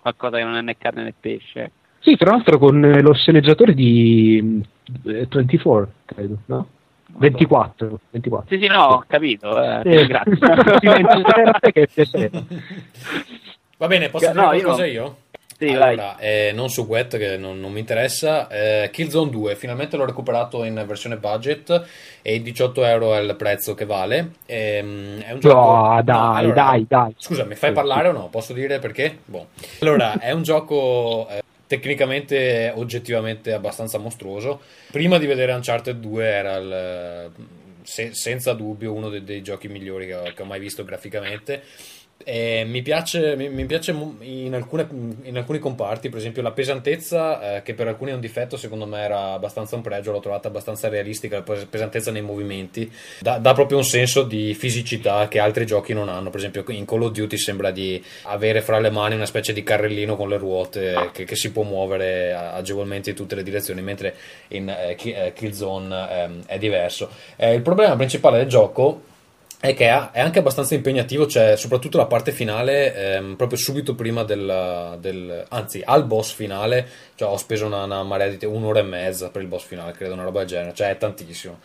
qualcosa che non è né carne né pesce. ecco. Sì, tra l'altro con eh, lo sceneggiatore di eh, 24, credo, no? 24, 24. Sì, sì, no, ho capito, eh, Sì. grazie. [LAUGHS] [LAUGHS] Che. [LAUGHS] Va bene, posso No, dire io- qualcosa io? Sì, vai. Allora, eh, non su Wet che non, non mi interessa. Eh, Killzone 2, finalmente l'ho recuperato in versione budget e 18 euro è il prezzo che vale. Ehm, è un gioco. No, dai, No, allora, dai, dai. Scusa, mi fai parlare o no? Posso dire perché? Boh. Allora, è un gioco eh, tecnicamente, oggettivamente abbastanza mostruoso. Prima di vedere Uncharted 2 era il, se- senza dubbio uno dei, dei giochi migliori che ho, che ho mai visto graficamente. E mi piace, mi, mi piace in, alcune- in alcuni comparti, per esempio la pesantezza, eh, che per alcuni è un difetto, secondo me era abbastanza un pregio, l'ho trovata abbastanza realistica, la pes- pesantezza nei movimenti, dà, dà proprio un senso di fisicità che altri giochi non hanno, per esempio in Call of Duty sembra di avere fra le mani una specie di carrellino con le ruote che, che si può muovere agevolmente in tutte le direzioni, mentre in eh, eh, Killzone ehm, è diverso. Eh, il problema principale del gioco è che è anche abbastanza impegnativo, cioè soprattutto la parte finale, ehm, proprio subito prima del, del- anzi al boss finale, cioè ho speso una, una marea di te- un'ora e mezza per il boss finale, credo una roba del genere, cioè è tantissimo.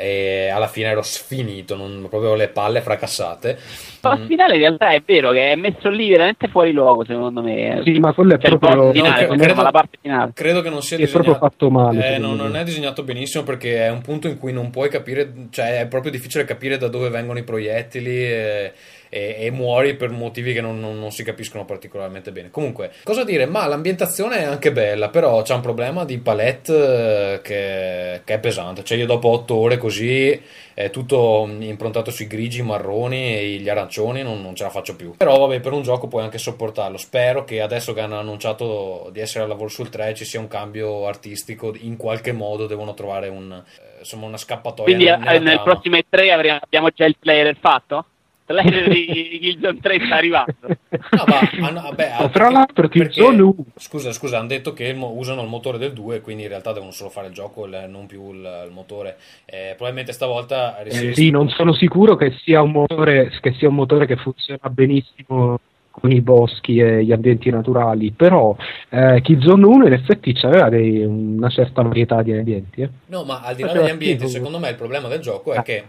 E alla fine ero sfinito, non, proprio le palle fracassate. Ma il finale in realtà è vero che è messo lì veramente fuori luogo, secondo me. Sì, ma quello è Cioè, proprio. finale, no, credo- la parte finale. Credo che non sia È proprio disegnato. fatto male, Eh, secondo no, me. non è disegnato benissimo perché è un punto in cui non puoi capire, cioè è proprio difficile capire da dove vengono i proiettili e, e- e muori per motivi che non, non- non si capiscono particolarmente bene. Comunque, cosa dire? Ma l'ambientazione è anche bella, però c'è un problema di palette eh, che, che è pesante. Cioè io dopo otto ore così è tutto improntato sui grigi, marroni e gli arancioni, non, non ce la faccio più. Però vabbè, per un gioco puoi anche sopportarlo. Spero che adesso che hanno annunciato di essere al lavoro sul 3 ci sia un cambio artistico, in qualche modo devono trovare un, eh, insomma, una scappatoia. Quindi nel trama. prossimo E3 avremo- abbiamo già il player fatto? Il player di Killzone 3 sta arrivando. No, ma hanno- vabbè, tra l'altro, Killzone 1. Scusa, scusa, hanno detto che il mo- usano il motore del 2, quindi in realtà devono solo fare il gioco, il- non più il, il motore. Eh, probabilmente stavolta Eh, sì, non sono sicuro che sia un motore che, sia un motore che funziona benissimo con i boschi e gli ambienti naturali, però eh, Killzone 1 in effetti c'aveva dei- una certa varietà di ambienti. eh. No, ma al di là Faceva degli ambienti, schifo. secondo me il problema del gioco è che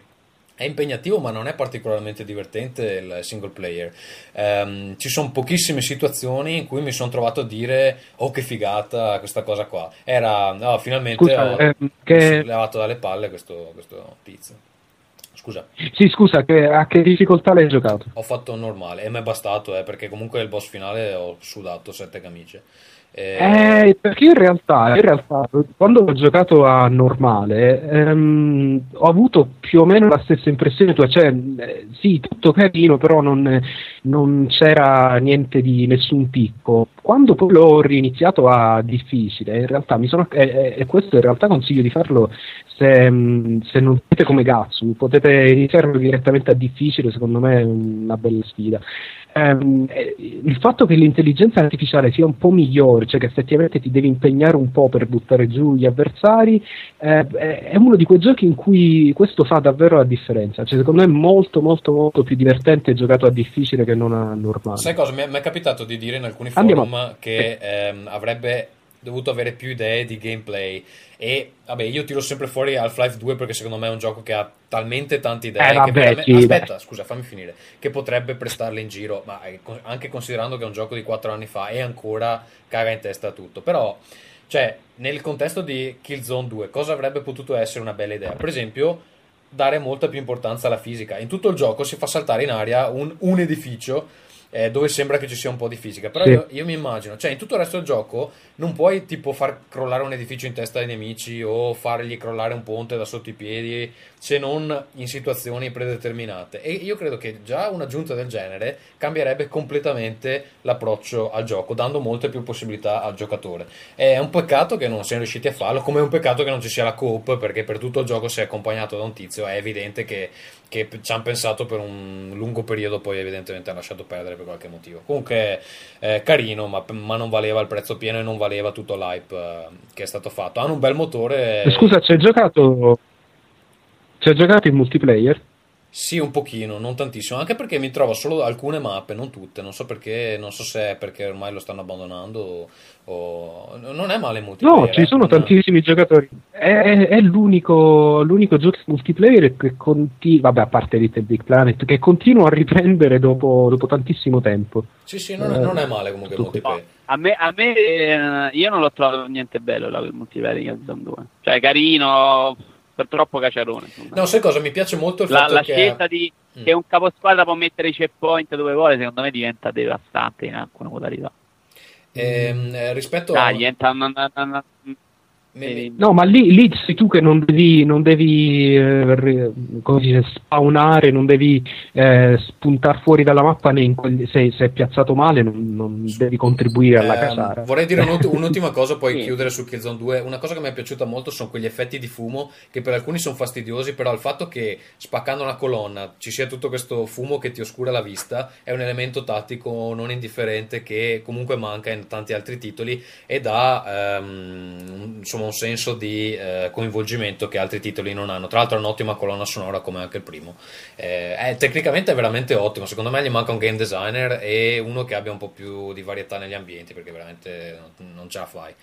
è impegnativo, ma non è particolarmente divertente il single player. Ehm, ci sono pochissime situazioni in cui mi sono trovato a dire: Oh, che figata questa cosa qua. Era, no, finalmente Scusa, ho mi che- levato dalle palle questo, questo tizio. Scusa, Sì, scusa, che- a che difficoltà l'hai giocato? ho fatto normale e mi è bastato, eh, perché comunque il boss finale ho sudato sette camicie. Eh, Eh, perché in realtà, in realtà, quando ho giocato a normale, ehm, ho avuto più o meno la stessa impressione tua, cioè, eh, sì, tutto carino, però non, non c'era niente di nessun picco. Quando poi l'ho riniziato a difficile, in realtà mi sono, e, questo in realtà consiglio di farlo se, se non siete come Gatsu, potete iniziarlo direttamente a difficile, secondo me è una bella sfida. Ehm, eh, il fatto che l'intelligenza artificiale sia un po' migliore, cioè che effettivamente ti devi impegnare un po' per buttare giù gli avversari, eh, è uno di quei giochi in cui questo fa davvero la differenza. Cioè, secondo me è molto, molto, molto più divertente giocato a difficile che non a normale. Sai cosa? Mi è, mi è capitato di dire in alcuni Andiamo. forum che ehm, avrebbe dovuto avere più idee di gameplay. E vabbè io tiro sempre fuori Half-Life 2 perché secondo me è un gioco che ha talmente tante idee Eh, vabbè, veramente- sì, aspetta scusa fammi finire. Che potrebbe prestarle in giro ma eh, anche considerando che è un gioco di 4 anni fa e ancora caga in testa tutto. Però cioè nel contesto di Killzone 2 cosa avrebbe potuto essere una bella idea? Per esempio dare molta più importanza alla fisica. In tutto il gioco si fa saltare in aria un, un edificio eh, dove sembra che ci sia un po' di fisica. Però Sì. io, io mi immagino, cioè in tutto il resto del gioco non puoi tipo far crollare un edificio in testa ai nemici o fargli crollare un ponte da sotto i piedi se non in situazioni predeterminate. E io credo che già un'aggiunta del genere cambierebbe completamente l'approccio al gioco, dando molte più possibilità al giocatore. È un peccato che non siano riusciti a farlo, come è un peccato che non ci sia la coop, perché per tutto il gioco se è accompagnato da un tizio è evidente che, che ci hanno pensato per un lungo periodo, poi evidentemente hanno lasciato perdere per qualche motivo. Comunque è carino, ma, ma non valeva il prezzo pieno e non valeva tutto l'hype eh, che è stato fatto. Hanno un bel motore. Scusa, ci hai giocato. Ci hai giocato in multiplayer? Sì, un pochino, non tantissimo, anche perché mi trovo solo alcune mappe, non tutte, non so perché, non so se è perché ormai lo stanno abbandonando o, o- non è male il multiplayer. No, ci eh, sono non- tantissimi giocatori. È, è- è l'unico, l'unico gioco multiplayer che continua, vabbè, a parte Little Big Planet, che continua a riprendere dopo, dopo tantissimo tempo. Sì, sì, non è, non è male comunque il multiplayer. A me, a me eh, io non l'ho trovato niente bello il multiplayer di Killzone 2. Cioè, carino, per troppo caciarone. insomma. No, sai cosa? Mi piace molto il la, fatto la che... scelta di Mm. che un caposquadra può mettere i checkpoint dove vuole, secondo me diventa devastante in alcune modalità. Ehm, eh, rispetto Dai, a... diventa una- una- una- No, ma lì, lì sei tu che non devi, non devi eh, re- come si dice, spawnare, non devi eh, spuntare fuori dalla mappa né in quegli- se, se è piazzato male non, non devi contribuire alla Ehm, casara. vorrei dire un'ult- [LAUGHS] un'ultima cosa, poi Sì. chiudere su Killzone 2. Una cosa che mi è piaciuta molto sono quegli effetti di fumo che per alcuni sono fastidiosi, però il fatto che spaccando una colonna ci sia tutto questo fumo che ti oscura la vista è un elemento tattico non indifferente che comunque manca in tanti altri titoli e dà ehm, un- insomma un senso di eh, coinvolgimento che altri titoli non hanno. Tra l'altro è un'ottima colonna sonora come anche il primo. Eh, è, tecnicamente è veramente ottimo, secondo me gli manca un game designer e uno che abbia un po' più di varietà negli ambienti perché veramente non, non ce la fai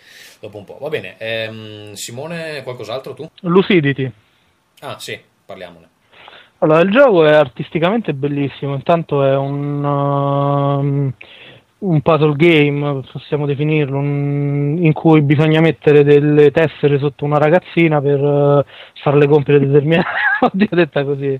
dopo un po'. Va bene, ehm, Simone, qualcos'altro tu? Lucidity. Ah sì, parliamone. Allora, il gioco è artisticamente bellissimo, intanto è un, um, un puzzle game, possiamo definirlo, in cui bisogna mettere delle tessere sotto una ragazzina per uh, farle compiere determinate... [LAUGHS] Oddio, detta così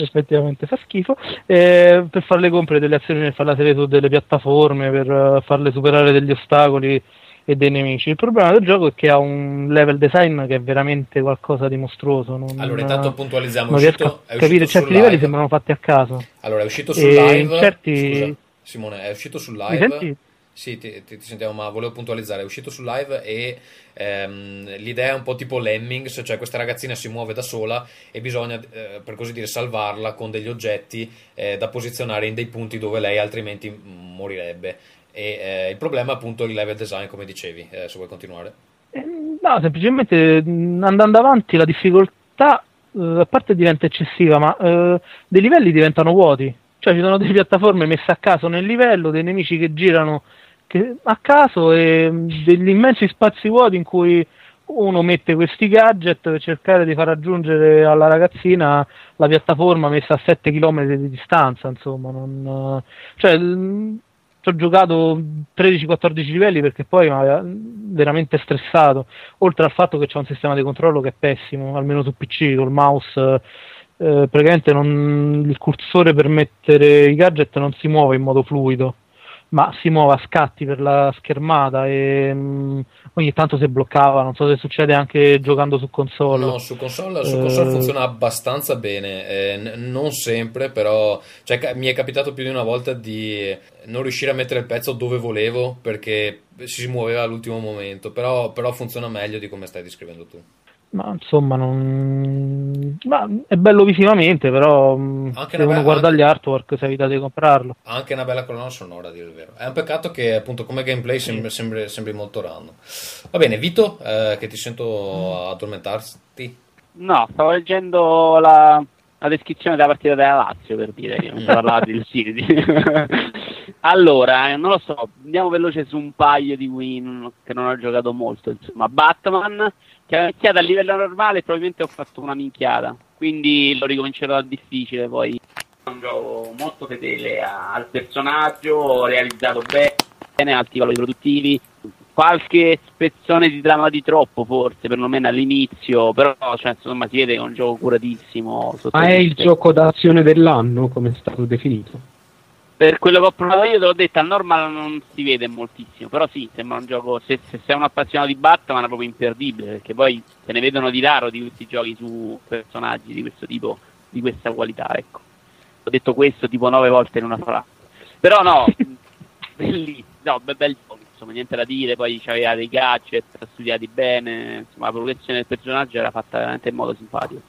effettivamente fa schifo. Eh, per farle compiere delle azioni, per farla sedere su delle piattaforme, per uh, farle superare degli ostacoli e dei nemici. Il problema del gioco è che ha un level design che è veramente qualcosa di mostruoso. Non, Allora, intanto puntualizziamo, non riesco uscito, a capire, certi livelli live. sembrano fatti a caso. Allora, è uscito sul E live. certi- Scusa, Simone, è uscito sul live. Sì, ti, ti- ti sentiamo, ma volevo puntualizzare. È uscito sul live e ehm, l'idea è un po' tipo Lemmings, cioè questa ragazzina si muove da sola e bisogna, eh, per così dire, salvarla con degli oggetti eh, da posizionare in dei punti dove lei altrimenti morirebbe. E eh, il problema è appunto il level design, come dicevi. Eh, se vuoi continuare. Eh, No, semplicemente andando avanti la difficoltà eh, a parte diventa eccessiva, ma eh, dei livelli diventano vuoti. Cioè ci sono delle piattaforme messe a caso nel livello, dei nemici che girano che- a caso e mh, degli immensi spazi vuoti in cui uno mette questi gadget per cercare di far raggiungere alla ragazzina la piattaforma messa a 7 km di distanza, insomma, non, cioè, ci ho giocato 13-14 livelli perché poi mi aveva veramente stressato, oltre al fatto che c'è un sistema di controllo che è pessimo, almeno su PC, col mouse, eh, praticamente non- il cursore per mettere i gadget non si muove in modo fluido, ma si muove a scatti per la schermata e mh, ogni tanto si bloccava, non so se succede anche giocando su console. No, su console, su console Eh, funziona abbastanza bene, eh, n- non sempre, però cioè, ca- mi è capitato più di una volta di non riuscire a mettere il pezzo dove volevo perché si muoveva all'ultimo momento, però, però funziona meglio di come stai descrivendo tu. Ma insomma, non... ma è bello visivamente, però mh, Anche se uno bella- guarda gli artwork si evita di comprarlo. Ha anche una bella colonna sonora, a dire il vero. È un peccato che appunto come gameplay sembri, sembri- sembri molto random. Va bene, Vito, eh, che ti sento addormentarti. No, stavo leggendo la, la descrizione della partita della Lazio per dire che non si parlava del City. allora, eh, non lo so, andiamo veloce su un paio di win che non ho giocato molto. Insomma, Batman, che ha iniziato a livello normale, probabilmente ho fatto una minchiata. Quindi lo ricomincerò da difficile. Poi è un gioco molto fedele al personaggio, realizzato bene, alti valori produttivi. Qualche spezzone di trama di troppo, forse, perlomeno all'inizio, però cioè, insomma si vede che è un gioco curatissimo. Ma è il gioco d'azione dell'anno, come è stato definito. Per quello che ho provato io, te l'ho detto, al normal non si vede moltissimo, però sì, sembra un gioco, se, se sei un appassionato di Batman è proprio imperdibile, perché poi se ne vedono di raro di questi giochi su personaggi di questo tipo, di questa qualità, ecco. Ho detto questo tipo nove volte in una frase. Però no, [LAUGHS] bellissimo, no, be- bel gioco, insomma, niente da dire, poi c'aveva dei gadget studiati bene, insomma, la progressione del personaggio era fatta veramente in modo simpatico.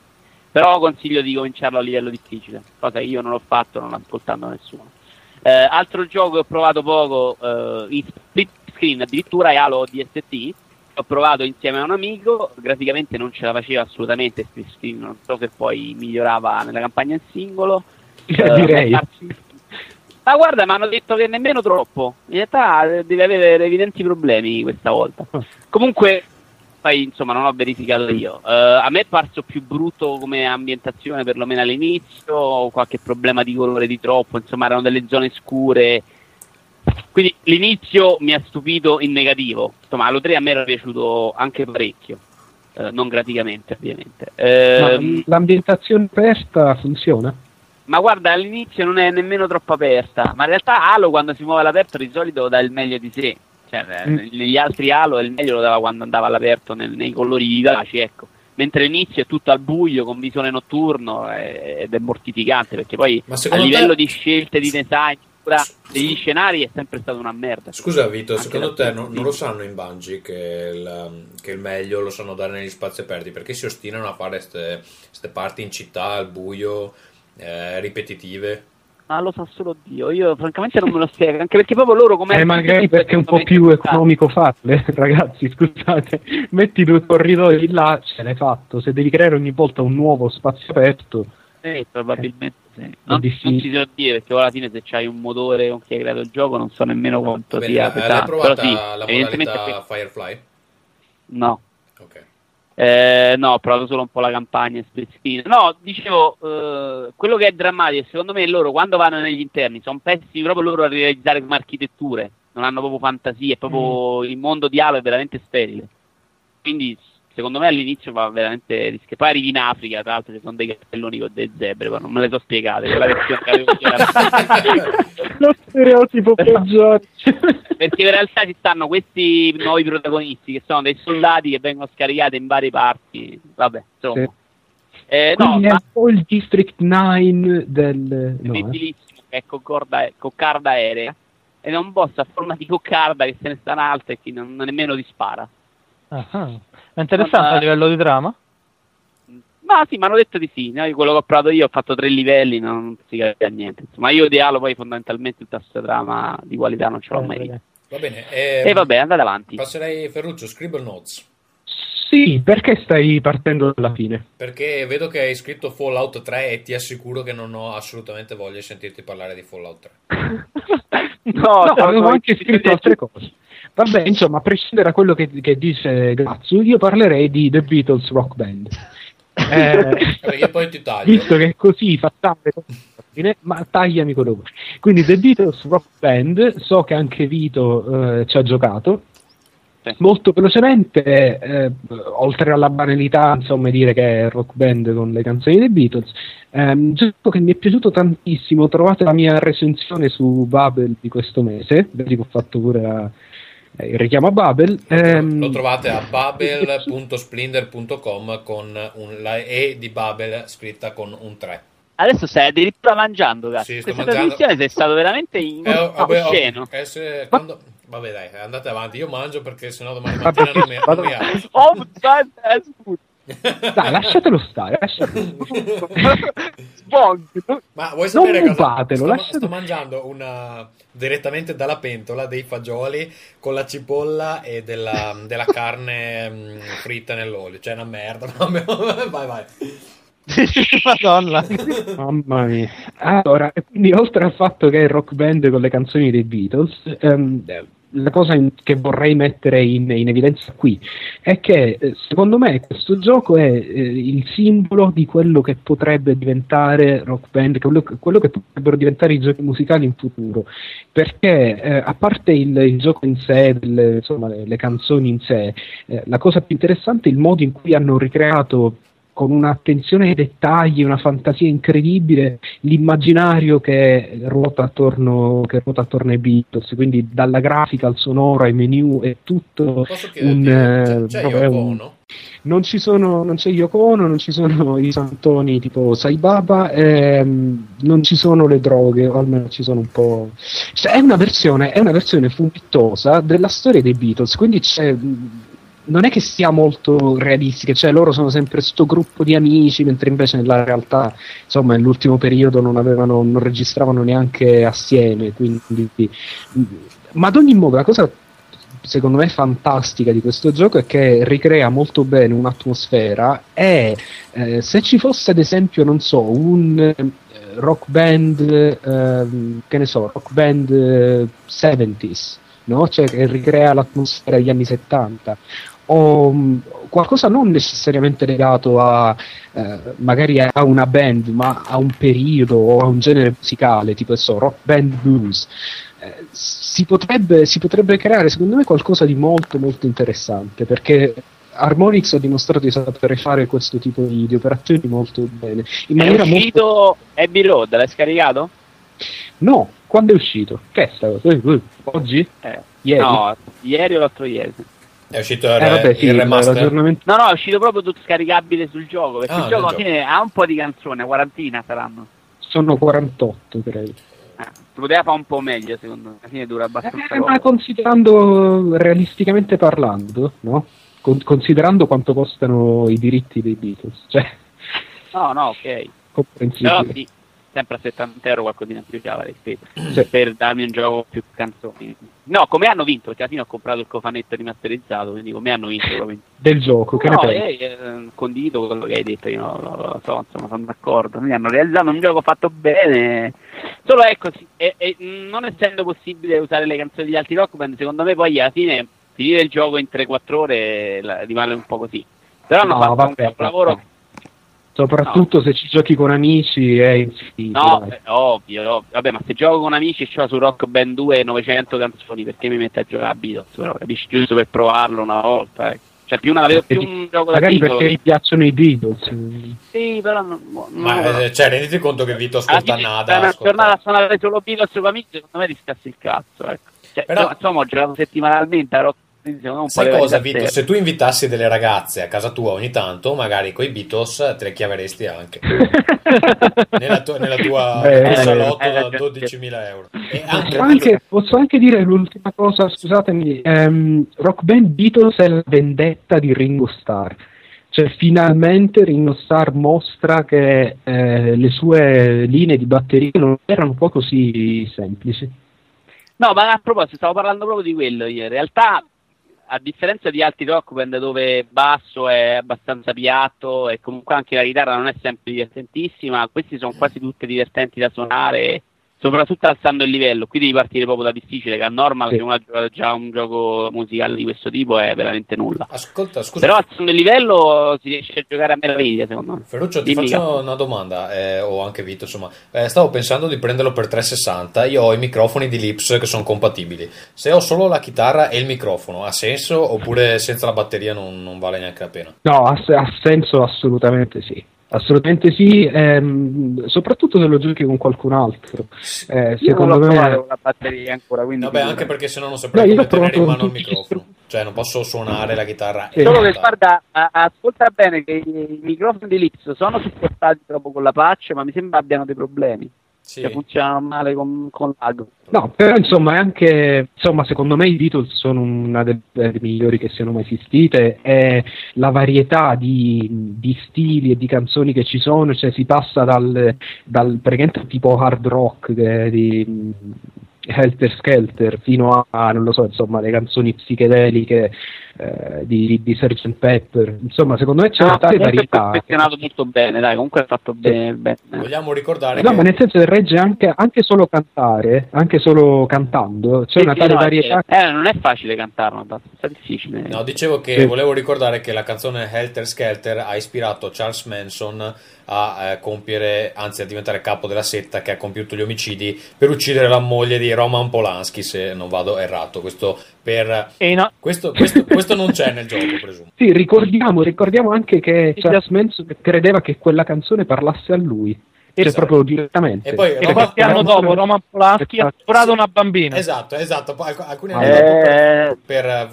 Però consiglio di cominciarlo a livello difficile, cosa che io non ho fatto non ascoltando nessuno. Eh, altro gioco che ho provato poco eh, in split screen addirittura è Halo DST, ho provato insieme a un amico, graficamente non ce la faceva assolutamente split screen, non so se poi migliorava nella campagna in singolo. [LAUGHS] Eh, direi. Ma guarda, mi hanno detto che nemmeno troppo. In realtà eh, deve avere evidenti problemi questa volta. [LAUGHS] Comunque, poi insomma non ho verificato io. Eh, a me è parso più brutto come ambientazione, perlomeno all'inizio, qualche problema di colore di troppo, insomma erano delle zone scure. Quindi l'inizio mi ha stupito in negativo. Insomma, allo 3 a me era piaciuto anche parecchio. Eh, non graficamente, ovviamente. Ehm, l'ambientazione aperta funziona? ma guarda, all'inizio non è nemmeno troppo aperta, ma in realtà Halo quando si muove all'aperto di solito dà il meglio di sé. Cioè, eh, Mm. negli altri Halo il meglio lo dava quando andava all'aperto nel- nei colori vivaci, ecco. Mentre l'inizio è tutto al buio, con visione notturno eh, ed è mortificante, perché poi a livello te- di scelte di design degli scenari è sempre stata una merda. Scusa Vito, secondo te non, non lo sanno in Bungie che il, che il meglio lo sanno dare negli spazi aperti? Perché si ostinano a fare queste parti in città, al buio, eh, ripetitive? Ma lo sa solo Dio, io francamente non me lo spiego, anche perché proprio loro come... Eh, magari perché è un po' più economico farle, [LAUGHS] ragazzi, scusate. Metti due corridoi là, ce l'hai fatto. Se devi creare ogni volta un nuovo spazio aperto, Sì, probabilmente sì. Non, non difficile. si dire perché alla fine se c'hai un motore con chi hai creato il gioco non so nemmeno quanto bene, sia eh, pesante. provata Però sì, la modalità Firefly? no. Ok. Eh, no, ho provato solo un po' la campagna screen. No, dicevo, eh, quello che è drammatico, secondo me loro quando vanno negli interni sono pessimi proprio loro a realizzare come architetture, non hanno proprio fantasia, è proprio il mondo di Halo è veramente sterile. Quindi secondo me all'inizio va veramente rischio. Poi arrivi in Africa, tra l'altro ci sono dei cappelloni con delle zebre, ma non me le so spiegate, quella versione che avevo [LAUGHS] lo stereotipo peggiore. Perché in realtà ci stanno questi nuovi protagonisti che sono dei soldati che vengono scaricati in varie parti. Vabbè, insomma. Sì. Eh, no, Quindi è ma un po' il District 9 del... no, eh. che è con corda- coccarda aerea. Ed è un boss a forma di coccarda che se ne sta in alto e che non, non nemmeno ti spara. Ah. È interessante Ma- a livello di trama. Ma sì, mi hanno detto di sì. no? Quello che ho provato io ho fatto tre livelli, non, non si capisce niente. Insomma, io di Halo poi fondamentalmente tutta questa trama di qualità non ce l'ho mai vista. Va bene. ehm, E vabbè, andate avanti. Passerei Ferruccio, Scribble Notes. Sì, perché stai partendo dalla fine? Perché vedo che hai scritto Fallout 3 e ti assicuro che non ho assolutamente voglia di sentirti parlare di Fallout 3. [LAUGHS] No, No, avevo anche scritto altre cose. Vabbè, insomma, a prescindere da quello che, che dice Gazzu, io parlerei di The Beatles Rock Band. [LAUGHS] Eh, Perché poi ti taglio. visto che è così fatale, ma tagliami quello che vuoi. Quindi The Beatles Rock Band, so che anche Vito eh, ci ha giocato. Sì. Molto velocemente, eh, oltre alla banalità, insomma, dire che è rock band con le canzoni dei Beatles, ehm, gioco che mi è piaciuto tantissimo. Trovate la mia recensione su Babel di questo mese, vedi che ho fatto pure la- il richiamo a Babel. Ehm, Lo trovate a babel.splendor.com con un, la E di Babel scritta con un 3. Adesso stai addirittura mangiando, cazzo. Sì, sto Questa mangiando. trasmissione sei stato veramente in Eh, oh, vabbè, oh, eh, se- quando- vabbè dai, andate avanti, io mangio perché sennò domani mattina non mi, non mi alzo. Oh, food. Dai, lasciatelo stare, lasciatelo. [LAUGHS] Ma vuoi sapere Non cosa? sto, lasciate- sto mangiando una, direttamente dalla pentola dei fagioli con la cipolla e della, della carne mm, fritta nell'olio. Cioè, una merda. [LAUGHS] Vai, vai. [LAUGHS] Madonna. Mamma mia. Allora, e quindi oltre al fatto che è rock band con le canzoni dei Beatles, ehm, eh, la cosa in- che vorrei mettere in, in evidenza qui è che eh, secondo me questo gioco è eh, il simbolo di quello che potrebbe diventare rock band, quello, quello che potrebbero diventare i giochi musicali in futuro. Perché eh, a parte il, il gioco in sé, delle- insomma, le, le canzoni in sé, eh, la cosa più interessante è il modo in cui hanno ricreato con un'attenzione ai dettagli, una fantasia incredibile, l'immaginario che ruota attorno, che ruota attorno ai Beatles, quindi dalla grafica al sonoro ai menu è tutto un... chiederti, eh, c'è, c'è un- non ci sono, non c'è Yoko Ono, non ci sono [LAUGHS] i santoni tipo Saibaba, ehm, non ci sono le droghe, o almeno ci sono un po'. Cioè, è una versione, è una versione fumettosa della storia dei Beatles, quindi c'è. Non è che sia molto realistica, cioè loro sono sempre sto gruppo di amici, mentre invece nella realtà, insomma, nell'ultimo periodo non avevano, non registravano neanche assieme, quindi. Ma ad ogni modo la cosa secondo me fantastica di questo gioco è che ricrea molto bene un'atmosfera e eh, se ci fosse ad esempio, non so, un eh, rock band, ehm, che ne so, rock band eh, 70s, no? Cioè che ricrea l'atmosfera degli anni 70 o mh, qualcosa non necessariamente legato a eh, magari a una band, ma a un periodo o a un genere musicale, tipo so, rock band blues. Eh, si, potrebbe, si potrebbe creare secondo me qualcosa di molto molto interessante perché Harmonix ha dimostrato di sapere fare questo tipo di, di operazioni molto bene in È maniera molto uscito Abbey Road, l'hai scaricato? no quando è uscito? che è sta cosa? Eh, eh, oggi? Eh, ieri? No, ieri o l'altro ieri. È uscito il, Eh, vabbè, sì, il remaster. No, no, è uscito proprio tutto scaricabile sul gioco. Perché Ah, il gioco alla fine ha un po' di canzone, quarantina saranno. sono 48 credo Eh, si poteva fare un po' meglio, secondo me. Alla fine dura abbastanza Eh, ma considerando realisticamente parlando, no? Con- considerando quanto costano i diritti dei Beatles, cioè, No, no, ok. Però comprensibile. sì, sempre a 70 euro qualcosina più già l'avrei speso. Sì. Per darmi un gioco più canzoni. No, come hanno vinto? Perché alla fine ho comprato il cofanetto rimasterizzato, quindi come hanno vinto proprio. Del gioco, che no, ne pensi? eh, eh, condivido quello che hai detto, io lo, lo so, insomma, sono d'accordo. Quindi hanno realizzato un gioco fatto bene. Solo ecco, e- e non essendo possibile usare le canzoni degli altri rock band, secondo me poi alla fine finire il gioco in 3-4 ore la- rimane un po' così. Però hanno No, fatto un vabbè, lavoro. Soprattutto se ci giochi con amici è infinito. No, dai. eh, ovvio, ovvio. Vabbè, ma se gioco con amici e c'ho su Rock Band 2 900 canzoni, perché mi metto a giocare a Beatles? Però, capisci? Giusto per provarlo una volta. ecco. Cioè, più una la vedo più un gioco da Magari piccolo. perché gli piacciono i Beatles. Sì, però non, non Ma eh, cioè, renditi conto che Vito alla ascolta fine, nada. una ascolta- giornata a suonare solo Beatles con amici, secondo me riscassi il cazzo, ecco. Cioè, Però- insomma, ho giocato settimalmente a Rock me un Sai cosa, Vito? Se tu invitassi delle ragazze a casa tua ogni tanto, magari coi Beatles te le chiaveresti anche. [LAUGHS] nella, tua- nella tua [LAUGHS] Eh, nel tuo salotto eh, da eh, 12.000 euro. E anche, Posso anche, posso anche dire l'ultima cosa, scusatemi, ehm, Rock Band Beatles è la vendetta di Ringo Starr. Cioè, finalmente Ringo Starr mostra che eh, le sue linee di batteria non erano poi così semplici. No, ma a proposito, stavo parlando proprio di quello io. In realtà, a differenza di altri rock band dove basso è abbastanza piatto e comunque anche la chitarra non è sempre divertentissima, questi sono quasi tutte divertenti da suonare, soprattutto alzando il livello. Qui devi partire proprio da difficile, che a normal Sì. se uno ha giocato già un gioco musicale di questo tipo è veramente nulla. ascolta, scusa. Però alzando il livello si riesce a giocare a meraviglia, secondo me. Ferruccio, ti Dimmi, faccio una domanda, eh, o anche Vito, insomma. Eh, stavo pensando di prenderlo per 360. Io ho i microfoni di Lips che sono compatibili. Se ho solo la chitarra e il microfono, ha senso? Oppure senza la batteria non, non vale neanche la pena? No, ha, ha senso assolutamente sì. Assolutamente sì, ehm, soprattutto se lo giochi con qualcun altro. Eh, Io secondo me... con la batteria ancora, quindi Vabbè, anche perché sennò non No, saprei io come tenere in mano il microfono. Cioè, non posso suonare la chitarra. Sì. Solo che guarda, ascolta bene che i microfoni di Lips sono supportati proprio con la patch, ma mi sembra abbiano dei problemi. Sì. Cioè funzionano male con, con lag. No, però insomma, è anche insomma, secondo me i Beatles sono una delle, delle migliori che siano mai esistite e la varietà di, di stili e di canzoni che ci sono, cioè si passa dal, dal praticamente tipo hard rock che- di mm, Helter Skelter fino a, non lo so, insomma, le canzoni psichedeliche eh, di, di Sgt. Pepper. Insomma, secondo me c'è una tale comunque è varietà. perfezionato molto bene, dai, comunque è fatto bene. bene. Vogliamo ricordare No, che ma nel senso che regge anche, anche solo cantare, anche solo cantando, c'è Sì, una sì, tale no, varietà. vero. Eh, non è facile cantarlo, è difficile. No, dicevo che Sì. volevo ricordare che la canzone Helter Skelter ha ispirato Charles Manson a eh, compiere, anzi a diventare capo della setta che ha compiuto gli omicidi per uccidere la moglie di Roman Polanski, se non vado errato. Questo, per, E no, questo, questo, questo non c'è nel gioco, presumo. Sì, ricordiamo, ricordiamo anche che Charles Manson credeva che quella canzone parlasse a lui, cioè Esatto. proprio direttamente. E poi e qualche anno dopo Roman Polanski ha sparato una bambina. Esatto, esatto. Poi alc- alcuni anni dopo per, Eh, per, eh,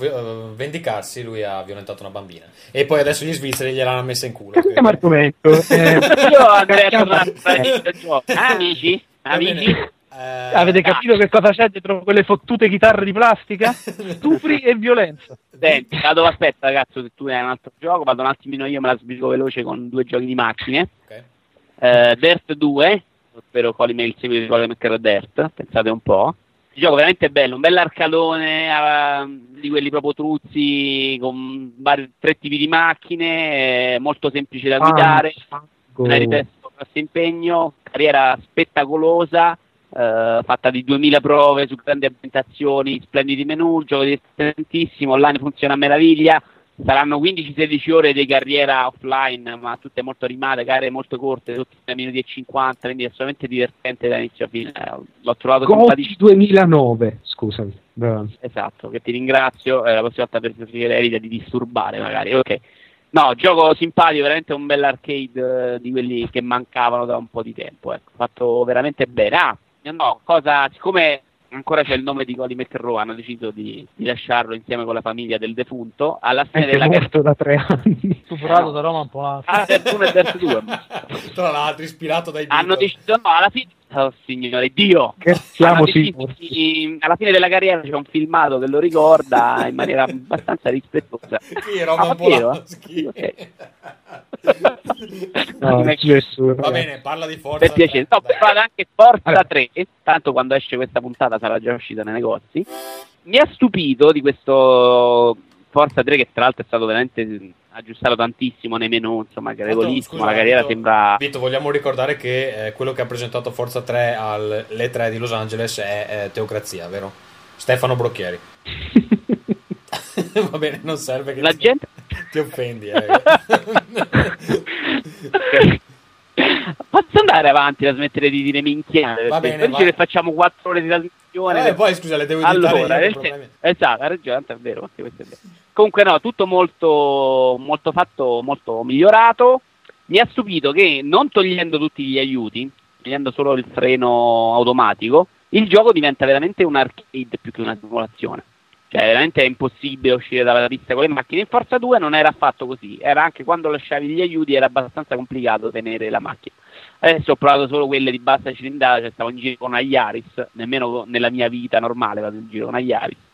vendicarsi lui ha violentato una bambina. E poi adesso gli svizzeri gliel'hanno messa in culo. Cambiamo argomento. Eh, [LAUGHS] io andrei a tornare al gioco. Amici? Amici? Eh, Avete capito che cosa c'è dietro quelle fottute chitarre di plastica? [LAUGHS] Stupri e violenza. Senti, vado, aspetta ragazzo, se tu hai un altro gioco, vado un attimino io, me la sbrigo veloce con due giochi di macchine. ok. Eh, Dirt 2, spero Colin il seguito di Colin McRae Dirt, pensate un po'. Il gioco veramente bello, un bell'arcadone eh, di quelli proprio truzzi con vari, tre tipi di macchine, eh, molto semplice da guidare, non hai ripeto, grosso impegno, carriera spettacolosa, eh, fatta di 2000 prove su grandi ambientazioni, splendidi menu, gioco divertentissimo, online funziona a meraviglia, saranno 15-16 ore di carriera offline, ma tutte molto rimate, gare molto corte, tutte da minuti e 50, quindi è assolutamente divertente da inizio a fine. L'ho trovato simpaticissimo. 2009, scusami. Esatto, che ti ringrazio, eh, la prossima volta preferirei di disturbare magari, ok. No, gioco simpatico, veramente un bel arcade eh, di quelli che mancavano da un po' di tempo, ecco, fatto veramente bene. Ah, no, cosa, siccome ancora c'è il nome di Cody McRae, hanno deciso di, di lasciarlo insieme con la famiglia del defunto, alla fine È della morto da tre anni. Superato da Roma un po'. Ah, Dirt 1 e Dirt 2. Tra l'altro, ispirato dai Hanno Beatles. deciso, no, alla fine... Oh signore, Dio! Scherziamo, Hanno deciso signori. di- alla fine della carriera c'è un filmato che lo ricorda in maniera [LAUGHS] abbastanza rispettosa. Sì, roba Ah. No, [LAUGHS] Gesù, Va bene, parla di Forza. per piacere. No, 3. poi vado anche Forza Allora. 3, e tanto quando esce questa puntata sarà già uscita nei negozi. Mi ha stupito di questo Forza 3 che tra l'altro è stato veramente aggiustato tantissimo nei menu, insomma, gradevolissimo, la carriera Vito, sembra... Vito, vogliamo ricordare che eh, quello che ha presentato Forza 3 alle 3 di Los Angeles è eh, Teocrazia, vero? Stefano Brocchieri. [LAUGHS] Va bene, non serve che La ti, gente... ti offendi. Eh. [LAUGHS] Posso andare avanti da smettere di dire minchiate? Va bene, vai. che facciamo 4 ore di trasmissione. Eh, poi scusa, le devo editare allora, io, nel esatto, ha ragione, è vero, questo è vero. Comunque no, tutto molto, molto fatto, molto migliorato. Mi ha stupito che non togliendo tutti gli aiuti, togliendo solo il freno automatico, il gioco diventa veramente un arcade più che una simulazione. Cioè, veramente è impossibile uscire dalla pista con le macchine. In Forza 2 non era affatto così. Era anche quando lasciavi gli aiuti era abbastanza complicato tenere la macchina. Adesso ho provato solo quelle di bassa cilindrata, cioè stavo in giro con una Yaris, nemmeno nella mia vita normale vado in giro con una Yaris.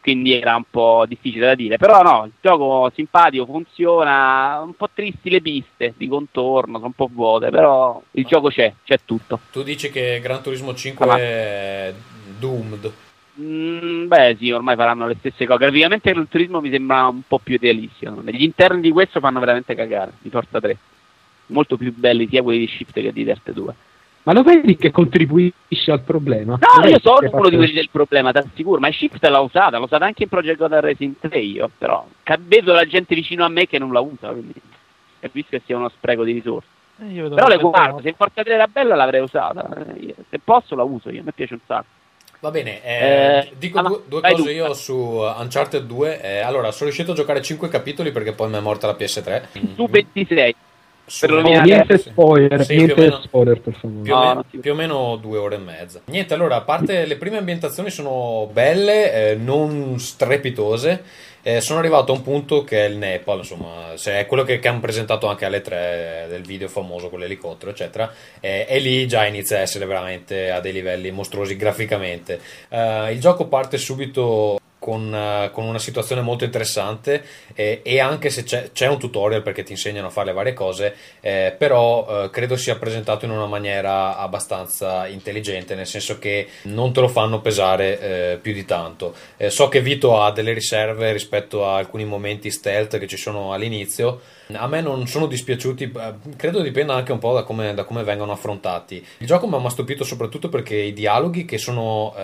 Quindi era un po' difficile da dire. Però no, il gioco simpatico, funziona, un po' tristi le piste di contorno, sono un po' vuote, però il gioco c'è, c'è tutto. Tu dici che Gran Turismo 5 Ah, è doomed. Mm, beh, sì, ormai faranno le stesse cose. Graficamente il turismo mi sembra un po' più realistico. Gli interni di questo fanno veramente cagare, di Forza 3. Molto più belli sia quelli di Shift che di Dirt 2. Ma lo vedi che contribuisce al problema? No, io sono uno fatto- di quelli del problema, ti assicuro, ma Shift l'ha usata, l'ho usata anche in Project Gotham Racing 3 io, però vedo la gente vicino a me che non la usa, quindi capisco che sia uno spreco di risorse. Eh, Però le guardo, se in Forza 3 era bella l'avrei usata, Eh, se posso la uso io, mi piace un sacco. Va bene, eh, Eh, dico ah, due, due cose tu. io su Uncharted 2. Eh, allora, sono riuscito a giocare 5 capitoli perché poi mi è morta la PS3. Su 26, Su- per Oh, rovinare- niente spoiler, Sì, più o niente meno. spoiler per favore. Più No, meno, più o meno due ore e mezza. Niente, allora, a parte le prime ambientazioni sono belle, eh, non strepitose. eh, sono arrivato a un punto che è il Nepal, insomma, se è quello che, che hanno presentato anche alle tre del video famoso con l'elicottero, eccetera. eh, e lì già inizia a essere veramente a dei livelli mostruosi graficamente. Eh, il gioco parte subito con, eh, con una situazione molto interessante eh, e anche se c'è, c'è un tutorial perché ti insegnano a fare le varie cose, eh, però eh, credo sia presentato in una maniera abbastanza intelligente, nel senso che non te lo fanno pesare eh, più di tanto. Eh, so che Vito ha delle riserve rispetto a alcuni momenti stealth che ci sono all'inizio. A me non sono dispiaciuti, credo dipenda anche un po' da come, da come vengono affrontati. Il gioco mi ha stupito soprattutto perché i dialoghi che sono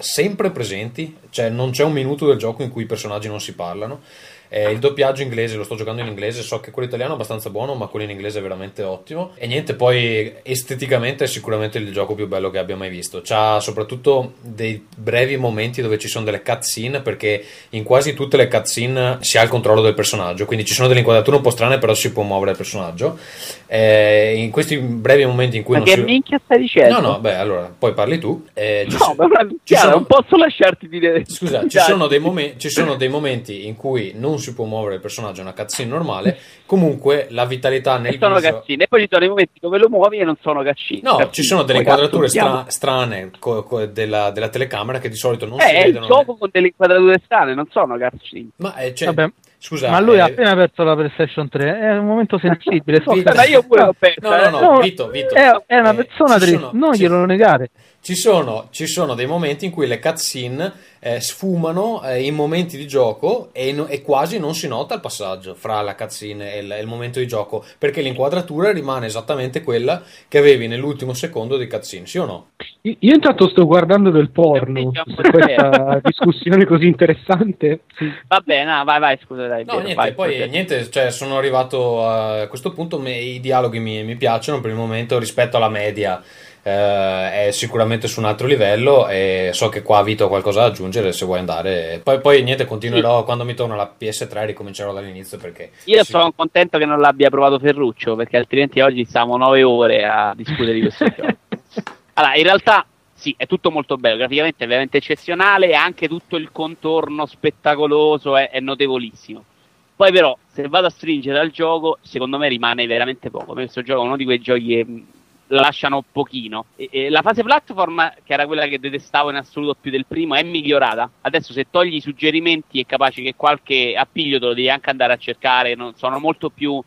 sempre presenti, cioè non c'è un minuto del gioco in cui i personaggi non si parlano. Eh, il doppiaggio inglese lo sto giocando in inglese, so che quello italiano è abbastanza buono, ma quello in inglese è veramente ottimo. E niente, poi esteticamente è sicuramente il gioco più bello che abbia mai visto. C'ha soprattutto dei brevi momenti dove ci sono delle cutscene, perché in quasi tutte le cutscene si ha il controllo del personaggio, quindi ci sono delle inquadrature un po' strane, però si può muovere il personaggio. Eh, in questi brevi momenti in cui Ma non che si... minchia stai dicendo? No, no, beh, allora, poi parli tu. Eh, No, so- ma una sono- non posso lasciarti dire... Scusa, ci sono, dei momen- ci sono dei momenti in cui non si può muovere il personaggio, è una cutscene normale. Comunque la vitalità nel sono viso. cazzine. E poi ci sono i momenti dove lo muovi e non sono caccine. No, Cazzine. ci sono delle Poi inquadrature stra- strane co- co- della, della telecamera che di solito non si Eh, è il vedono. gioco con delle inquadrature strane, non sono cazzine. Ma eh, cioè, Vabbè, scusa, ma lui eh, ha appena perso la PlayStation 3, è un momento [LAUGHS] sensibile. so Vito- io pure l'ho persa. No, no, eh. no, Vito, Vito. È, è una Eh, persona ci triste, sono- non glielo negare. Ci sono, ci sono dei momenti in cui le cutscene eh, sfumano eh, in momenti di gioco e, no- e quasi non si nota il passaggio fra la cutscene e il, e il momento di gioco, perché l'inquadratura rimane esattamente quella che avevi nell'ultimo secondo di cutscene, sì o no? Io io intanto sto guardando del porno su questa [LAUGHS] discussione così interessante. Sì. Va bene, no, vai, vai, scusa, dai. No, vero, niente, vai, poi prosegue. niente, cioè sono arrivato a questo punto, me- i dialoghi mi, mi piacciono per il momento rispetto alla media. Eh, è sicuramente su un altro livello e so che qua Vito ha qualcosa da aggiungere se vuoi andare. Poi, poi niente, continuerò quando mi torna la PS3, ricomincerò dall'inizio perché Io sì. sono contento che non l'abbia provato Ferruccio, perché altrimenti oggi stiamo nove ore a discutere di questo [LAUGHS] gioco. Allora, in realtà sì, è tutto molto bello, graficamente è veramente eccezionale e anche tutto il contorno spettacoloso è, è notevolissimo. Poi però, se vado a stringere al gioco, secondo me rimane veramente poco. Questo gioco è uno di quei giochi che mh, lasciano pochino. E- e la fase platform, che era quella che detestavo in assoluto più del primo, è migliorata. Adesso se togli i suggerimenti è capace che qualche appiglio te lo devi anche andare a cercare, non- sono molto più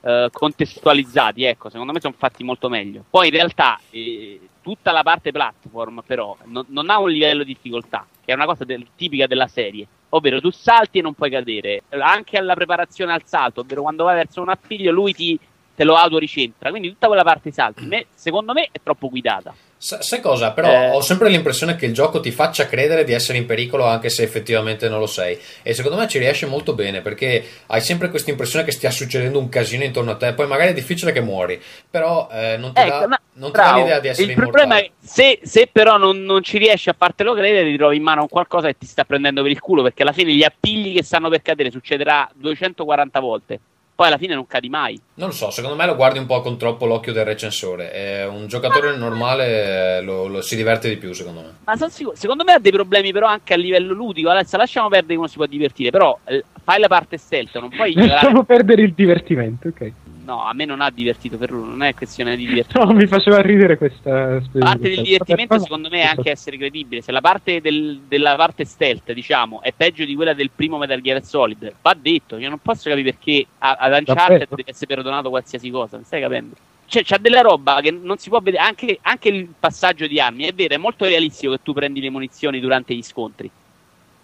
eh, contestualizzati, ecco, secondo me sono fatti molto meglio. Poi in realtà eh, tutta la parte platform però non, non ha un livello di difficoltà, che è una cosa del- tipica della serie. Ovvero tu salti e non puoi cadere, anche alla preparazione al salto, ovvero quando vai verso un appiglio lui ti, te lo autoricentra, quindi tutta quella parte salti, me- secondo me è troppo guidata. Sa- Sai cosa? Però Eh. ho sempre l'impressione che il gioco ti faccia credere di essere in pericolo anche se effettivamente non lo sei. E secondo me ci riesce molto bene perché hai sempre questa impressione che stia succedendo un casino intorno a te. Poi magari è difficile che muori, però eh, non ti dà, Ecco, no, non ti dà l'idea di essere Il problema è se, se però non, non ci riesci a fartelo credere, ti trovi in mano qualcosa che ti sta prendendo per il culo. Perché alla fine gli appigli che stanno per cadere succederà 240 volte. Poi alla fine non cadi mai. Non lo so, secondo me lo guardi un po' con troppo l'occhio del recensore. È un giocatore normale lo, lo si diverte di più, secondo me. Ma sono sicuro, secondo me ha dei problemi però anche a livello ludico. Adesso lasciamo perdere che uno si può divertire, però eh, fai la parte stealth, non puoi [LAUGHS] giocare. Lasciamo perdere il divertimento, ok. No, a me non ha divertito per non è questione di divertimento. No, mi faceva ridere questa. La parte del questa- divertimento questa- secondo me è anche essere credibile. Se la parte del- della parte stealth, diciamo, è peggio di quella del primo Metal Gear Solid, va detto. Io non posso capire perché a- ad Uncharted deve essere perdonato qualsiasi cosa, non stai capendo? Cioè, c'ha della roba che non si può vedere, anche, anche il passaggio di armi, è vero, è molto realistico che tu prendi le munizioni durante gli scontri.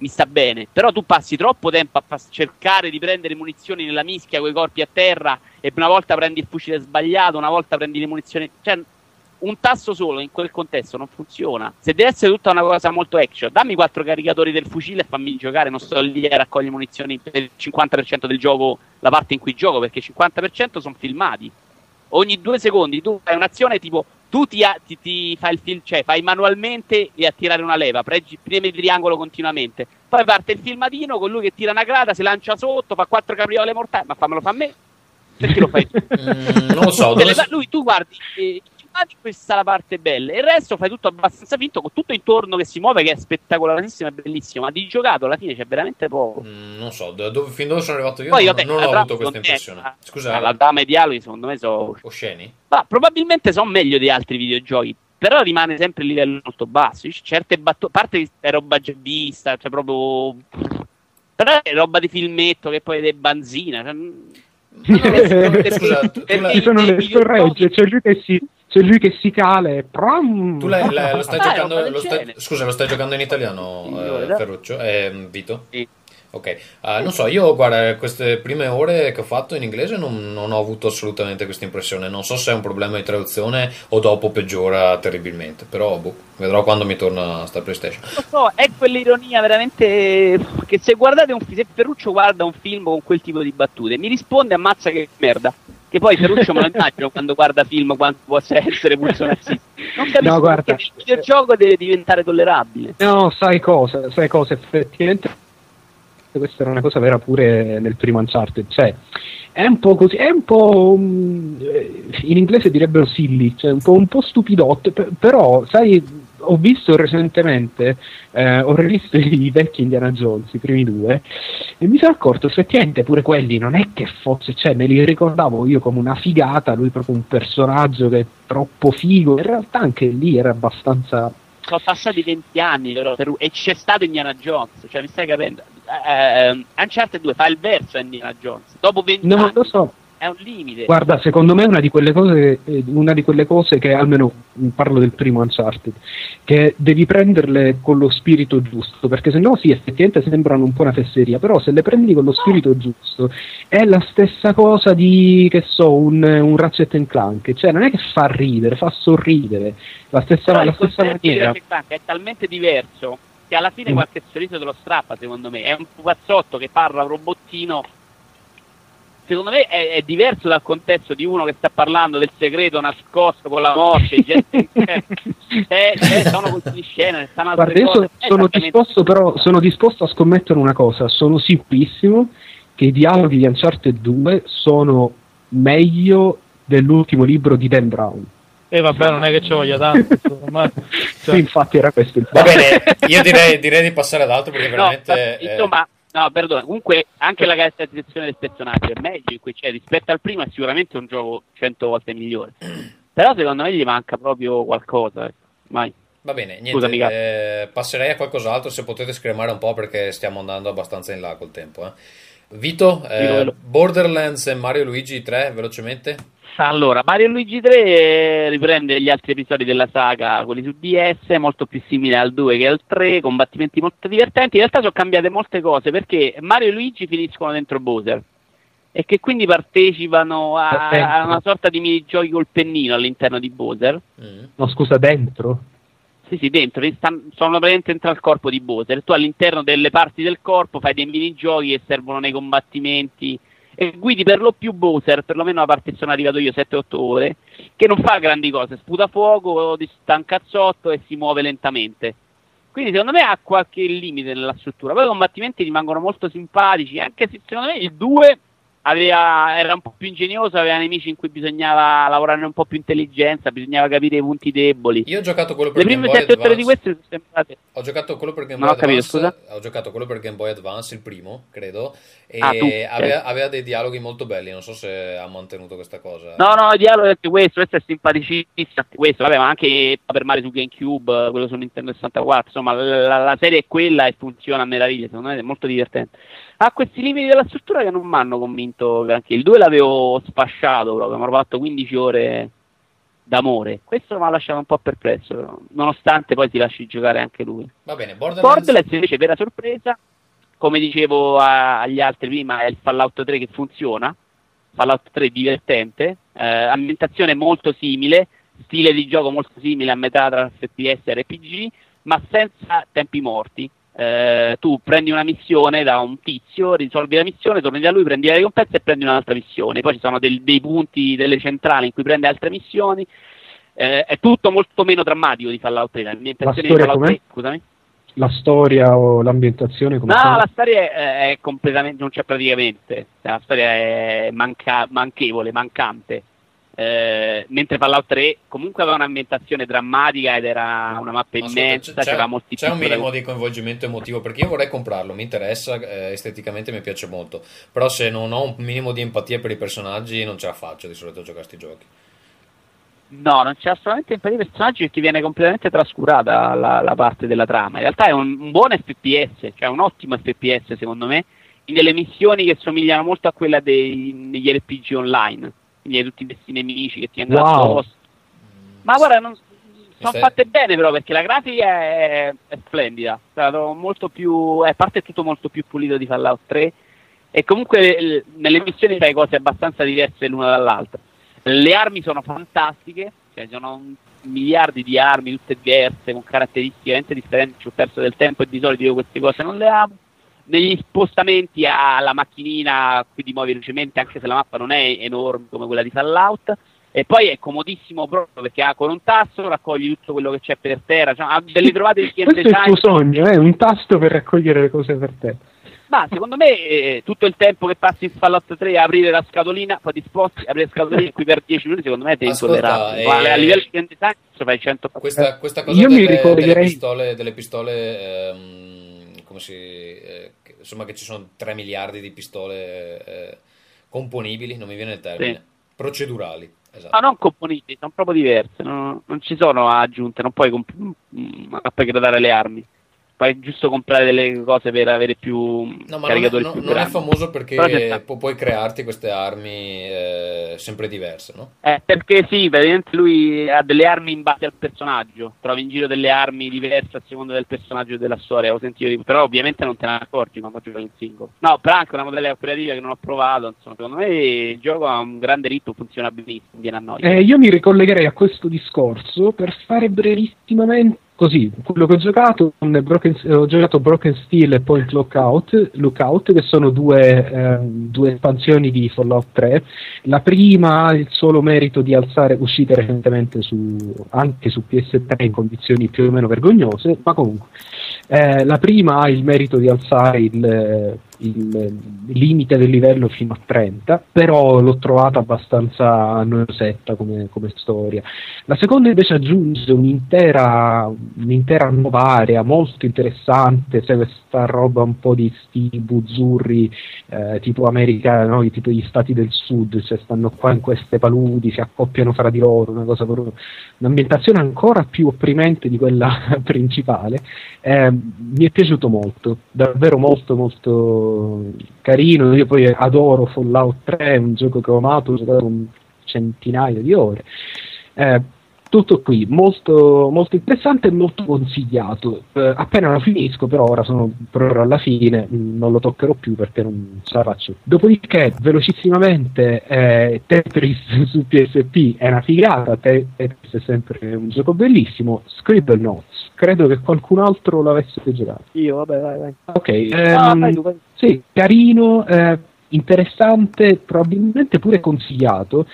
Mi sta bene, però tu passi troppo tempo a pas- cercare di prendere munizioni nella mischia con i corpi a terra e una volta prendi il fucile sbagliato, una volta prendi le munizioni. Cioè, un tasto solo in quel contesto non funziona. Se deve essere tutta una cosa molto action, dammi quattro caricatori del fucile e fammi giocare. Non sto lì a raccogliere munizioni per il 50% del gioco, la parte in cui gioco, perché il 50% sono filmati. Ogni due secondi tu fai un'azione tipo tu ti, ti- ti fai il film, cioè fai manualmente e a tirare una leva, pregi, premi il triangolo continuamente. Poi parte il filmatino con lui che tira una grada, si lancia sotto, fa quattro capriole mortali. Ma fammelo fa a me. Perché lo fai tu? [LAUGHS] Mm, non lo so, Delle lui tu guardi eh, questa è la parte bella. E il resto fai tutto abbastanza finto con tutto intorno che si muove che è spettacolarissimo e bellissimo. Ma di giocato alla fine c'è veramente poco. Mm, non so, da dove- fin dove sono arrivato io poi non, vabbè non la ho avuto questa impressione. la- Scusa, la dama e i dialoghi secondo me sono osceni? ma probabilmente sono meglio di altri videogiochi però rimane sempre il livello molto basso. Certe battute a parte che è roba già vista cioè proprio però è roba di filmetto che poi è banzina cioè, [LAUGHS] Scusa, tu- tu perché l'hai- Ci sono le scorregge, c'è lui che si, c'è lui che si cala e pram! Tu l'hai- l'hai- lo stai giocando, lo stai- scusa, lo stai giocando in italiano, eh, Ferruccio? Eh, Vito? Sì. Ok, Ah, non so, io guarda, queste prime ore che ho fatto in inglese non, non ho avuto assolutamente questa impressione. Non so se è un problema di traduzione o dopo peggiora terribilmente, però boh, vedrò quando mi torna sta PlayStation. lo so, è quell'ironia veramente che se guardate un film, se Ferruccio guarda un film con quel tipo di battute, mi risponde ammazza che merda. Che poi Ferruccio me lo immagino quando guarda film quanto possa essere pulso nazista. Non capisco No, guarda. perché il videogioco deve diventare tollerabile. No, sai cosa? Sai cosa? Effettivamente questa era una cosa vera pure nel primo Uncharted, cioè è un po' così, è un po' mm, eh, in inglese direbbero silly, cioè un po', un po' stupidotto, pe- però sai, ho visto recentemente, eh, ho rivisto i vecchi Indiana Jones, i primi due, e mi sono accorto effettivamente pure quelli non è che fosse, cioè me li ricordavo io come una figata, lui proprio un personaggio che è troppo figo, in realtà anche lì era abbastanza Sono passati 20 anni però, per- e c'è stato Indiana Jones, cioè mi stai capendo? Eh, Uncharted 2 fa il verso a Indiana Jones. Dopo 20 No, anni lo so. è un limite. Guarda, secondo me è una di quelle cose, eh, una di quelle cose che almeno parlo del primo Uncharted, che devi prenderle con lo spirito giusto, perché se no sì, effettivamente sembrano un po' una fesseria, però se le prendi con lo spirito giusto è la stessa cosa di, che so, un, un Ratchet and Clank, cioè non è che fa ridere, fa sorridere, la stessa, Però la stessa maniera. Ratchet Clank è talmente diverso che alla fine Mm. qualche sorriso te lo strappa, secondo me. È un pupazzotto che parla un robottino. Secondo me è, è diverso dal contesto di uno che sta parlando del segreto nascosto con la morte, gente, [LAUGHS] cioè, c'è- c'è- sono colpi di scena, stanno Guarda, io È sono esattamente- disposto, però, sono disposto a scommettere una cosa, sono sicurissimo che i dialoghi di Uncharted 2 sono meglio dell'ultimo libro di Dan Brown. E vabbè, non è che ci voglia tanto. [LAUGHS] insomma. Cioè, Sì, infatti era questo il Va bene, io direi, direi di passare ad altro perché No, veramente... ma- eh, insomma, no, perdono. Comunque, anche la caratterizzazione del personaggio è meglio in cui c'è rispetto al primo. È sicuramente un gioco cento volte migliore. [CLEARS THROAT] Però, secondo me, gli manca proprio qualcosa. ecco. Mai. Va bene, niente, Scusami, eh, passerei a qualcos'altro se potete scremare un po' perché stiamo andando abbastanza in là col tempo. eh. Vito, eh. Borderlands e Mario Luigi 3, velocemente? Allora, Mario Luigi 3 eh, riprende gli altri episodi della saga, quelli su DS, molto più simile al 2 che al 3, combattimenti molto divertenti. In realtà sono cambiate molte cose perché Mario e Luigi finiscono dentro Bowser e che quindi partecipano a, a una sorta di minigiochi col pennino all'interno di Bowser. Mm. No, scusa, dentro? Sì, sì, dentro, sono praticamente dentro al corpo di Bowser. Tu all'interno delle parti del corpo fai dei minigiochi che servono nei combattimenti e guidi per lo più Bowser, perlomeno la parte che sono arrivato io 7-8 ore, che non fa grandi cose, sputa fuoco, sta un cazzotto e si muove lentamente. Quindi secondo me ha qualche limite nella struttura. Poi i combattimenti rimangono molto simpatici, anche se secondo me il 2 aveva- era un po' più ingegnoso, aveva nemici in cui bisognava lavorare un po' più intelligenza, bisognava capire i punti deboli. Io ho giocato quello per Le Game prime Boy 7 ore di Advance. queste sono sembrate. Ho giocato quello per Game Non Boy ho capito, Advance. scusa? Ho giocato quello per Game Boy Advance, il primo, credo. E Ah, tu, aveva, aveva dei dialoghi molto belli. Non so se ha mantenuto questa cosa. No, no, il dialogo è anche questo, questo è simpaticissimo. Questo, vabbè, ma anche per Mario su GameCube, quello su Nintendo 64. Insomma, la, la serie è quella e funziona a meraviglia. Secondo me è molto divertente. Ha questi limiti della struttura che non mi hanno convinto anche il 2 l'avevo sfasciato proprio, mi hanno fatto 15 ore d'amore. Questo mi ha lasciato un po' perplesso, però, nonostante poi si lasci giocare anche lui. Va bene, Borderlands. Borderlands invece vera sorpresa, come dicevo a- agli altri prima, è il Fallout 3 che funziona, Fallout 3 divertente, eh, ambientazione molto simile, stile di gioco molto simile a metà tra FPS e RPG, ma senza tempi morti. Eh, tu prendi una missione da un tizio, risolvi la missione, torni da lui, prendi la ricompensa e prendi un'altra missione. Poi ci sono del- dei punti, delle centrali in cui prendi altre missioni. Eh, è tutto molto meno drammatico di Fallout 3. L'ambientazione di storia Fallout com'è? 3, scusami. La storia o l'ambientazione come No, fa? la storia è, è completamente, non c'è praticamente, la storia è manca- manchevole, mancante. Eh, mentre Fallout 3 comunque aveva un'ambientazione drammatica ed era una mappa Ma ascolta, immensa, c'è, c'era molti c'è un minimo di coinvolgimento emotivo perché io vorrei comprarlo, mi interessa, eh, esteticamente mi piace molto, però se non ho un minimo di empatia per i personaggi non ce la faccio di solito a giocare a sti giochi. No, non c'è assolutamente empatia per i personaggi perché viene completamente trascurata la, la parte della trama. In realtà è un, un buon FPS, cioè un ottimo FPS secondo me, in delle missioni che somigliano molto a quella dei, degli RPG online. Quindi hai tutti questi nemici che ti vengono Wow. addosso. Ma guarda, non, sono fatte bene però perché la grafica è, è splendida. È stato molto più, eh, a parte è tutto molto più pulito di Fallout 3 e comunque eh, nelle missioni fai cose abbastanza diverse l'una dall'altra. Le armi sono fantastiche, cioè sono un- miliardi di armi tutte diverse con caratteristiche veramente differenti, ci ho perso del tempo e di solito io queste cose non le amo. Negli spostamenti alla macchinina qui ti muovi velocemente anche se la mappa non è enorme come quella di Fallout e poi è comodissimo proprio perché ha con un tasto raccogli tutto quello che c'è per terra, cioè, ha delle trovate di [LAUGHS] Questo è il design tuo sogno, è un tasto per raccogliere le cose per te. ma secondo me eh, tutto il tempo che passi in Fallout 3 a aprire la scatolina, poi ti sposti, aprire la scatolina qui per 10 minuti, secondo me è intollerabile. eh, Ma a livello di design fai 100 Questa, questa cosa Io mi delle, delle ricorderei- pistole, delle pistole ehm, come si, eh, che- insomma che ci sono 3 miliardi di pistole eh, componibili, non mi viene il termine, Sì. procedurali. Esatto. No, non componibili, sono proprio diverse, non, non ci sono aggiunte, non puoi comp- mm, upgradare le armi. Poi è giusto comprare delle cose per avere più No, ma non è, caricatori no- più non è famoso perché pu- puoi crearti queste armi eh, sempre diverse, no? Eh, perché sì, praticamente lui ha delle armi in base al personaggio. Trovi in giro delle armi diverse a seconda del personaggio e della storia. Ho sentito di- Però ovviamente non te ne accorgi quando giochi in singolo. No, però anche una modella operativa che non ho provato. Insomma, secondo me il gioco ha un grande ritmo, funziona benissimo, viene a noia. Eh, io mi ricollegherei a questo discorso per fare brevissimamente così, quello che ho giocato, Broken, ho giocato Broken Steel e Point Lookout, Lookout che sono due, eh, due espansioni di Fallout 3. La prima ha il solo merito di alzare, uscite recentemente su, anche su PS3 in condizioni più o meno vergognose, ma comunque. Eh, la prima ha il merito di alzare il, il limite del livello fino a 30, però l'ho trovata abbastanza noiosetta come, come storia. La seconda invece aggiunge un'intera, un'intera nuova area molto interessante, sai questa roba un po' di sti buzzurri eh, tipo America, no? tipo gli stati del sud, cioè stanno qua in queste paludi, si accoppiano fra di loro, una cosa proprio, un'ambientazione ancora più opprimente di quella [LAUGHS] principale. Eh, mi è piaciuto molto, davvero molto molto carino, io poi adoro Fallout 3, è un gioco che ho amato, ho giocato un centinaio di ore. Eh, tutto qui, molto, molto interessante e molto consigliato. Eh, appena lo finisco, però ora sono proprio alla fine, mh, non lo toccherò più perché non ce la faccio. Dopodiché, velocissimamente, eh, Tetris [LAUGHS] su PSP è una figata, Te- Tetris è sempre un gioco bellissimo. Scribble Notes, credo che qualcun altro l'avesse giocato. Io, vabbè, vai, vai. Ok, Ah, ehm, vai tu, vai. Sì, carino, eh, interessante, probabilmente pure consigliato,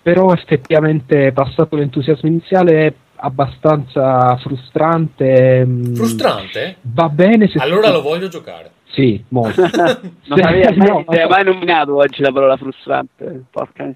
però effettivamente passato l'entusiasmo iniziale è abbastanza frustrante. mm, Frustrante? Va bene se Allora lo voglio giocare. Sì, molto. [LAUGHS] Non avevi mai, No, avevi mai nominato oggi la parola frustrante.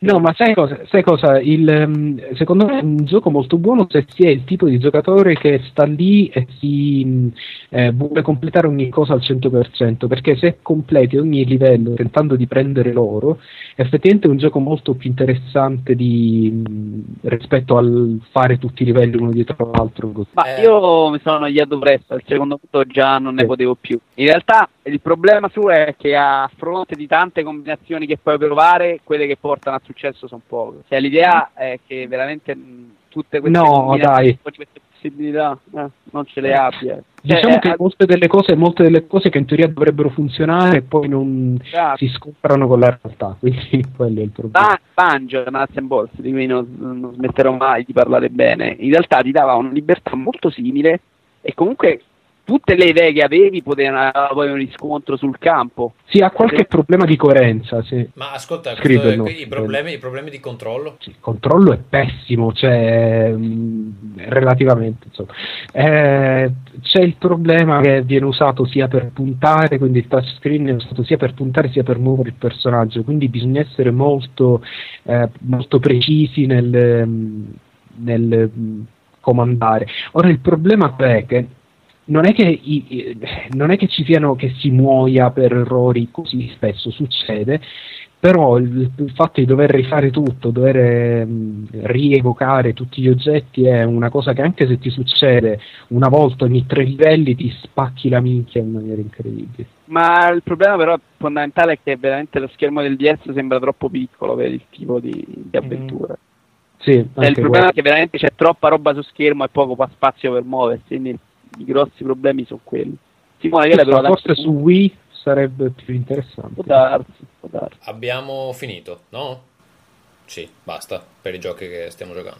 No, ma sai cosa? Sai cosa? Il, ehm, secondo me è un gioco molto buono se si è il tipo di giocatore che sta lì e si eh, vuole completare ogni cosa al 100%, perché se completi ogni livello tentando di prendere l'oro, effettivamente è un gioco molto più interessante di, mh, rispetto al fare tutti i livelli uno dietro l'altro. così. Ma Eh. io mi sono annoiato presto, al secondo punto già non ne Sì. potevo più. In realtà il problema suo è che a fronte di tante combinazioni che puoi provare, quelle che portano al successo sono poche. Cioè l'idea è che veramente mh, tutte queste No, dai. queste possibilità eh, non ce le abbia. Cioè, Diciamo che eh, molte delle, cose, molte delle cose che in teoria dovrebbero funzionare poi non esatto. si scontrano con la realtà, [LAUGHS] quindi quello è il problema. Ba- Banjo, Nuts and Bolts, di cui non, non smetterò mai di parlare bene, in realtà ti dava una libertà molto simile e comunque tutte le idee che avevi potevano avere poi un riscontro sul campo. Sì, ha qualche Sì. problema di coerenza, sì. Ma ascolta, Scrive questo- i, problemi, i problemi di controllo? Sì, il controllo è pessimo, cioè relativamente insomma. Eh, c'è il problema che viene usato sia per puntare, quindi il touchscreen è usato sia per puntare sia per muovere il personaggio, quindi bisogna essere molto, eh, molto precisi nel, nel comandare. Ora il problema è che non è che, non è che ci siano che si muoia per errori così spesso succede però il, il fatto di dover rifare tutto dover ehm, rievocare tutti gli oggetti è una cosa che anche se ti succede una volta ogni tre livelli ti spacchi la minchia in maniera incredibile Ma il problema però fondamentale è che veramente lo schermo del DS sembra troppo piccolo per il tipo di, di avventura. sì, Cioè, il problema quello. è che veramente c'è troppa roba su schermo e poco pa- spazio per muoversi, quindi i grossi problemi sono quelli. Simone, che provato forse su Wii sarebbe più interessante Può darsi, può darsi. Abbiamo finito, no? Sì, basta per i giochi che stiamo giocando.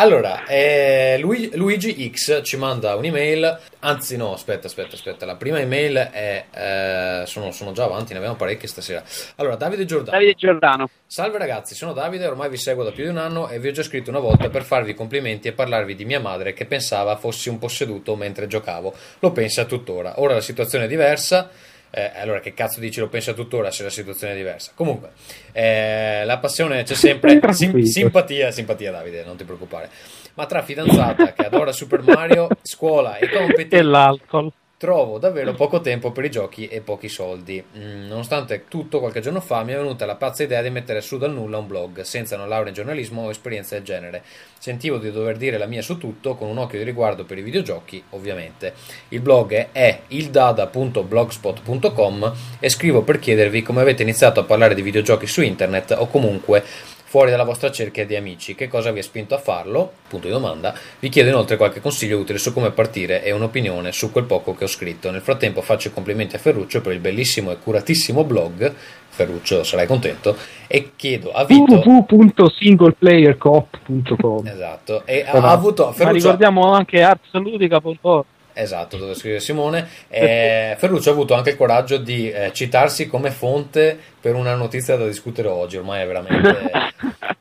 Allora, eh, Lui- Luigi X ci manda un'email, anzi no, aspetta, aspetta, aspetta, la prima email è, eh, sono, sono già avanti, ne abbiamo parecchie stasera. Allora, Davide Giordano. Davide Giordano. Salve ragazzi, sono Davide, ormai vi seguo da più di un anno e vi ho già scritto una volta per farvi complimenti e parlarvi di mia madre che pensava fossi un posseduto mentre giocavo. Lo pensa tuttora. Ora la situazione è diversa. Eh, allora, che cazzo dici lo pensa tuttora se la situazione è diversa? Comunque, eh, la passione c'è sempre. [LAUGHS] Sim- simpatia, simpatia, Davide, non ti preoccupare. Ma tra fidanzata che adora Super Mario, scuola e compiti E l'alcol. Trovo davvero poco tempo per i giochi e pochi soldi. Mm, nonostante tutto, qualche giorno fa mi è venuta la pazza idea di mettere su dal nulla un blog, senza una laurea in giornalismo o esperienze del genere. Sentivo di dover dire la mia su tutto, con un occhio di riguardo per i videogiochi, ovviamente. Il blog è ildada.blogspot.com e scrivo per chiedervi come avete iniziato a parlare di videogiochi su internet o comunque fuori dalla vostra cerchia di amici. Che cosa vi ha spinto a farlo? Punto di domanda. Vi chiedo inoltre qualche consiglio utile su come partire e un'opinione su quel poco che ho scritto. Nel frattempo faccio i complimenti a Ferruccio per il bellissimo e curatissimo blog. Ferruccio, sarai contento. E chiedo a Vito. www.singleplayercoop.com Esatto. E ha, avuto Ma Ferruccio. ricordiamo anche artsludica.org. Esatto, dove scrive [LAUGHS] Simone. Eh, Ferruccio ha avuto anche il coraggio di eh, citarsi come fonte per una notizia da discutere oggi. Ormai è veramente.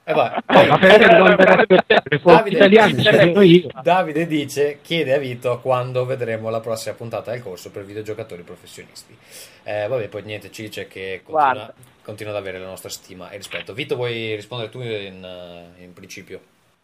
Eh, vai. Poi- [LAUGHS] ma io. Davide dice: chiede a Vito quando vedremo la prossima puntata del corso per videogiocatori professionisti. Eh, vabbè, poi niente, ci dice che continua, continua ad avere la nostra stima e rispetto. Vito, vuoi rispondere tu in, in principio?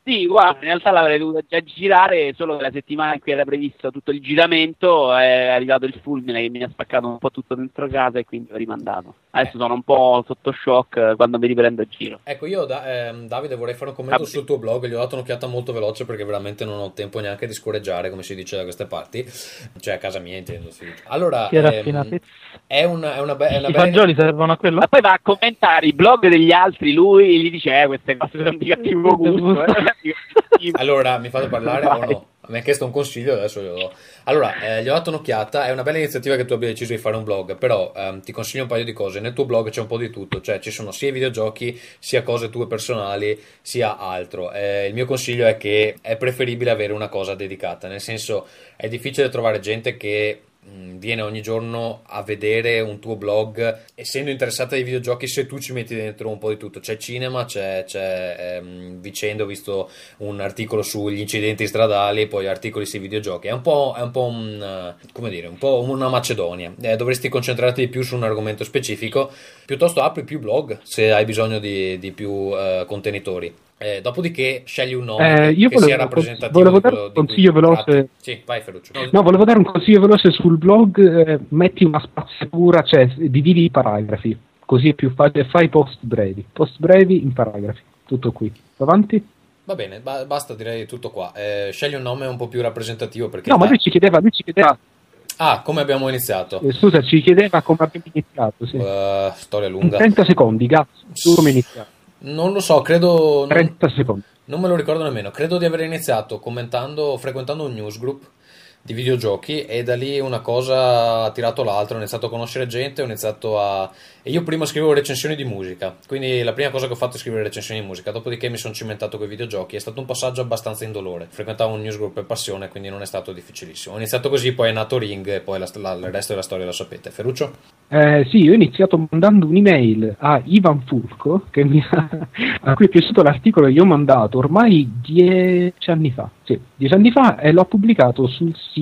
Sì, guarda, in realtà l'avrei dovuto già girare, solo che la settimana in cui era previsto tutto il giramento è arrivato il fulmine che mi ha spaccato un po' tutto dentro casa e quindi ho rimandato. Adesso sono un po' sotto shock eh, quando mi riprendo il giro. Ecco, io da- ehm, Davide vorrei fare un commento Ah, sul tuo blog, gli ho dato un'occhiata molto veloce perché veramente non ho tempo neanche di scorreggiare, come si dice da queste parti, cioè a casa mia intendo. si dice. Allora, Che ehm, è una, è una, be- è una I bella... fagioli servono a quello? Ma poi va a commentare i blog degli altri, lui gli dice eh, queste cose sono di cattivo gusto. eh. Allora, mi fate parlare o no? Mi ha chiesto un consiglio, adesso glielo do. Allora, eh, gli ho dato un'occhiata, è una bella iniziativa che tu abbia deciso di fare un blog, però ehm, ti consiglio un paio di cose. Nel tuo blog c'è un po' di tutto, cioè ci sono sia i videogiochi, sia cose tue personali, sia altro. Eh, il mio consiglio è che è preferibile avere una cosa dedicata, nel senso è difficile trovare gente che viene ogni giorno a vedere un tuo blog essendo interessata ai videogiochi se tu ci metti dentro un po' di tutto. C'è cinema c'è, c'è ehm, vicende ho visto un articolo sugli incidenti stradali poi articoli sui videogiochi. È un po', è un, po un, eh, come dire, un po' una Macedonia. Eh, dovresti concentrarti di più su un argomento specifico. Piuttosto apri più blog se hai bisogno di, di più eh, contenitori Eh, dopodiché scegli un nome Eh, io che sia volevo- rappresentativo volevo dare un consiglio veloce. sì vai Ferruccio No, volevo dare un consiglio veloce sul blog, eh, metti una spaziatura, cioè dividi i paragrafi, così è più facile, fai post brevi, post brevi in paragrafi, tutto qui. Avanti? Va bene, ba- basta direi tutto qua. Eh, scegli un nome un po' più rappresentativo perché... No, ma lui ci chiedeva, lui ci chiedeva, Ah, come abbiamo iniziato? eh, scusa, ci chiedeva come abbiamo iniziato, sì. Eh, storia In lunga. 30 secondi, cazzo, come iniziato? Non lo so, credo... Non, 30 secondi. non me lo ricordo nemmeno. Credo di aver iniziato commentando, frequentando un newsgroup di videogiochi e da lì una cosa ha tirato l'altra. Ho iniziato a conoscere gente, ho iniziato a... E io prima scrivevo recensioni di musica, quindi la prima cosa che ho fatto è scrivere recensioni di musica, dopodiché mi sono cimentato con i videogiochi. È stato un passaggio abbastanza indolore. Frequentavo un newsgroup per passione, quindi non è stato difficilissimo. Ho iniziato così, poi è nato Ring e poi la- la- il resto della storia lo sapete. Ferruccio? Eh, sì, io ho iniziato mandando un'email a Ivan Fulco, ha- a cui è piaciuto l'articolo che io ho mandato ormai dieci anni fa. Sì, dieci anni fa e l'ho pubblicato sul sito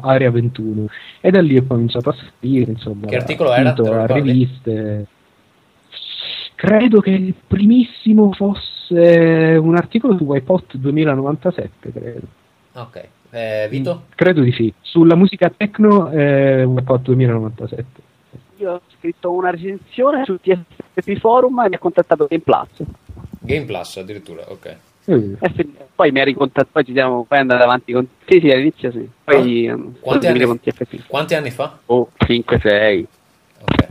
Area 21. E da lì ho cominciato a scrivere, insomma. Che articolo era? sito, Te lo a riviste. Credo che il primissimo fosse un articolo su Wipeout 2097, credo. Ok. Eh, Vito? Credo di sì. Sulla musica techno eh, Wipeout 2097. Io ho scritto una recensione su TFP Forum e mi ha contattato Game Plus. Game Plus addirittura, ok. Eh, E fin- Poi mi ha ricontattato, poi ci siamo poi andati avanti con sì, sì, all'inizio sì. Poi ehm, Quanti sono anni- con TFP. Quanti anni fa? Oh, 5, 6, Ok.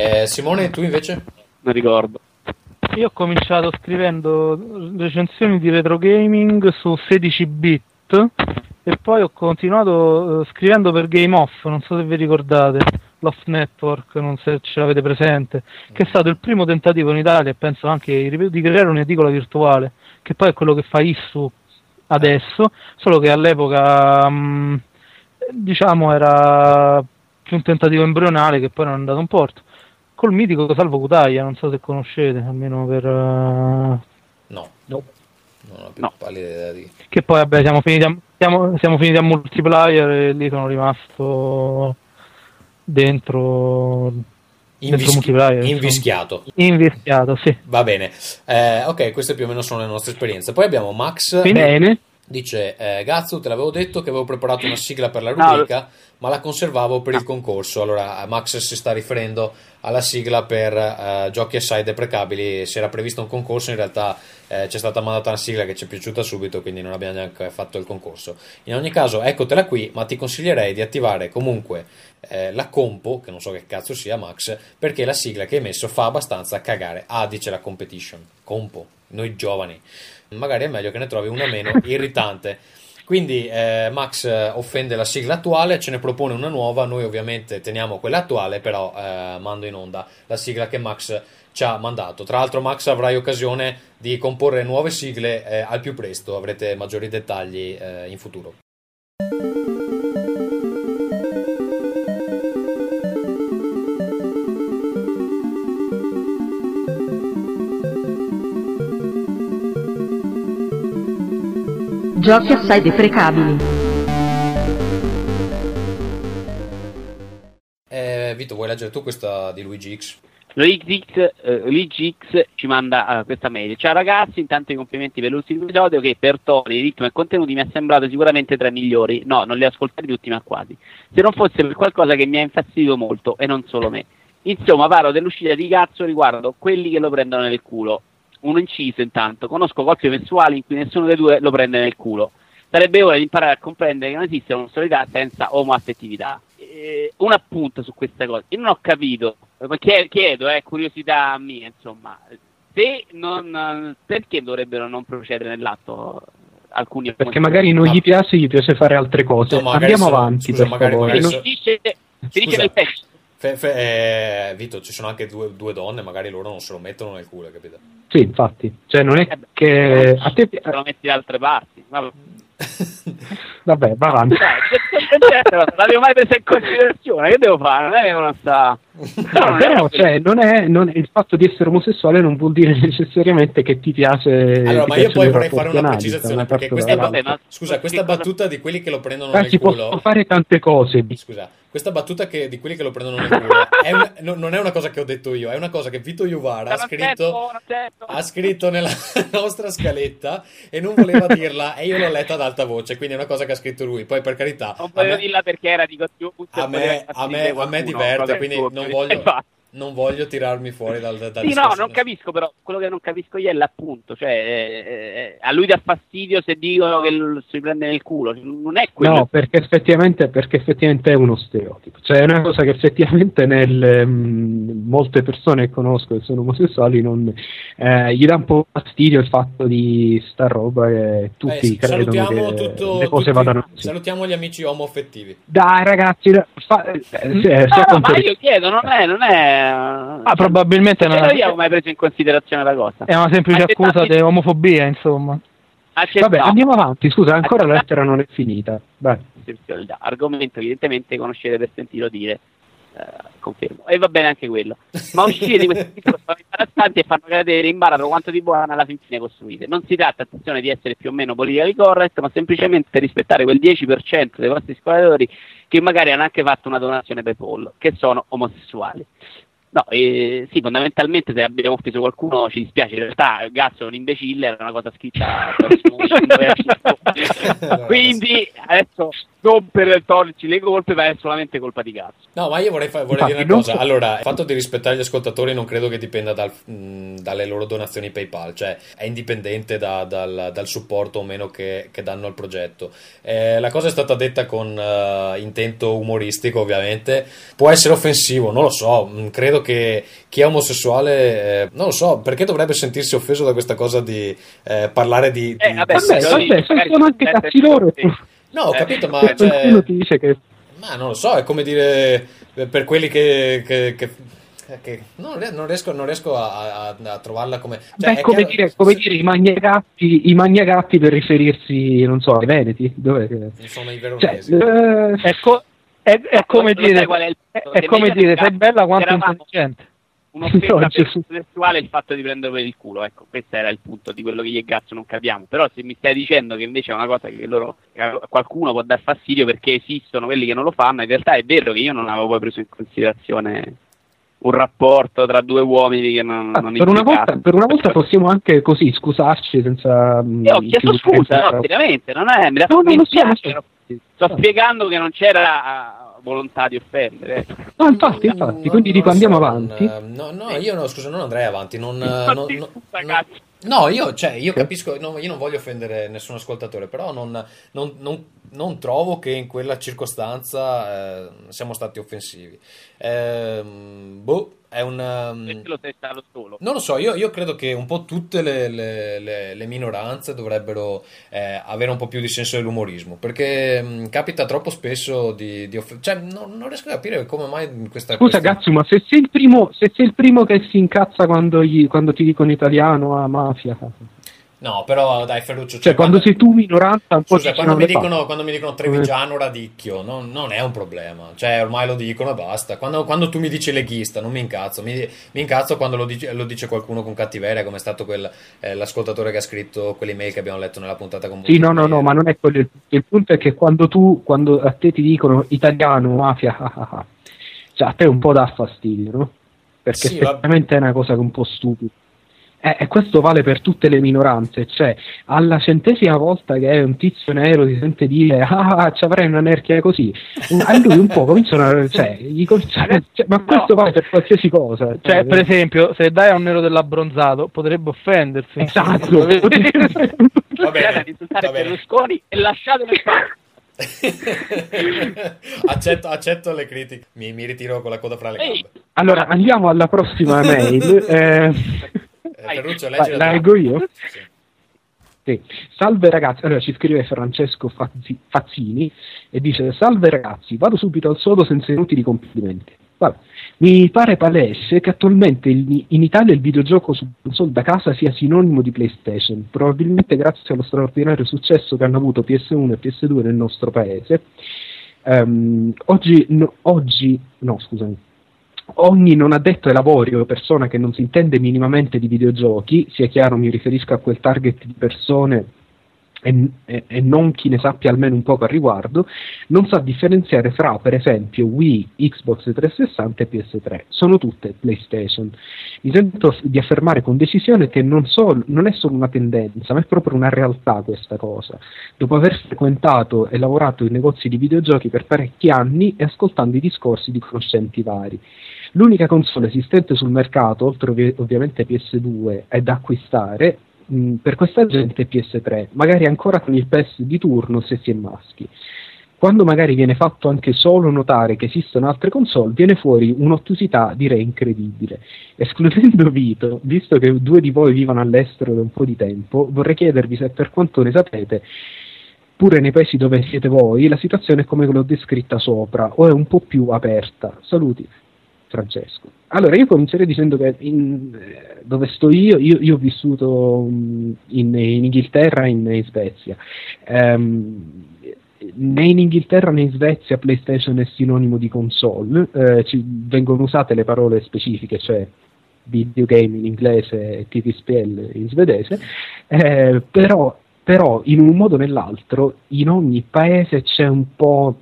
Eh, Simone, tu invece? non ricordo. Io ho cominciato scrivendo recensioni di retro gaming su 16 bit e poi ho continuato eh, scrivendo per Game Off, non so se vi ricordate, l'Off Network, non so se ce l'avete presente, che è stato il primo tentativo in Italia e penso anche di creare un'edicola virtuale, che poi è quello che fa Issu adesso, solo che all'epoca mh, diciamo era più un tentativo embrionale che poi non è andato in porto col mitico Salvo Cutaia, non so se conoscete, almeno per... eh, No. No. Non ho più No. pallida idea di... che poi vabbè siamo finiti a, siamo, siamo finiti a multiplayer e lì sono rimasto dentro Invischi- invischiato. invischiato, sì. Va bene. Eh, ok, queste più o meno sono le nostre esperienze. Poi abbiamo Max. Bene. Dice, eh, Gazzo, te l'avevo detto che avevo preparato una sigla per la No, rubrica, ma la conservavo per il concorso. Allora, Max si sta riferendo alla sigla per eh, giochi assai deprecabili. Si era previsto un concorso, in realtà eh, ci è stata mandata una sigla che ci è piaciuta subito, quindi non abbiamo neanche fatto il concorso. In ogni caso, eccotela qui, ma ti consiglierei di attivare comunque eh, la compo, che non so che cazzo sia Max, perché la sigla che hai messo fa abbastanza cagare. Ah, dice la competition. Compo, noi giovani. Magari è meglio che ne trovi una meno [LAUGHS] irritante. Quindi eh, Max eh, offende la sigla attuale, ce ne propone una nuova, noi ovviamente teniamo quella attuale, però eh, mando in onda la sigla che Max ci ha mandato. Tra l'altro Max avrai occasione di comporre nuove sigle eh, al più presto, avrete maggiori dettagli eh, in futuro. Giochi assai deprecabili. Eh, Vito, vuoi leggere tu questa di Luigi X? Luigi X, eh, Luigi X ci manda eh, questa mail. Ciao ragazzi, intanto i complimenti per l'ultimo episodio che per toni, ritmo e contenuti mi è sembrato sicuramente tra i migliori. No, non li ho ascoltati tutti, ma quasi. Se non fosse per qualcosa che mi ha infastidito molto, e non solo me. Insomma, parlo dell'uscita di cazzo riguardo quelli che lo prendono nel culo. Un inciso intanto, conosco coppie sessuali in cui nessuno dei due lo prende nel culo. Sarebbe ora di imparare a comprendere che non esiste un'omosessualità senza omoaffettività. Eh, un appunto su questa cosa. Io non ho capito, chiedo, è curiosità mia, insomma, se non, perché dovrebbero non procedere nell'atto alcuni Perché magari non gli piace, gli piace fare altre cose. No, Andiamo sono- avanti, scusa, per magari- favore. magari si dice, si dice nel testo. Fe- fe- eh, Vito, ci sono anche due, due donne, magari loro non se lo mettono nel culo, capito? Sì, infatti. Cioè, non è Eh beh, che a te... se lo metti da altre parti. Vabbè. [LAUGHS] Vabbè, va avanti. Dai, [LAUGHS] non l'avevo mai presa in considerazione. Che devo fare? Non è che non sta. No, però, cioè, non è, non è- il fatto di essere omosessuale non vuol dire [LAUGHS] necessariamente che ti piace. Allora, ti ma io poi vorrei fare una precisazione perché questa, Eh, vabbè, ma- scusa, questa battuta di quelli che lo prendono Eh, nel si culo. possono fare tante cose. Scusa, questa battuta che, di quelli che lo prendono nel culo è un- no- non è una cosa che ho detto io, è una cosa che Vito Iuvara ha scritto, ha scritto nella [LAUGHS] nostra scaletta e non voleva dirla e io l'ho letta ad alta voce, quindi è una cosa che ha scritto lui. Poi per carità, Non voglio me, dirla perché era di gusto a me- a me- a me diverte, quindi non voglio, infatti. [LAUGHS] non voglio tirarmi fuori dal, dal Sì, no, non capisco però, quello che non capisco io è l'appunto, cioè eh, eh, a lui dà fastidio se dicono che lo si prende nel culo, non è quello. No, perché effettivamente, perché effettivamente è uno stereotipo. Cioè, è una cosa che effettivamente nel, mm, molte persone che conosco che sono omosessuali non, eh, gli dà un po' fastidio il fatto di sta roba e tutti Eh, credono salutiamo che tutto- le cose tutti- vadano così. salutiamo gli amici omoaffettivi. Dai ragazzi, fa, eh, se- No, sia no, ma io chiedo, non è, non è... Ah, probabilmente è non una, avevo mai preso in considerazione la cosa. è una semplice accusa di omofobia, insomma. accett- Vabbè, andiamo avanti. Scusa, ancora la Accettabile- lettera non è finita. Vai. Argomento evidentemente conoscete per sentito dire, eh, confermo. E va bene anche quello. Ma uscire di questi discorsi [LAUGHS] sono imbarazzanti e fanno cadere in baratro quanto di buona alla fin fine costruite. Non si tratta, attenzione, di essere più o meno politically correct, ma semplicemente rispettare quel 10% dei vostri ascoltatori che magari hanno anche fatto una donazione PayPal, che sono omosessuali. No, eh, sì, fondamentalmente se abbiamo offeso qualcuno ci dispiace, in realtà Gazzo è un imbecille, era una cosa dicendo- [LAUGHS] quindi adesso non per toglierci le colpe ma è solamente colpa di Gazzo. No, ma io vorrei, fa- vorrei Infatti, dire una cosa. so- Allora, il fatto di rispettare gli ascoltatori non credo che dipenda dal- mh, dalle loro donazioni PayPal, cioè è indipendente da- dal, dal supporto o meno che, che danno al progetto. Eh, la cosa è stata detta con eh, intento umoristico, ovviamente. Può essere offensivo, non lo so. mh, Credo che chi è omosessuale, eh, non lo so, perché dovrebbe sentirsi offeso da questa cosa di eh, parlare di. Eh, di- vabbè, Vabbè, vabbè, sono ci anche cazzi loro. sì. No, ho Eh, capito, ma. Cioè- qualcuno ti dice che Ma non lo so, è come dire eh, per quelli che. che- che- che- non, non riesco, non riesco a, a- a trovarla come. cioè, Beh, è come, chiaro- dire, come dire i magnagatti, i magnagatti per riferirsi, non so, ai veneti. Non sono i Cioè, veronesi. eh, È, co- è- è come Lo sai dire, è è, come dire, sei bella quanto intelligente. un'offesa [LAUGHS] No, il sessuale il fatto di prendere per il culo ecco questo era il punto di quello che io e Gazzo non capiamo. Però se mi stai dicendo che invece è una cosa che loro qualcuno può dar fastidio perché esistono quelli che non lo fanno in realtà è vero che io non avevo poi preso in considerazione un rapporto tra due uomini che non, Ah, non per, una volta, per una volta possiamo anche così scusarci senza. mm, Io ho chiesto scusa, no, seriamente, non è, mi, No, no, mi lo dispiace, so. sto No. spiegando che non c'era eh, volontà di offendere. No, infatti, infatti, No, quindi dico andiamo avanti. eh, no, no, io no, scusa, non andrei avanti. Non, Ma non- non-. No, io, cioè, io capisco, no, io non voglio offendere nessun ascoltatore, però non, non- non- non trovo che in quella circostanza eh, siamo stati offensivi. Ehm, boh, è un... Perché lo sei stato solo. non lo so, io, io credo che un po' tutte le, le- le- le minoranze dovrebbero eh, avere un po' più di senso dell'umorismo, perché mh, capita troppo spesso di, di off- cioè non, non riesco a capire come mai questa... Scusa, questa- Gazzu, ma se sei il primo, se sei il primo che si incazza quando, gli- quando ti dicono italiano a mafia, No, però dai Ferruccio, cioè quando sei tu minoranza, un po' Scusa, quando mi, dicono, quando mi dicono trevigiano radicchio, non, non è un problema, cioè ormai lo dicono e basta. Quando, quando tu mi dici leghista, non mi incazzo, mi, mi incazzo quando lo dice, lo dice qualcuno con cattiveria, come è stato quel, eh, l'ascoltatore che ha scritto quell'email che abbiamo letto nella puntata con Sì, no, no, no, ma non è quello. Il, il punto è che quando tu, quando a te ti dicono italiano, mafia, ah, ah, ah, cioè a te un po' dà fastidio, no? Perché Sì, è una cosa un po' stupida. Eh, e questo vale per tutte le minoranze, cioè alla centesima volta che un tizio nero ti sente dire [LAUGHS] ah, ci avrei una nerchia così, a lui un po' cominciano a, cioè, gli cominciano- cioè, ma questo vale per qualsiasi cosa. Cioè, per esempio, se dai a un nero dell'abbronzato potrebbe offendersi. Esatto. Va bene, ad insultare. Berlusconi e lasciatelo in pace. [LAUGHS] accetto, accetto le critiche, mi, mi ritiro con la coda fra le gambe. allora andiamo alla prossima mail. Eh, [LAUGHS] Ferruccio, Vai, leggi la leggo io? Sì. Sì. Salve ragazzi, allora ci scrive Francesco Fazzi- Fazzini e dice Salve ragazzi, vado subito al sodo senza inutili complimenti. Vabbè. Mi pare palese che attualmente il- in Italia il videogioco su console da casa sia sinonimo di PlayStation, probabilmente grazie allo straordinario successo che hanno avuto PS1 e PS2 nel nostro paese. Ehm, oggi, no, oggi, no scusami, ogni non addetto ai lavori o persona che non si intende minimamente di videogiochi, sia chiaro mi riferisco a quel target di persone e, e- e non chi ne sappia almeno un poco al riguardo, non sa differenziare fra, per esempio, Wii, Xbox 360 e PS3. Sono tutte PlayStation. Mi sento di affermare con decisione che non, so- non è solo una tendenza, ma è proprio una realtà questa cosa. Dopo aver frequentato e lavorato in negozi di videogiochi per parecchi anni e ascoltando i discorsi di conoscenti vari. L'unica console esistente sul mercato, oltre ovvi- ovviamente PS2, è da acquistare per questa gente è PS3, magari ancora con il PES di turno se si è maschi. Quando magari viene fatto anche solo notare che esistono altre console, viene fuori un'ottusità direi incredibile. Escludendo [LAUGHS] Vito, visto che due di voi vivono all'estero da un po' di tempo, vorrei chiedervi se per quanto ne sapete, pure nei paesi dove siete voi, la situazione è come l'ho descritta sopra, o è un po' più aperta. Saluti. Francesco. Allora, io comincerei dicendo che in- eh, dove sto io, io, io ho vissuto mh, in, in Inghilterra e in, in Svezia. Ehm, né in Inghilterra né in Svezia PlayStation è sinonimo di console, eh, ci vengono usate le parole specifiche, cioè videogame in inglese e TVSPL in svedese, eh, però, però in un modo o nell'altro in ogni paese c'è un po'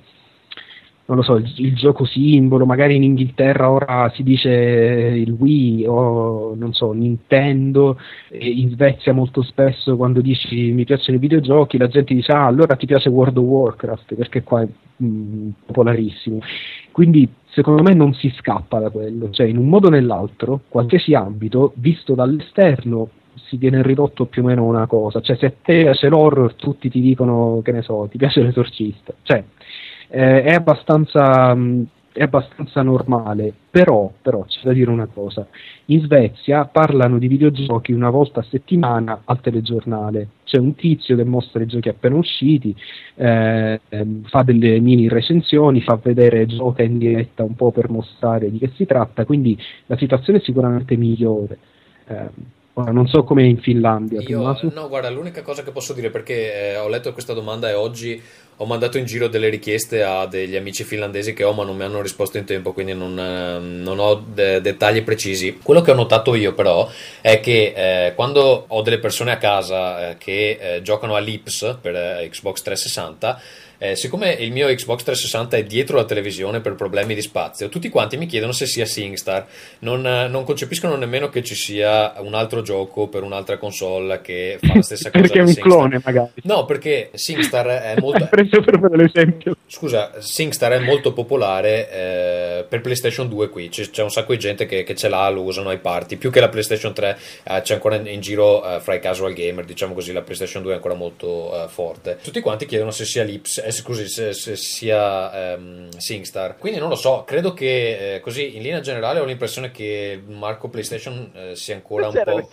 non lo so, il, il gioco simbolo, magari in Inghilterra ora si dice il Wii o non so, Nintendo, in Svezia molto spesso quando dici mi piacciono i videogiochi la gente dice ah allora ti piace World of Warcraft perché qua è mm, popolarissimo. Quindi secondo me non si scappa da quello, cioè in un modo o nell'altro, qualsiasi ambito, visto dall'esterno si viene ridotto più o meno una cosa, cioè se a te piace l'horror tutti ti dicono che ne so, ti piace l'esorcista, cioè eh, è, abbastanza, mh, è abbastanza normale, però, però c'è da dire una cosa, in Svezia parlano di videogiochi una volta a settimana al telegiornale, c'è un tizio che mostra i giochi appena usciti, eh, ehm, fa delle mini recensioni, fa vedere gioca in diretta un po' per mostrare di che si tratta, quindi la situazione è sicuramente migliore. Eh, ora non so come in Finlandia, Io, Tommaso. no, guarda, l'unica cosa che posso dire, perché eh, ho letto questa domanda e oggi ho mandato in giro delle richieste a degli amici finlandesi che ho, ma non mi hanno risposto in tempo, quindi non, eh, non ho de- dettagli precisi. Quello che ho notato io, però, è che eh, quando ho delle persone a casa eh, che eh, giocano all'Ips per eh, Xbox 360, Eh, siccome il mio Xbox 360 è dietro la televisione per problemi di spazio, tutti quanti mi chiedono se sia SingStar. Non, eh, non concepiscono nemmeno che ci sia un altro gioco per un'altra console che fa la stessa [LAUGHS] cosa. Perché è un SingStar. clone, magari. No, perché SingStar è [LAUGHS] molto. Preso proprio l'esempio. Scusa, SingStar è molto popolare eh, per PlayStation 2 qui, c'è, c'è un sacco di gente che, che ce l'ha, lo usano ai party, più che la PlayStation 3 eh, c'è ancora in, in giro eh, fra i casual gamer, diciamo così, la PlayStation 2 è ancora molto eh, forte. Tutti quanti chiedono se sia Lips, eh, scusi, se, se sia ehm, SingStar, quindi non lo so, credo che eh, così in linea generale ho l'impressione che marco PlayStation eh, sia ancora un po'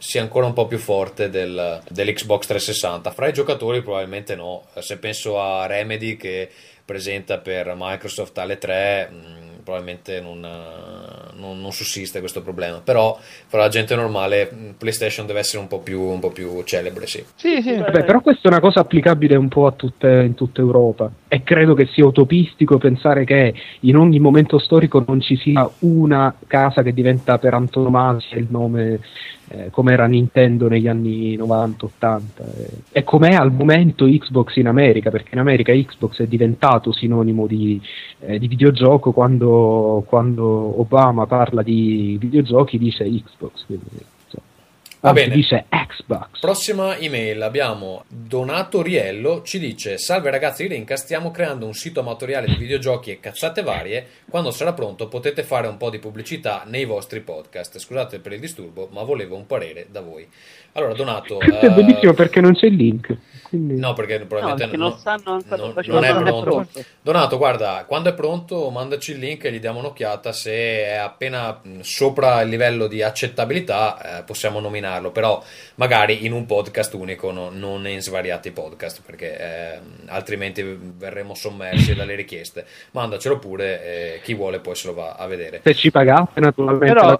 sia ancora un po' più forte del, dell'Xbox 360. Fra i giocatori probabilmente no. Se penso a Remedy che presenta per Microsoft alle 3, mh, probabilmente non, non- non sussiste questo problema. Però fra la gente normale mh, PlayStation deve essere un po' più, un po' più celebre, sì. Sì, sì. Vabbè, però questa è una cosa applicabile un po' a tutte, in tutta Europa e credo che sia utopistico pensare che in ogni momento storico non ci sia una casa che diventa per antonomasia il nome eh, come era Nintendo negli anni 90-80 eh, e com'è al momento Xbox in America perché in America Xbox è diventato sinonimo di, eh, di videogioco quando, quando Obama parla di videogiochi dice Xbox quindi. Va bene. dice Xbox Prossima email abbiamo Donato Riello, ci dice Salve ragazzi di Rincast, stiamo creando un sito amatoriale di videogiochi e cazzate varie, quando sarà pronto potete fare un po' di pubblicità nei vostri podcast. Scusate per il disturbo, ma volevo un parere da voi. Allora Donato... Questo è eh, bellissimo perché non c'è il link. Quindi... No, perché No, probabilmente perché non stanno ancora non- non è non pronto. Donato, guarda, quando è pronto mandaci il link e gli diamo un'occhiata. Se è appena mh, sopra il livello di accettabilità, eh, possiamo nominarlo. Però magari in un podcast unico, no- non in svariati podcast, perché eh, altrimenti verremo sommersi dalle richieste. Mandacelo pure, e chi vuole poi se lo va a vedere. Se ci pagate, naturalmente Però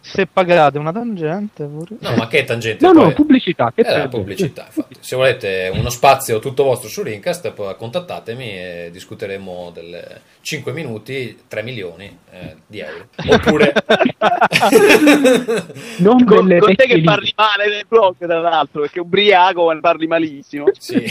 se pagate una tangente pure. No, ma che tangente? No, no, poi- pubblicità. Che È la serve? pubblicità, infatti. Se volete uno spazio tutto vostro su Rincast, poi contattatemi e discuteremo delle 5 minuti, 3 milioni eh, di euro. [LAUGHS] Oppure [LAUGHS] Non Con, con te che parli male del blog, tra l'altro, perché ubriaco e parli malissimo. sì,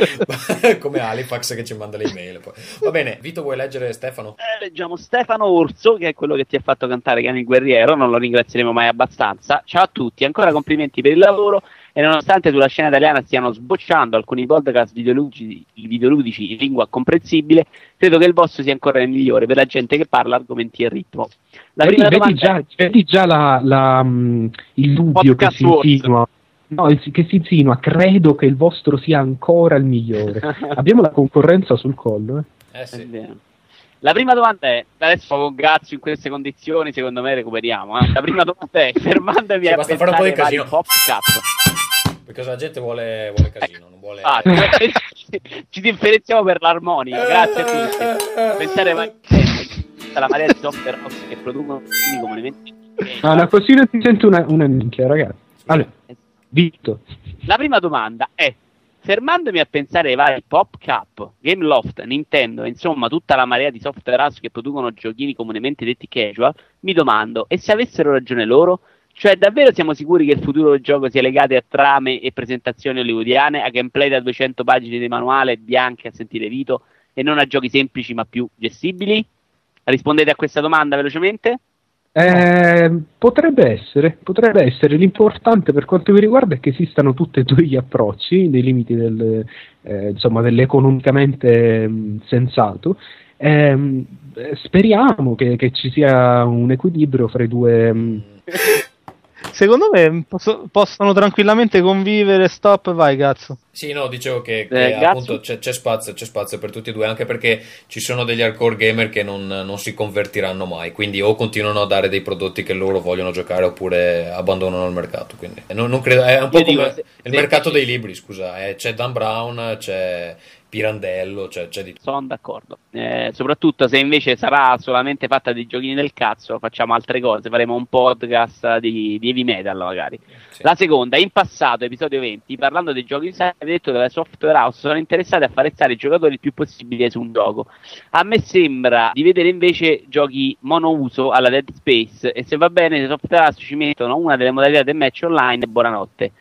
[LAUGHS] come Halifax che ci manda le email. Poi. Va bene, Vito, vuoi leggere Stefano? Eh, leggiamo Stefano Orso, che è quello che ti ha fatto cantare Cani il Guerriero, non lo ringrazieremo mai abbastanza. Ciao a tutti, ancora complimenti per il lavoro e nonostante sulla scena italiana stiano sbocciando alcuni podcast videoludici, videoludici in lingua comprensibile, credo che il vostro sia ancora il migliore per la gente che parla argomenti e ritmo. La Vedi, prima vedi domanda già, vedi già la- la, mh, il dubbio che si insinua. No, il- che si insinua, credo che il vostro sia ancora il migliore. [LAUGHS] Abbiamo la concorrenza sul collo. Eh. Eh È sì. La prima domanda è, adesso con Gazzo in queste condizioni secondo me recuperiamo. eh. La prima domanda è, fermandomi Sì, a basta fare un po' di casino. pop cap. Perché la gente vuole, vuole casino, non vuole... Ah, [LAUGHS] ci differenziamo per l'armonica, grazie a tutti. Pensare mai tutta la marea di software house che producono quindi comunemente. Ah, [LAUGHS] una cosina ti sento una, una minchia, ragazzi. Allora, Vito. La prima domanda è, fermandomi a pensare ai vari Pop Cup, Gameloft, Nintendo, e insomma tutta la marea di software house che producono giochini comunemente detti casual, mi domando, e se avessero ragione loro? Cioè, davvero siamo sicuri che il futuro del gioco sia legato a trame e presentazioni hollywoodiane, a gameplay da 200 pagine di manuale bianche a sentire Vito, e non a giochi semplici ma più gestibili? Rispondete a questa domanda velocemente? Eh, potrebbe essere, potrebbe essere. L'importante per quanto mi riguarda è che esistano tutti e due gli approcci nei limiti del, eh, insomma, dell'economicamente mh, sensato. Ehm, eh, speriamo che, che ci sia un equilibrio fra i due. mh, [LAUGHS] Secondo me posso- possono tranquillamente convivere. Stop, vai, cazzo. Sì, no, dicevo che, che Eh, appunto c'è, c'è spazio, c'è spazio per tutti e due, anche perché ci sono degli hardcore gamer che non, non si convertiranno mai, quindi o continuano a dare dei prodotti che loro vogliono giocare oppure abbandonano il mercato. Quindi non, non credo, è un po' Io dico, come se- il se- mercato dei libri, scusa, eh, c'è Dan Brown, c'è Pirandello, c'è, c'è di tutto. Sono d'accordo. Eh, soprattutto se invece sarà solamente fatta di giochini del cazzo, facciamo altre cose, faremo un podcast di, di heavy metal magari. Sì. La seconda, in passato, episodio 20, parlando dei giochi in sé, avete detto che le software house sono interessate a fare stare i giocatori il più possibile su un gioco. A me sembra di vedere invece giochi monouso alla Dead Space e se va bene le software house ci mettono una delle modalità del match online e buonanotte.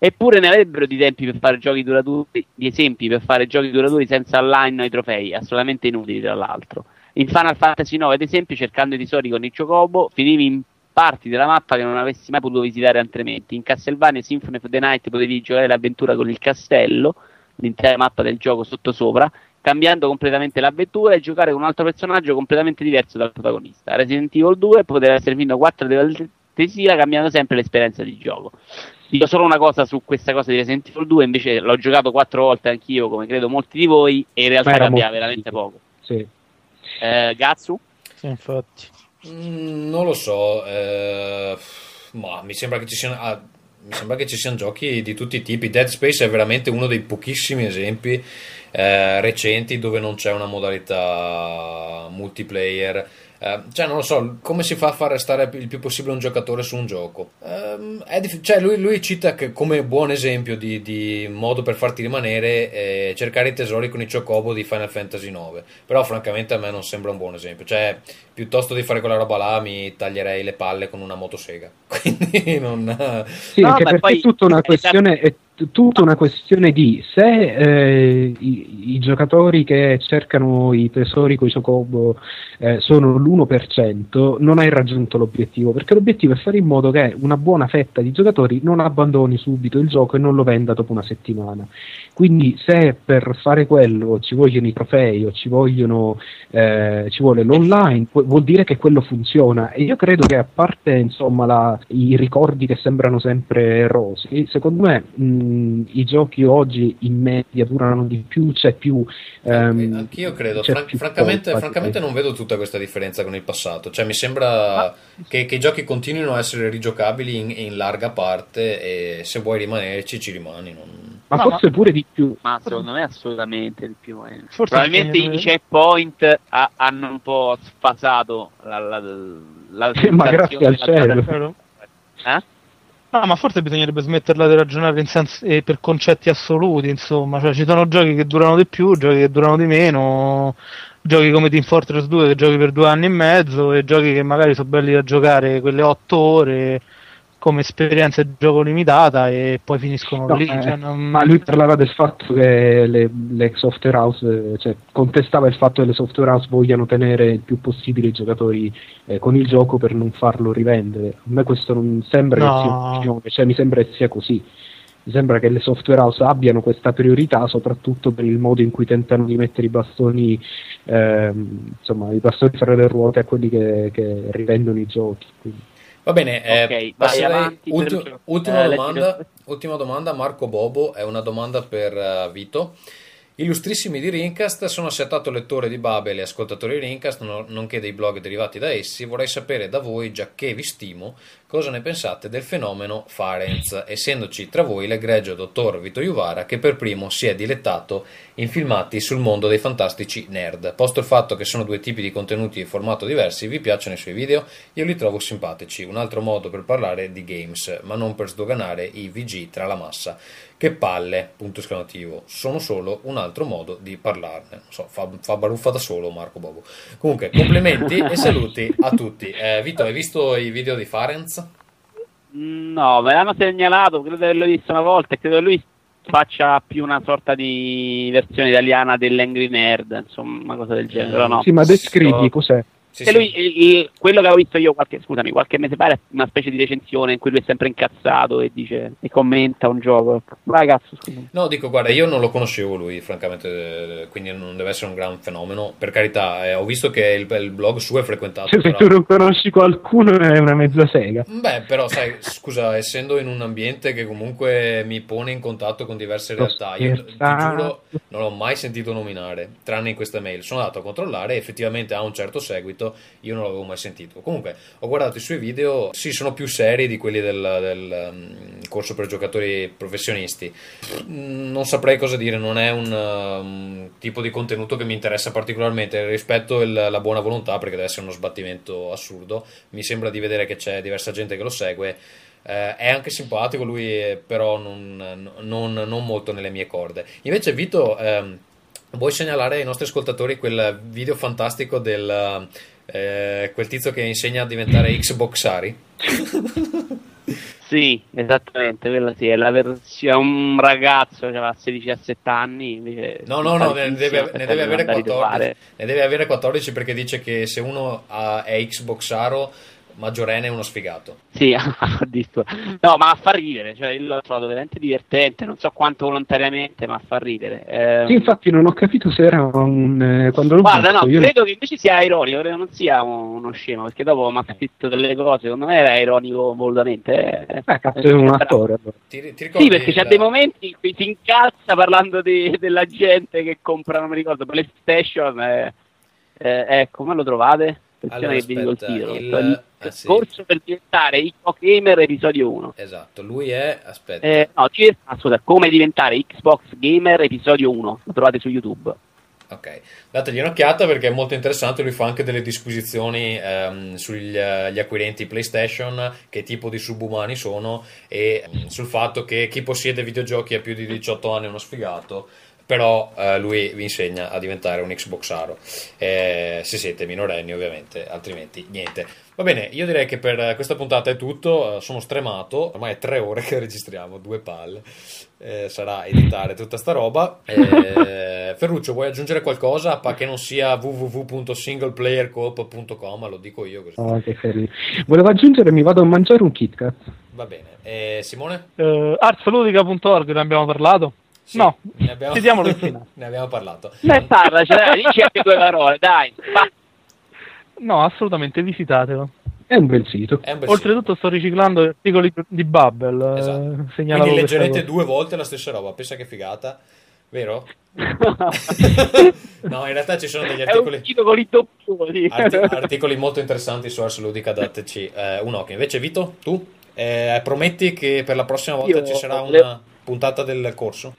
Eppure ne avrebbero di tempi per fare giochi duraturi, di esempi per fare giochi duraturi senza online o i trofei, assolutamente inutili tra l'altro. In Final Fantasy IX, ad esempio, cercando i tesori con il Chocobo, finivi in parti della mappa che non avresti mai potuto visitare altrimenti. In Castlevania Symphony of the Night potevi giocare l'avventura con il castello, l'intera mappa del gioco sottosopra, cambiando completamente l'avventura e giocare con un altro personaggio completamente diverso dal protagonista. Resident Evil 2 poteva essere fino a 4 Tesila cambiando sempre l'esperienza di gioco. Dico solo una cosa su questa cosa di Resident Evil 2, invece l'ho giocato quattro volte anch'io, come credo molti di voi, e in realtà molto veramente poco. Sì. Eh, Gatsu? Sì, infatti. Mm, non lo so, eh, ma mi sembra che ci siano. ah, mi sembra che ci siano giochi di tutti i tipi. Dead Space è veramente uno dei pochissimi esempi eh, recenti dove non c'è una modalità multiplayer. Eh, cioè, non lo so, come si fa a far restare il più possibile un giocatore su un gioco? È dif- cioè, lui, lui cita che come buon esempio di, di modo per farti rimanere eh, cercare i tesori con i Chocobo di Final Fantasy IX. Però, francamente, a me non sembra un buon esempio. Cioè, piuttosto di fare quella roba là, mi taglierei le palle con una motosega. [LAUGHS] Quindi, non. Sì, No, anche perché poi- è tutta una questione, t- tutta una questione di se eh, i, i giocatori che cercano i tesori con i Chocobo eh, sono l'1%, non hai raggiunto l'obiettivo, perché l'obiettivo è fare in modo che una buona fetta di giocatori non abbandoni subito il gioco e non lo venda dopo una settimana. Quindi se per fare quello ci vogliono i trofei o ci, vogliono, eh, ci vuole l'online, pu- vuol dire che quello funziona. E io credo che a parte insomma, la- i ricordi che sembrano sempre rosi, secondo me mh, i giochi oggi in media durano di più, c'è più... ehm, Anch'io credo, più francamente, colpa, francamente non vedo tutta questa differenza con il passato, cioè mi sembra che, che i giochi continuino a essere rigiocabili in, in larga parte e se vuoi rimanerci ci rimani. non- ma No, forse pure di più. Ma secondo me assolutamente di più. eh. Forse Probabilmente i checkpoint ha- hanno un po' sfasato la, la, la Sì, [LAUGHS] ma grazie al cielo. Eh? No, ma forse bisognerebbe smetterla di ragionare in sens- eh, per concetti assoluti, insomma, cioè ci sono giochi che durano di più, giochi che durano di meno, giochi come Team Fortress 2 che giochi per due anni e mezzo e giochi che magari sono belli da giocare quelle otto ore come esperienza di gioco limitata e poi finiscono No, lì. eh, cioè, non- Ma lui parlava del fatto che le, le software house, eh, cioè contestava il fatto che le software house vogliano tenere il più possibile i giocatori eh, con il gioco per non farlo rivendere. A me questo non sembra No. che sia cioè mi sembra che sia così. Mi sembra che le software house abbiano questa priorità soprattutto per il modo in cui tentano di mettere i bastoni, ehm, insomma, i bastoni fra le ruote a quelli che, che rivendono i giochi. Quindi. Va bene, eh, Ok, vai passerei- ulti- per- ultima, eh, domanda, le- ultima domanda, Marco Bobo, è una domanda per eh, Vito. Illustrissimi di Rincast, sono assetato lettore di Babel e ascoltatore di Rincast, no- nonché dei blog derivati da essi. Vorrei sapere da voi, già che vi stimo, cosa ne pensate del fenomeno Farenz, essendoci tra voi l'egregio dottor Vito Iuvara che per primo si è dilettato in filmati sul mondo dei fantastici nerd. Posto il fatto che sono due tipi di contenuti in formato diversi, vi piacciono i suoi video? Io li trovo simpatici, un altro modo per parlare di games, ma non per sdoganare i VG tra la massa. Che palle, punto esclamativo, sono solo un altro modo di parlarne. Non so, fa, fa baruffa da solo Marco Bobo. Comunque, complimenti [LAUGHS] e saluti a tutti. Eh, Vito, hai visto i video di Farenz? No, me l'hanno segnalato, credo di averlo visto una volta e credo che lui faccia più una sorta di versione italiana dell'Angry Nerd, insomma, una cosa del genere, no. Sì, ma descrivi So- cos'è? Sì, E sì. lui, il- il- quello che avevo visto io qualche, scusami, qualche mese fa è una specie di recensione in cui lui è sempre incazzato e dice e commenta un gioco. Vai cazzo, scusa. No, dico, guarda, io non lo conoscevo lui, francamente, quindi non deve essere un gran fenomeno. Per carità, eh, ho visto che il, il blog suo è frequentato. Cioè, se però- tu non conosci qualcuno è una mezza sega. Beh, però sai, scusa, essendo in un ambiente che comunque mi pone in contatto con diverse realtà, io ti giuro non l'ho mai sentito nominare, tranne in questa mail. Sono andato a controllare e effettivamente ha un certo seguito, io non l'avevo mai sentito. Comunque, ho guardato i suoi video, sì, sono più seri di quelli del, del, um, corso per giocatori professionisti. Mm, Non saprei cosa dire, non è un um, tipo di contenuto che mi interessa particolarmente. Rispetto la buona volontà, perché deve essere uno sbattimento assurdo, mi sembra di vedere che c'è diversa gente che lo segue. Eh, è anche simpatico lui, eh, però non, non- non molto nelle mie corde. Invece, Vito, ehm, vuoi segnalare ai nostri ascoltatori quel video fantastico del eh, quel tizio che insegna a diventare Xboxari? [LAUGHS] Sì, esattamente, quella sì, è la versione un ragazzo che aveva 16-17 anni, No, no, no, ne deve, ne deve avere devo andare a 14. ritrovare. Ne deve avere 14 perché dice che se uno ha- è Xboxaro maggiorenne è uno sfigato. Sì, [LAUGHS] addirittura. No, ma fa ridere, cioè io l'ho trovato veramente divertente, non so quanto volontariamente, ma fa ridere. Eh, Sì, infatti non ho capito se era un... eh, quando l'ho Guarda, visto, no, io- credo che invece sia ironico, credo non sia uno scemo, perché dopo mi ha scritto delle cose, secondo me era ironico volutamente. eh. Eh, cazzo, è un attore. allora. Ti, ti ricordi Sì, perché c'ha il- dei momenti in cui si incazza parlando di- della gente che compra, non mi ricordo, PlayStation. eh, eh, ecco, come lo trovate? Attenzione Allora, aspetta, il- Ah, sì. corso per diventare Xbox Gamer episodio 1. Esatto, lui è... Aspetta. Eh, no, ah, scusa, come diventare Xbox Gamer episodio 1. Lo trovate su YouTube. Ok, dategli un'occhiata perché è molto interessante, lui fa anche delle disquisizioni ehm, sugli eh, acquirenti PlayStation, che tipo di subumani sono e mm, sul fatto che chi possiede videogiochi a più di 18 anni è uno sfigato, però eh, lui vi insegna a diventare un Xboxaro, eh, se siete minorenni ovviamente, altrimenti niente. Va bene, io direi che per questa puntata è tutto, eh, sono stremato, ormai è tre ore che [LAUGHS] registriamo, due palle, eh, sarà editare tutta sta roba. Eh, [LAUGHS] Ferruccio, vuoi aggiungere qualcosa? Pa che non sia www.singleplayercoop.com, lo dico io così. Oh, che carino. Volevo aggiungere, mi vado a mangiare un Kit Kat. Va bene. Eh, Simone? Eh, artsludica.org ne abbiamo parlato? Sì, no, ne abbiamo... chiediamolo in finale. [LAUGHS] ne abbiamo parlato. Dai, parla, cioè, dici anche due parole, dai. fa- No, assolutamente, visitatelo. È un bel sito. È un bel Oltretutto sto riciclando articoli di Bubble. eh, Esatto. segnalavo Quindi leggerete due volte la stessa roba, pensa che figata, vero? [LAUGHS] no, in realtà ci sono degli È un articoli, sito con i doppioni. arti- articoli molto interessanti su Arsludica, dateci eh, un occhio. Invece Vito, tu eh, prometti che per la prossima volta Io ci sarà una puntata del corso?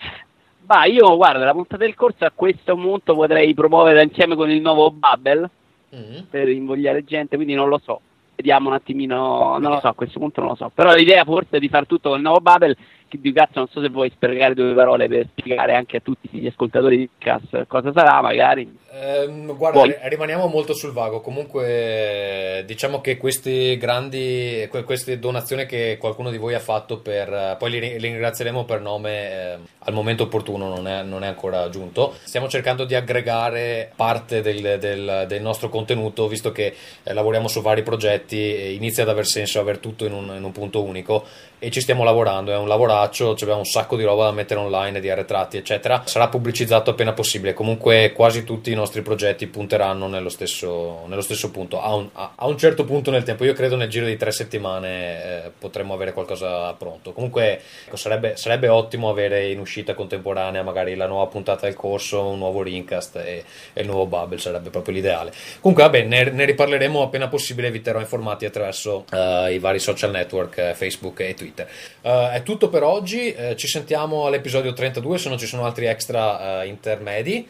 Ma io, guarda, la puntata del corso a questo punto potrei promuovere insieme con il nuovo Bubble Mm. per invogliare gente, quindi non lo so. Vediamo un attimino, non lo so, a questo punto non lo so. Però l'idea forse è di fare tutto con il nuovo Bubble, che di cazzo non so se vuoi sprecare due parole per spiegare anche a tutti gli ascoltatori di Cast cosa sarà, magari. Ehm, guarda, ri- rimaniamo molto sul vago. Comunque, diciamo che questi grandi, que- queste donazioni che qualcuno di voi ha fatto per, poi li, li ringrazieremo per nome eh, al momento opportuno, non è, non è ancora giunto. Stiamo cercando di aggregare parte del, del- del nostro contenuto, visto che eh, lavoriamo su vari progetti, inizia ad aver senso aver tutto in un, in un punto unico e ci stiamo lavorando. È un lavoraccio, ci abbiamo un sacco di roba da mettere online, di arretrati, eccetera. Sarà pubblicizzato appena possibile. Comunque, quasi tutti i nostri progetti punteranno nello stesso, nello stesso punto. A un, a- a un certo punto nel tempo, io credo nel giro di tre settimane eh, potremmo avere qualcosa pronto. Comunque, ecco, sarebbe, sarebbe ottimo avere in uscita contemporanea magari la nuova puntata del corso, un nuovo Rincast e, e il nuovo Bubble. Sarebbe proprio l'ideale. Comunque, vabbè, ne, ne riparleremo appena possibile. Vi terrò informati attraverso eh, i vari social network, eh, Facebook e Twitter. Eh, è tutto per oggi. eh, ci sentiamo all'episodio 32 se non ci sono altri extra eh, intermedi.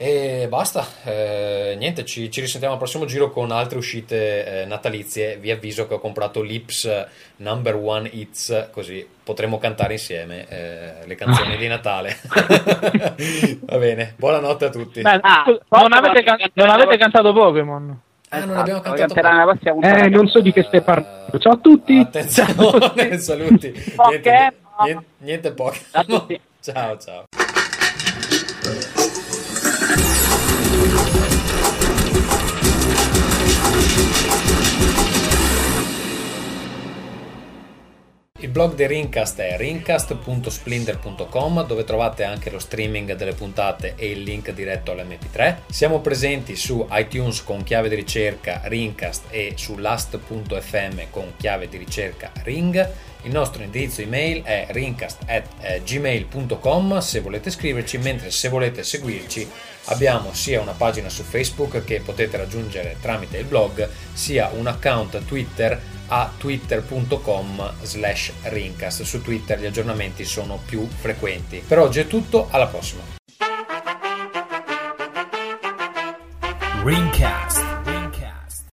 E basta, eh, niente, ci, ci risentiamo al prossimo giro con altre uscite eh, natalizie. Vi avviso che ho comprato l'Ips Number One Hits, così potremo cantare insieme eh, le canzoni di Natale. [LAUGHS] [LAUGHS] Va bene, buonanotte a tutti. Beh, Ah, non, avete, can- non avete cantato Pokémon? Ah, non abbiamo Esatto, cantato nella prossima puntata. Eh, non so di che stai parlando. Ciao a tutti. Attenzione, [LAUGHS] saluti. [LAUGHS] Niente, niente, niente tutti. [LAUGHS] Ciao, ciao. Il blog di Rincast è rincast.splinter.com dove trovate anche lo streaming delle puntate e il link diretto all'MP3. Siamo presenti su iTunes con chiave di ricerca Rincast e su last.fm con chiave di ricerca Ring. Il nostro indirizzo email è rincast.gmail.com se volete scriverci, mentre se volete seguirci abbiamo sia una pagina su Facebook che potete raggiungere tramite il blog, sia un account Twitter a twitter.com slash rincast. Su Twitter gli aggiornamenti sono più frequenti. Per oggi è tutto, alla prossima. Ringcast.